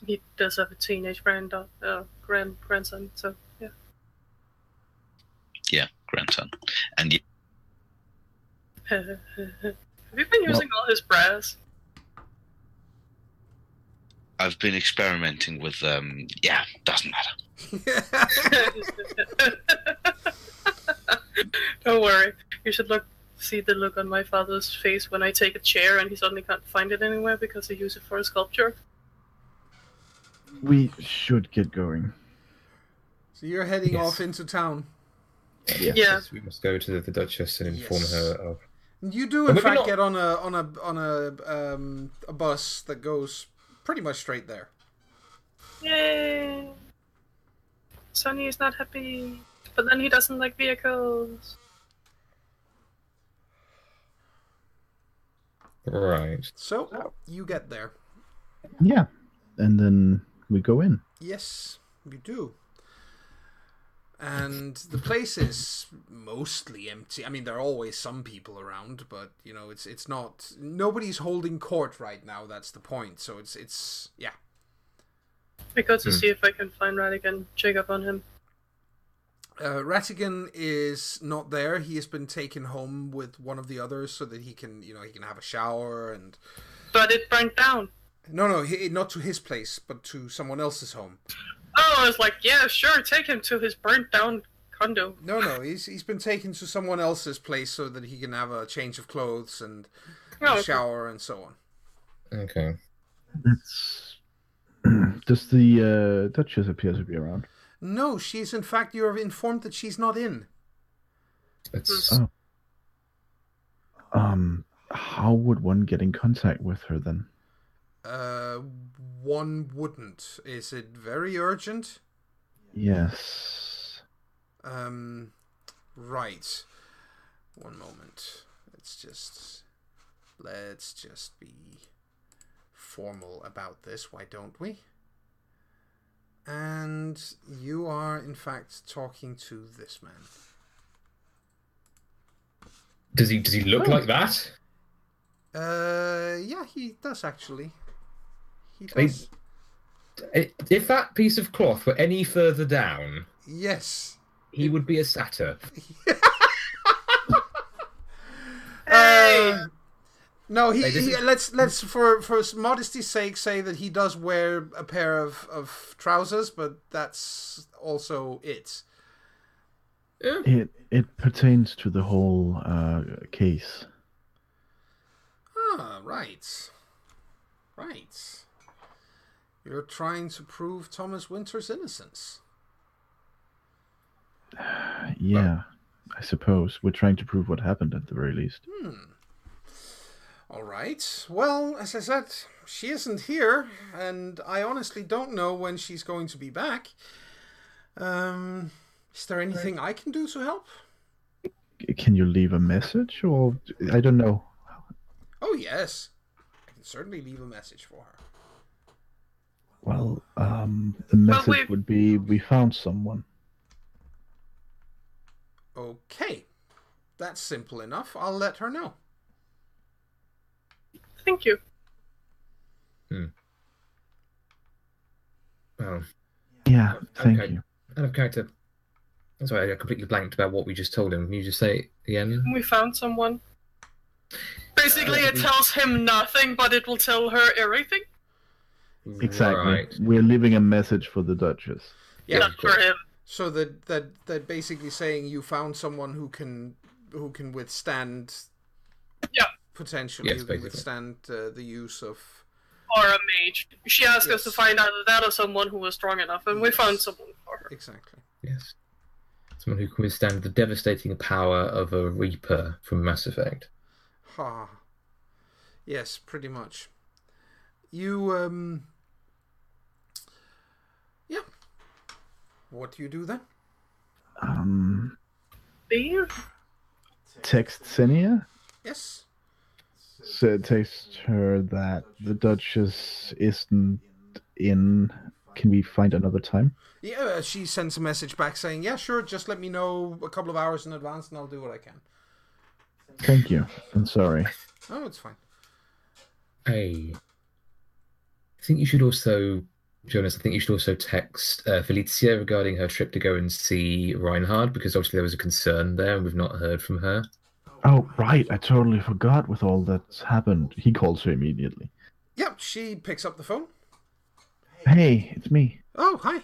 He does have a teenage granddaughter, uh, grand grandson, so yeah. Yeah, grandson. And y- have you been using all his brass? I've been experimenting with um yeah, doesn't matter. Don't worry. You should look see the look on my father's face when I take a chair and he suddenly can't find it anywhere because he used it for a sculpture. We should get going. so you're heading Yes. off into town. Yeah. Yes, we must go to the Duchess and inform Yes. her of. You do, in fact, not. get on a on a on a um, a bus that goes pretty much straight there. Yay! Sunny is not happy, but then he doesn't like vehicles. Right. So you get there. Yeah. And then we go in. Yes, you do. And the place is mostly empty. I mean, there are always some people around, but you know, it's it's not. Nobody's holding court right now. That's the point. So it's it's yeah. I go to Hmm. see if I can find Radigan, check up on him. Uh, Ratigan is not there. He has been taken home with one of the others so that he can, you know, he can have a shower and. But it burnt down. No, no, he, not to his place, but to someone else's home. Oh, I was like, yeah, sure, take him to his burnt down condo. No, no, he's he's been taken to someone else's place so that he can have a change of clothes and Oh, a okay. shower and so on. Okay. That's. Does the uh, Duchess appear to be around? No, she's in fact you're informed that she's not in. It's Oh. Um, how would one get in contact with her then? Uh, one wouldn't. Is it very urgent? Yes. Um, right. One moment. Let's just let's just be formal about this. Why don't we? And you are in fact talking to this man. does he does he look Oh. like that? Uh, yeah, he does actually. He does. I- If that piece of cloth were any further down, Yes. he would be a satyr. Hey! Uh, no, he, Hey, he is- let's let's for for modesty's sake say that he does wear a pair of of trousers, but that's also it. Yeah. It it pertains to the whole uh, case. Ah, right, right. You're trying to prove Thomas Winter's innocence. Yeah, I suppose we're trying to prove what happened at the very least. Hmm. All right. Well, as I said, she isn't here, and I honestly don't know when she's going to be back. Um, is there anything I can do to help? Can you leave a message, or I don't know. Oh, yes. I can certainly leave a message for her. Well, um, the message we- would be we found someone. Okay. That's simple enough. I'll let her know. Thank you. Oh, Yeah, thank Okay. you. out of character. That's why I completely blanked about what we just told him. Can you just say it again? We found someone. Basically, Uh, it tells him nothing, but it will tell her everything. Exactly. Right. We're leaving a message for the Duchess. Yeah. Not for him. So that that that basically saying you found someone who can who can withstand Yeah. Potentially Yes, basically. withstand uh, the use of Or a mage. She asked us to find either that or someone who was strong enough, and we found someone for her. exactly. Yes. Someone who can withstand the devastating power of a Reaper from Mass Effect. Ha. Yes, pretty much. You um Yeah. What do you do then? Um, Leave? text Xenia. Yes. So text her that the Duchess isn't in can we find another time? Yeah, uh, she sends a message back saying, "Yeah, sure. Just let me know a couple of hours in advance, and I'll do what I can." Thank you. I'm sorry. Oh, it's fine. Hey, I think you should also, Jonas. I think you should also text uh, Felicia regarding her trip to go and see Reinhard because obviously there was a concern there, and we've not heard from her. Oh, right. I totally forgot with all that's happened. He calls her immediately. Yep, she picks up the phone. Hey, it's me. Oh, hi.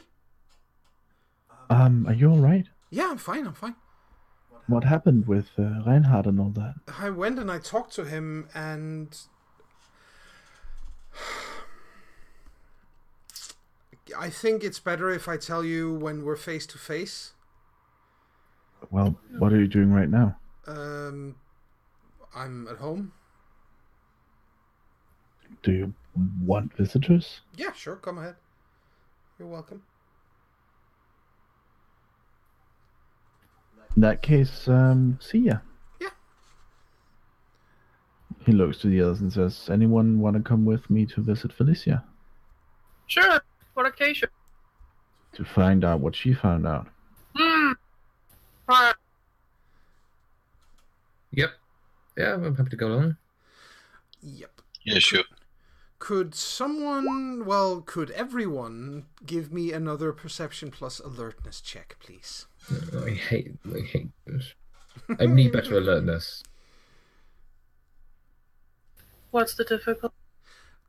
Um, are you all right? Yeah, I'm fine. I'm fine. What happened with uh, Reinhard and all that? I went and I talked to him, and I think it's better if I tell you when we're face to face. Well, what are you doing right now? Um, I'm at home. Do you want visitors? Yeah, sure. Come ahead. You're welcome. In that case, um, see ya. Yeah. He looks to the others and says, Anyone want to come with me to visit Felicia? Sure. What occasion? To find out what she found out. Hmm. Alright. Yep. Yeah, I'm happy to go along. Yep. Yeah, sure. Could someone, well, could everyone give me another perception plus alertness check, please? Oh, I hate, I hate this. I need better alertness. What's the difficulty?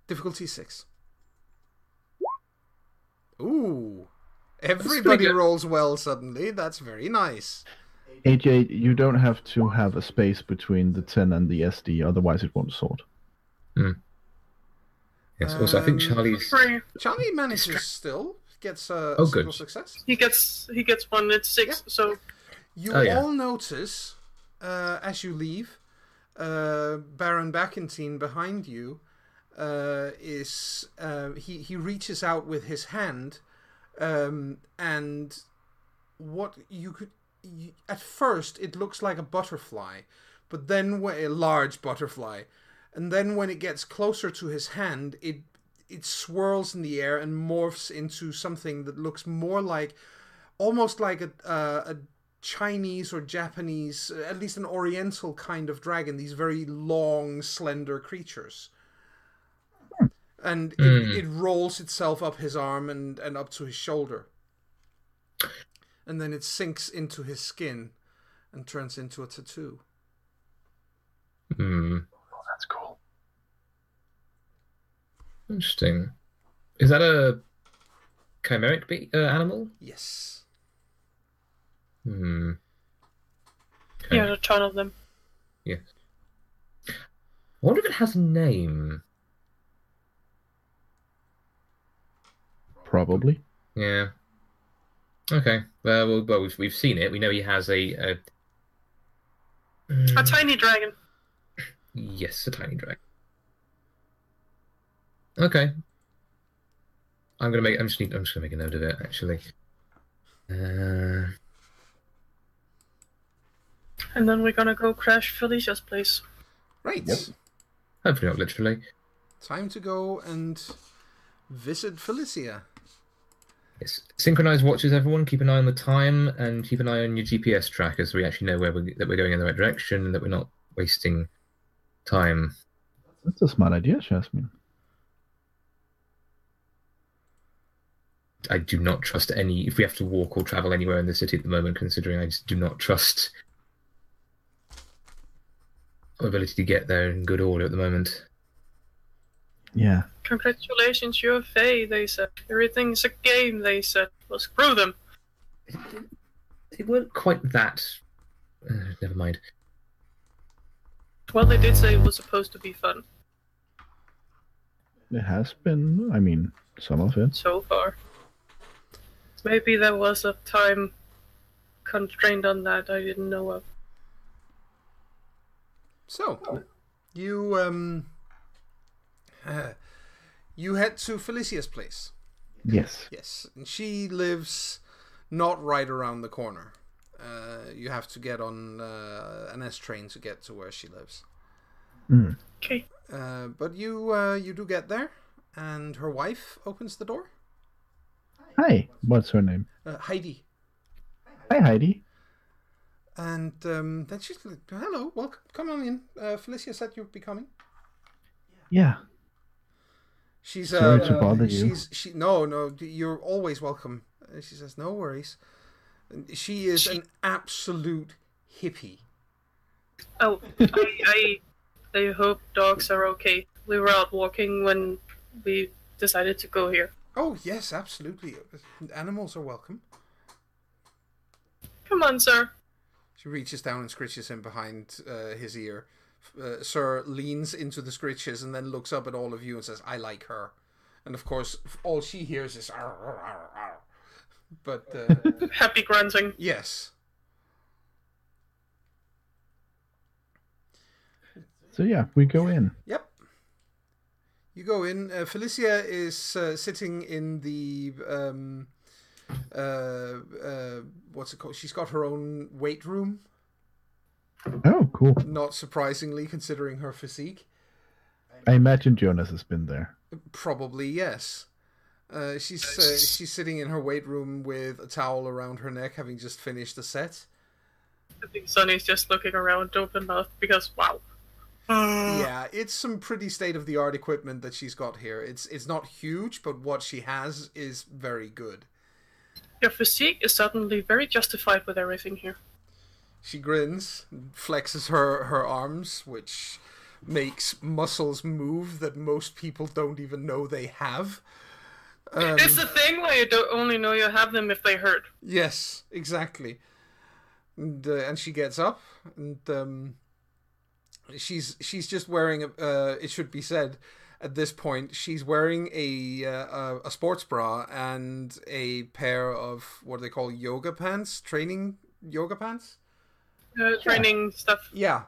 Difficulty six. Ooh. Everybody rolls well suddenly. That's very nice. AJ, you don't have to have a space between the 10 and the SD, otherwise it won't sort. Yes. Also, I think Um, Charlie's. Three. Charlie manages still. Gets a, Oh, a single good. success. He gets he gets one. It's six. So You Oh, yeah. all notice uh, as you leave, uh, Baron Backentine behind you uh, is uh, he he reaches out with his hand, um, and what you could you, at first it looks like a butterfly, but then a large butterfly, and then when it gets closer to his hand, it it swirls in the air and morphs into something that looks more like almost like a, uh, a Chinese or Japanese, uh, at least an Oriental kind of dragon. These very long, slender creatures, and it, Mm. it rolls itself up his arm and and up to his shoulder, and then it sinks into his skin, and turns into a tattoo. Hmm. Oh, that's cool. Interesting. Is that a chimeric be- uh, animal? Yes. Hmm. he has a ton of them. Yes. I wonder if it has a name. Probably. Yeah. Okay. Well, well, well we've, we've seen it. We know he has a. a... A Mm, tiny dragon. yes, a tiny dragon. Okay. I'm gonna make. I'm just. Need, I'm just gonna make a note of it. Actually. Uh, And then we're gonna go crash Felicia's place. Right. Yep. hopefully not literally. Time to go and visit Felicia. Yes. Synchronize watches, everyone. Keep an eye on the time and keep an eye on your GPS tracker so we actually know where we're, that we're going in the right direction and that we're not wasting time. That's a smart idea, Jasmine. I do not trust any. If we have to walk or travel anywhere in the city at the moment, considering I just do not trust our ability to get there in good order at the moment. Yeah. Congratulations, you're Fae, they said. Everything's a game, they said. Well, screw them. They weren't quite that. Uh, never mind. Well, they did say it was supposed to be fun It has been, I mean, some of it. so far. Maybe there was a time constraint on that I didn't know of. So, you um, you head to Felicia's place. Yes. Yes, and she lives not right around the corner. Uh, you have to get on uh, an S train to get to where she lives. Mm. Okay. Uh, but you uh, you do get there, and her wife opens the door. Hi, what's her name? uh, Heidi. Hi, Heidi. And um, then she's like, "Hello, welcome. Come on in." Uh, Felicia said you'd be coming. Yeah, She's Sorry uh, to bother you. She's she no no. You're always welcome. She says no worries. And She is an absolute hippie. Oh, I, I, I hope dogs are okay. We were out walking when we decided to go here. Oh yes, absolutely. Animals are welcome. Come on, sir. She reaches down and scratches him behind uh, his ear. Uh, Sir leans into the scritches and then looks up at all of you and says, "I like her." And of course, all she hears is "Arr, arr, arr, arr." But uh, Happy grunting. yes, so yeah, we go in. Yep. You go in. Uh, Felicia is uh, sitting in the um, uh, uh, what's it called? She's got her own weight room. Oh, cool. Not surprisingly, considering her physique. I imagine Jonas has been there. Probably yes. Uh, she's uh, she's sitting in her weight room with a towel around her neck, having just finished the set. I think Sunny's just looking around open mouth because, wow. Yeah, it's some pretty state of the art equipment that she's got here. It's it's not huge, but what she has is very good. Your physique is suddenly very justified with everything here. She grins, flexes her, her arms, which makes muscles move that most people don't even know they have. Um, it's the thing where you don't only know you have them if they hurt. yes, exactly. And, uh, and she gets up, and um, she's she's just wearing. A, uh, it should be said, at this point, she's wearing a uh, a, a sports bra and a pair of what do they call yoga pants, training yoga pants. Uh, training stuff. Yeah,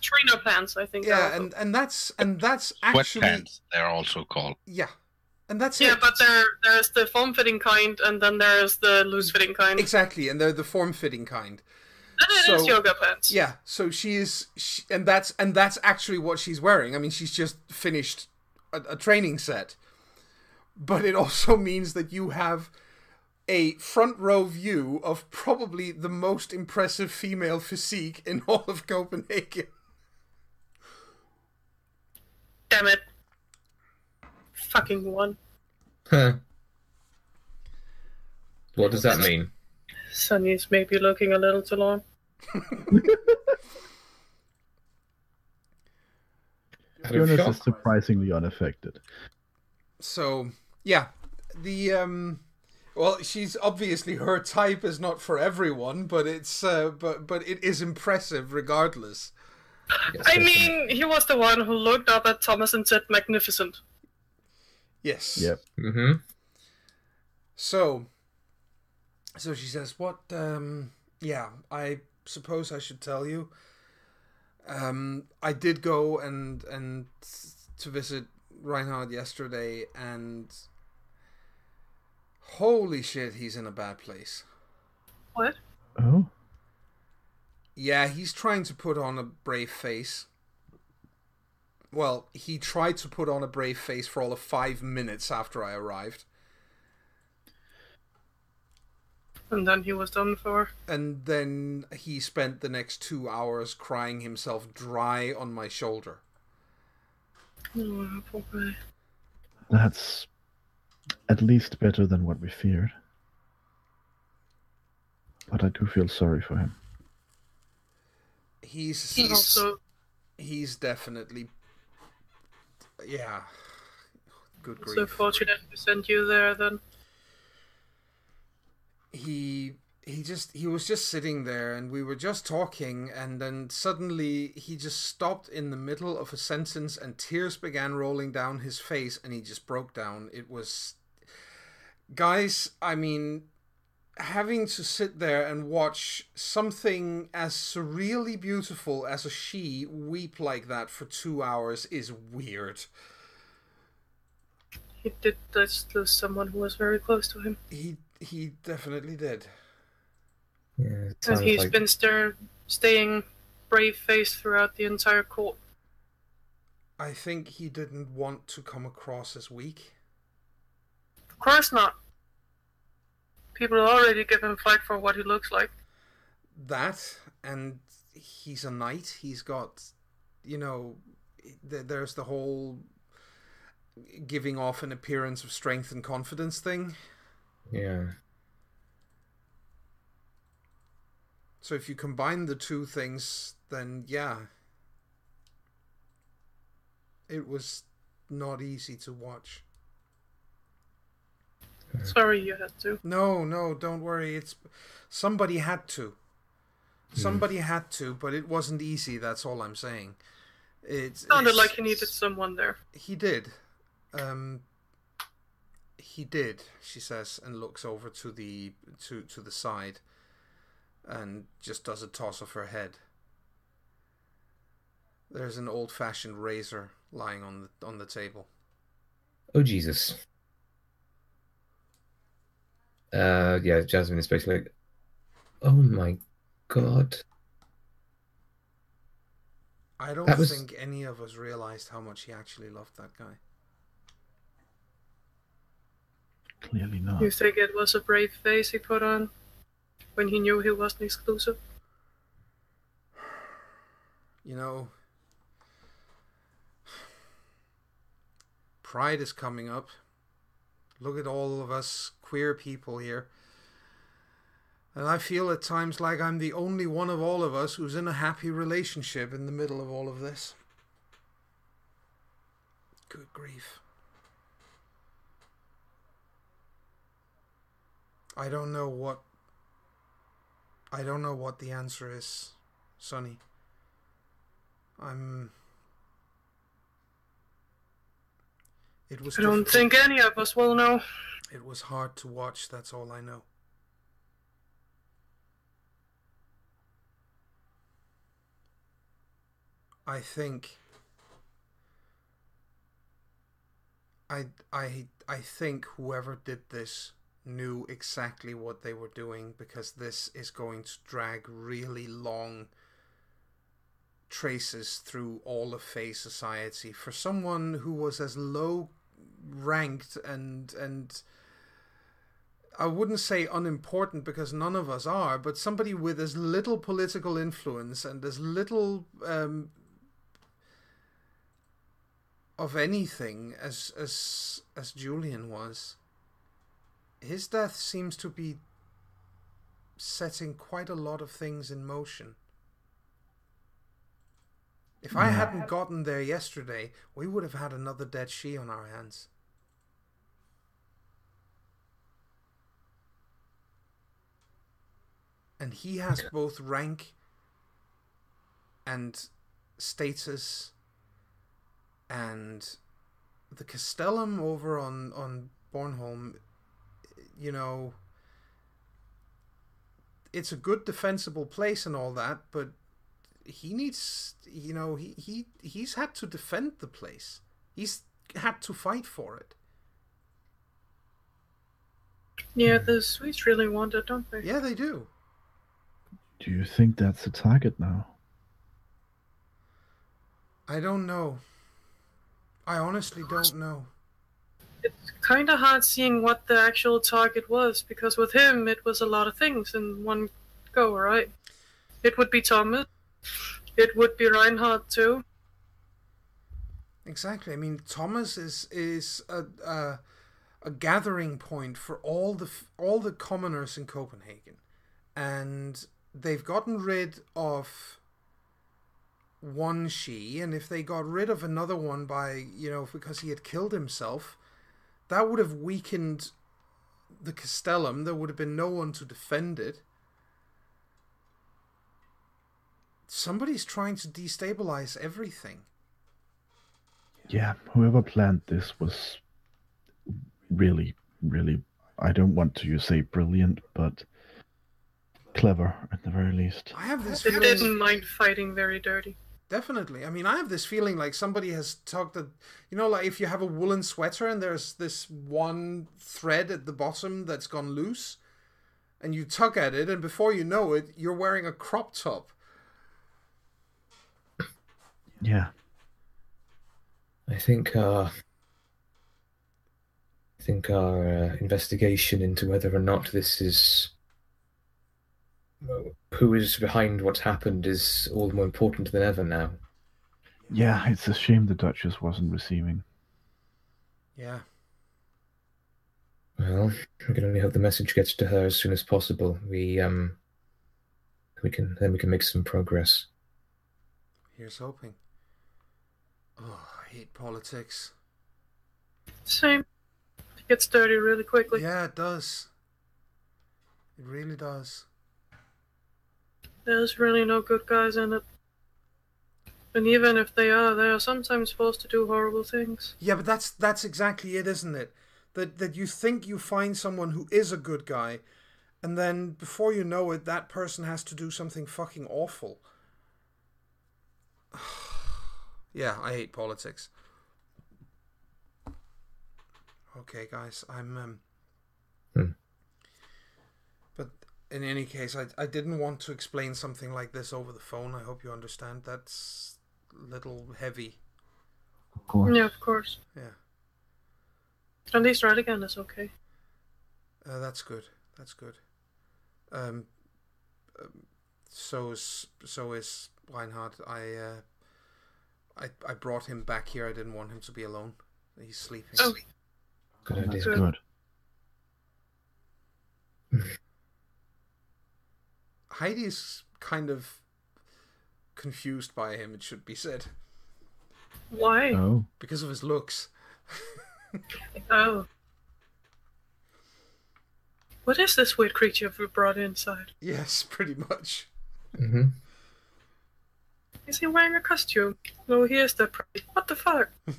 Trainer pants, I think. yeah, and and that's and that's actually Sweatpants, they're also called. yeah, and that's Yeah, it. but there there's the form fitting kind, and then there's the loose fitting kind. exactly, and they're the form fitting kind. and it is so- yoga pants. Yeah, so she is, she, and that's and that's actually what she's wearing. I mean, she's just finished a, a training set, but it also means that you have a front row view of probably the most impressive female physique in all of Copenhagen. Damn it. Fucking one. Huh. What does that mean? Sunny's maybe looking a little too long. Out of Jonas shock? is surprisingly unaffected. So yeah, the um, well, she's obviously her type is not for everyone, but it's uh, but but it is impressive regardless. Yes, I mean, he was the one who looked up at Thomas and said, magnificent. Yes. Yep. Mm-hmm. So, so she says, "What? Um, yeah, I suppose I should tell you. Um, I did go and and to visit Reinhard yesterday, and holy shit, he's in a bad place. What? Oh, Yeah, he's trying to put on a brave face." Well, he tried to put on a brave face for all of five minutes after I arrived. And then he was done for. and then he spent the next two hours crying himself dry on my shoulder. Oh, poor guy. that's at least better than what we feared. But I do feel sorry for him. He's He also, he's definitely yeah. Good grief. so fortunate we sent you there then. He he just he was just sitting there and we were just talking and then suddenly he just stopped in the middle of a sentence and tears began rolling down his face and he just broke down. It was guys, I mean having to sit there and watch something as surreally beautiful as a Sidhe weep like that for 2 hours is weird. He did just lose someone who was very close to him. He he definitely did. Yeah, it And sounds he's like been stir- staying brave faced throughout the entire court. I think he didn't want to come across as weak. Of course not. People already give him fight for what he looks like. That and he's a knight. He's got, you know, th- there's the whole giving off an appearance of strength and confidence thing. Yeah. So if you combine the two things, then yeah, it was not easy to watch. Sorry you had to. No, no, don't worry. It's somebody had to. Somebody had to, but it wasn't easy. That's all I'm saying. It Sounded it's- like he needed someone there. He did. Um, he did. She says, and looks over to the to to the side, and just does a toss of her head. There's an old-fashioned razor lying on the on the table. Oh Jesus. Uh, yeah, Jasmine is basically like, oh my god. I don't That was- think any of us realized how much he actually loved that guy. Clearly not. You think it was a brave face he put on when he knew he wasn't exclusive? You know, Pride is coming up. Look at all of us queer people here. And I feel at times like I'm the only one of all of us who's in a happy relationship in the middle of all of this. Good grief. I don't know what. I don't know what the answer is, Sunny. I'm. It was. I don't difficult. think any of us will know. It was hard to watch. That's all I know. I think. I I I think whoever did this knew exactly what they were doing because this is going to drag really long traces through all of Fae society for someone who was as low ranked and and I wouldn't say unimportant because none of us are, but somebody with as little political influence and as little um, of anything as as as Julian was. His death seems to be setting quite a lot of things in motion. If I hadn't gotten there yesterday, we would have had another dead Sidhe on our hands. And he has both rank and status and the Castellum over on on Bornholm you know it's a good defensible place and all that but he needs you know he, he he's had to defend the place. He's had to fight for it. Yeah, the Swedes really want it, don't they? yeah they do Do you think that's the target now? i don't know i honestly don't know It's kind of hard seeing what the actual target was because with him it was a lot of things in one go, right? It would be Thomas. It would be Reinhardt too. Exactly. I mean, Thomas is is a a, a gathering point for all the all the commoners in Copenhagen, and they've gotten rid of one Sidhe, and if they got rid of another one by you know because he had killed himself, that would have weakened the Castellum. There would have been no one to defend it. Somebody's trying to destabilize everything. Yeah, whoever planned this was really, really, I don't want to say brilliant, but clever at the very least. I have this It feeling. didn't mind fighting very dirty. Definitely. I mean, I have this feeling like somebody has tugged a, you know, like if you have a woolen sweater and there's this one thread at the bottom that's gone loose, and you tug at it, and before you know it, you're wearing a crop top. Yeah, I think uh I think our uh, investigation into whether or not this is who is behind what's happened is all the more important than ever now. Yeah, it's a shame the Duchess wasn't receiving. Yeah. Well, we can only hope the message gets to her as soon as possible. We um, we can then we can make some progress. Here's hoping. Oh, I hate politics. Same. It gets dirty really quickly. Yeah, it does. It really does. There's really no good guys in it. And even if they are, they are sometimes supposed to do horrible things. Yeah, but that's that's exactly it, isn't it? That that you think you find someone who is a good guy, and then before you know it, that person has to do something fucking awful. yeah, I hate politics. Okay, guys, I'm um. Hmm. But in any case, I I didn't want to explain something like this over the phone. I hope you understand. That's a little heavy. Of course. Yeah, of course. Yeah. At least Radigan is okay. Uh, that's good. That's good. Um, um, so is so is Reinhard. I uh, I I brought him back here. I didn't want him to be alone. He's sleeping. Oh, Good idea. that's Good. Good. Heidi's kind of confused by him. It should be said why? Oh, because of his looks. Oh. What is this weird creature we brought inside? Yes, pretty much. hmm Is he wearing a costume? No, he is the pretty. What the fuck? I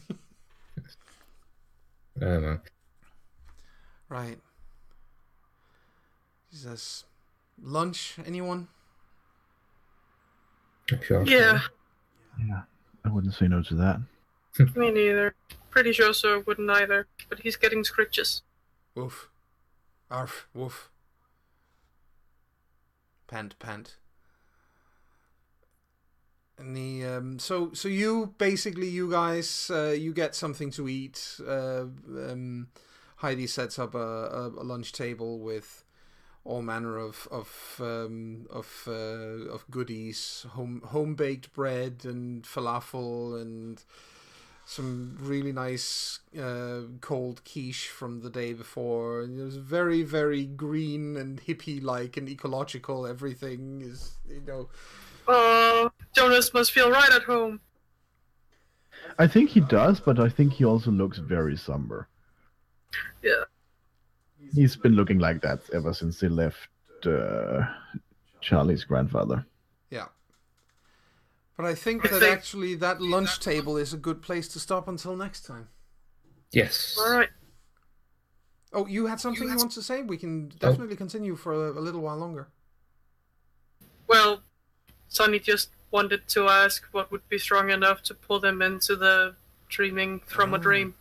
don't know. Right. Jesus. Lunch? Anyone? If you're Yeah, yeah. I wouldn't say no to that. me neither. Pretty sure so wouldn't either. But he's getting scritches. Woof. Arf. Woof. Pant. Pant. And the um, so so you basically you guys uh, you get something to eat. Uh, um, Heidi sets up a, a, a lunch table with all manner of of um, of uh, of goodies, home home baked bread and falafel and some really nice uh, cold quiche from the day before. And it was very very green and hippie like and ecological. Everything is you know Oh, Jonas must feel right at home. I think he does, but I think he also looks very somber. Yeah. He's been looking like that ever since he left uh, Charlie's grandfather. yeah. But I think that actually that lunch table is a good place to stop until next time. Yes. Alright. Oh, you had something you want to say? We can definitely continue for a, a little while longer. Well, Sunny just wanted to ask what would be strong enough to pull them into the dreaming from a Oh. dream.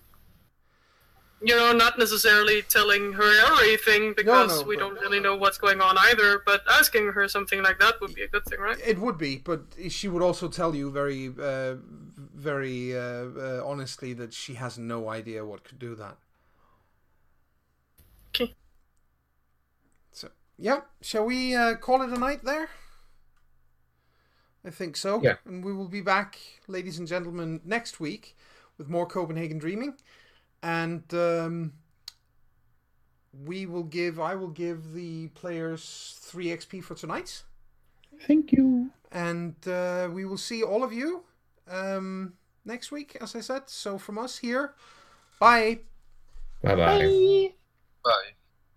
You know, not necessarily telling her everything because no, we don't really know what's going on either, but asking her something like that would be a good thing, right? It would be, but she would also tell you very, uh, very uh, uh, honestly that she has no idea what could do that. Okay. So, yeah, shall we uh, call it a night there? I think so. Yeah. And we will be back, ladies and gentlemen, next week with more Copenhagen Dreaming. And um, we will give, I will give the players 3 XP for tonight Thank you. and uh, we will see all of you um, next week, as I said. So from us here, bye. Bye bye. Bye.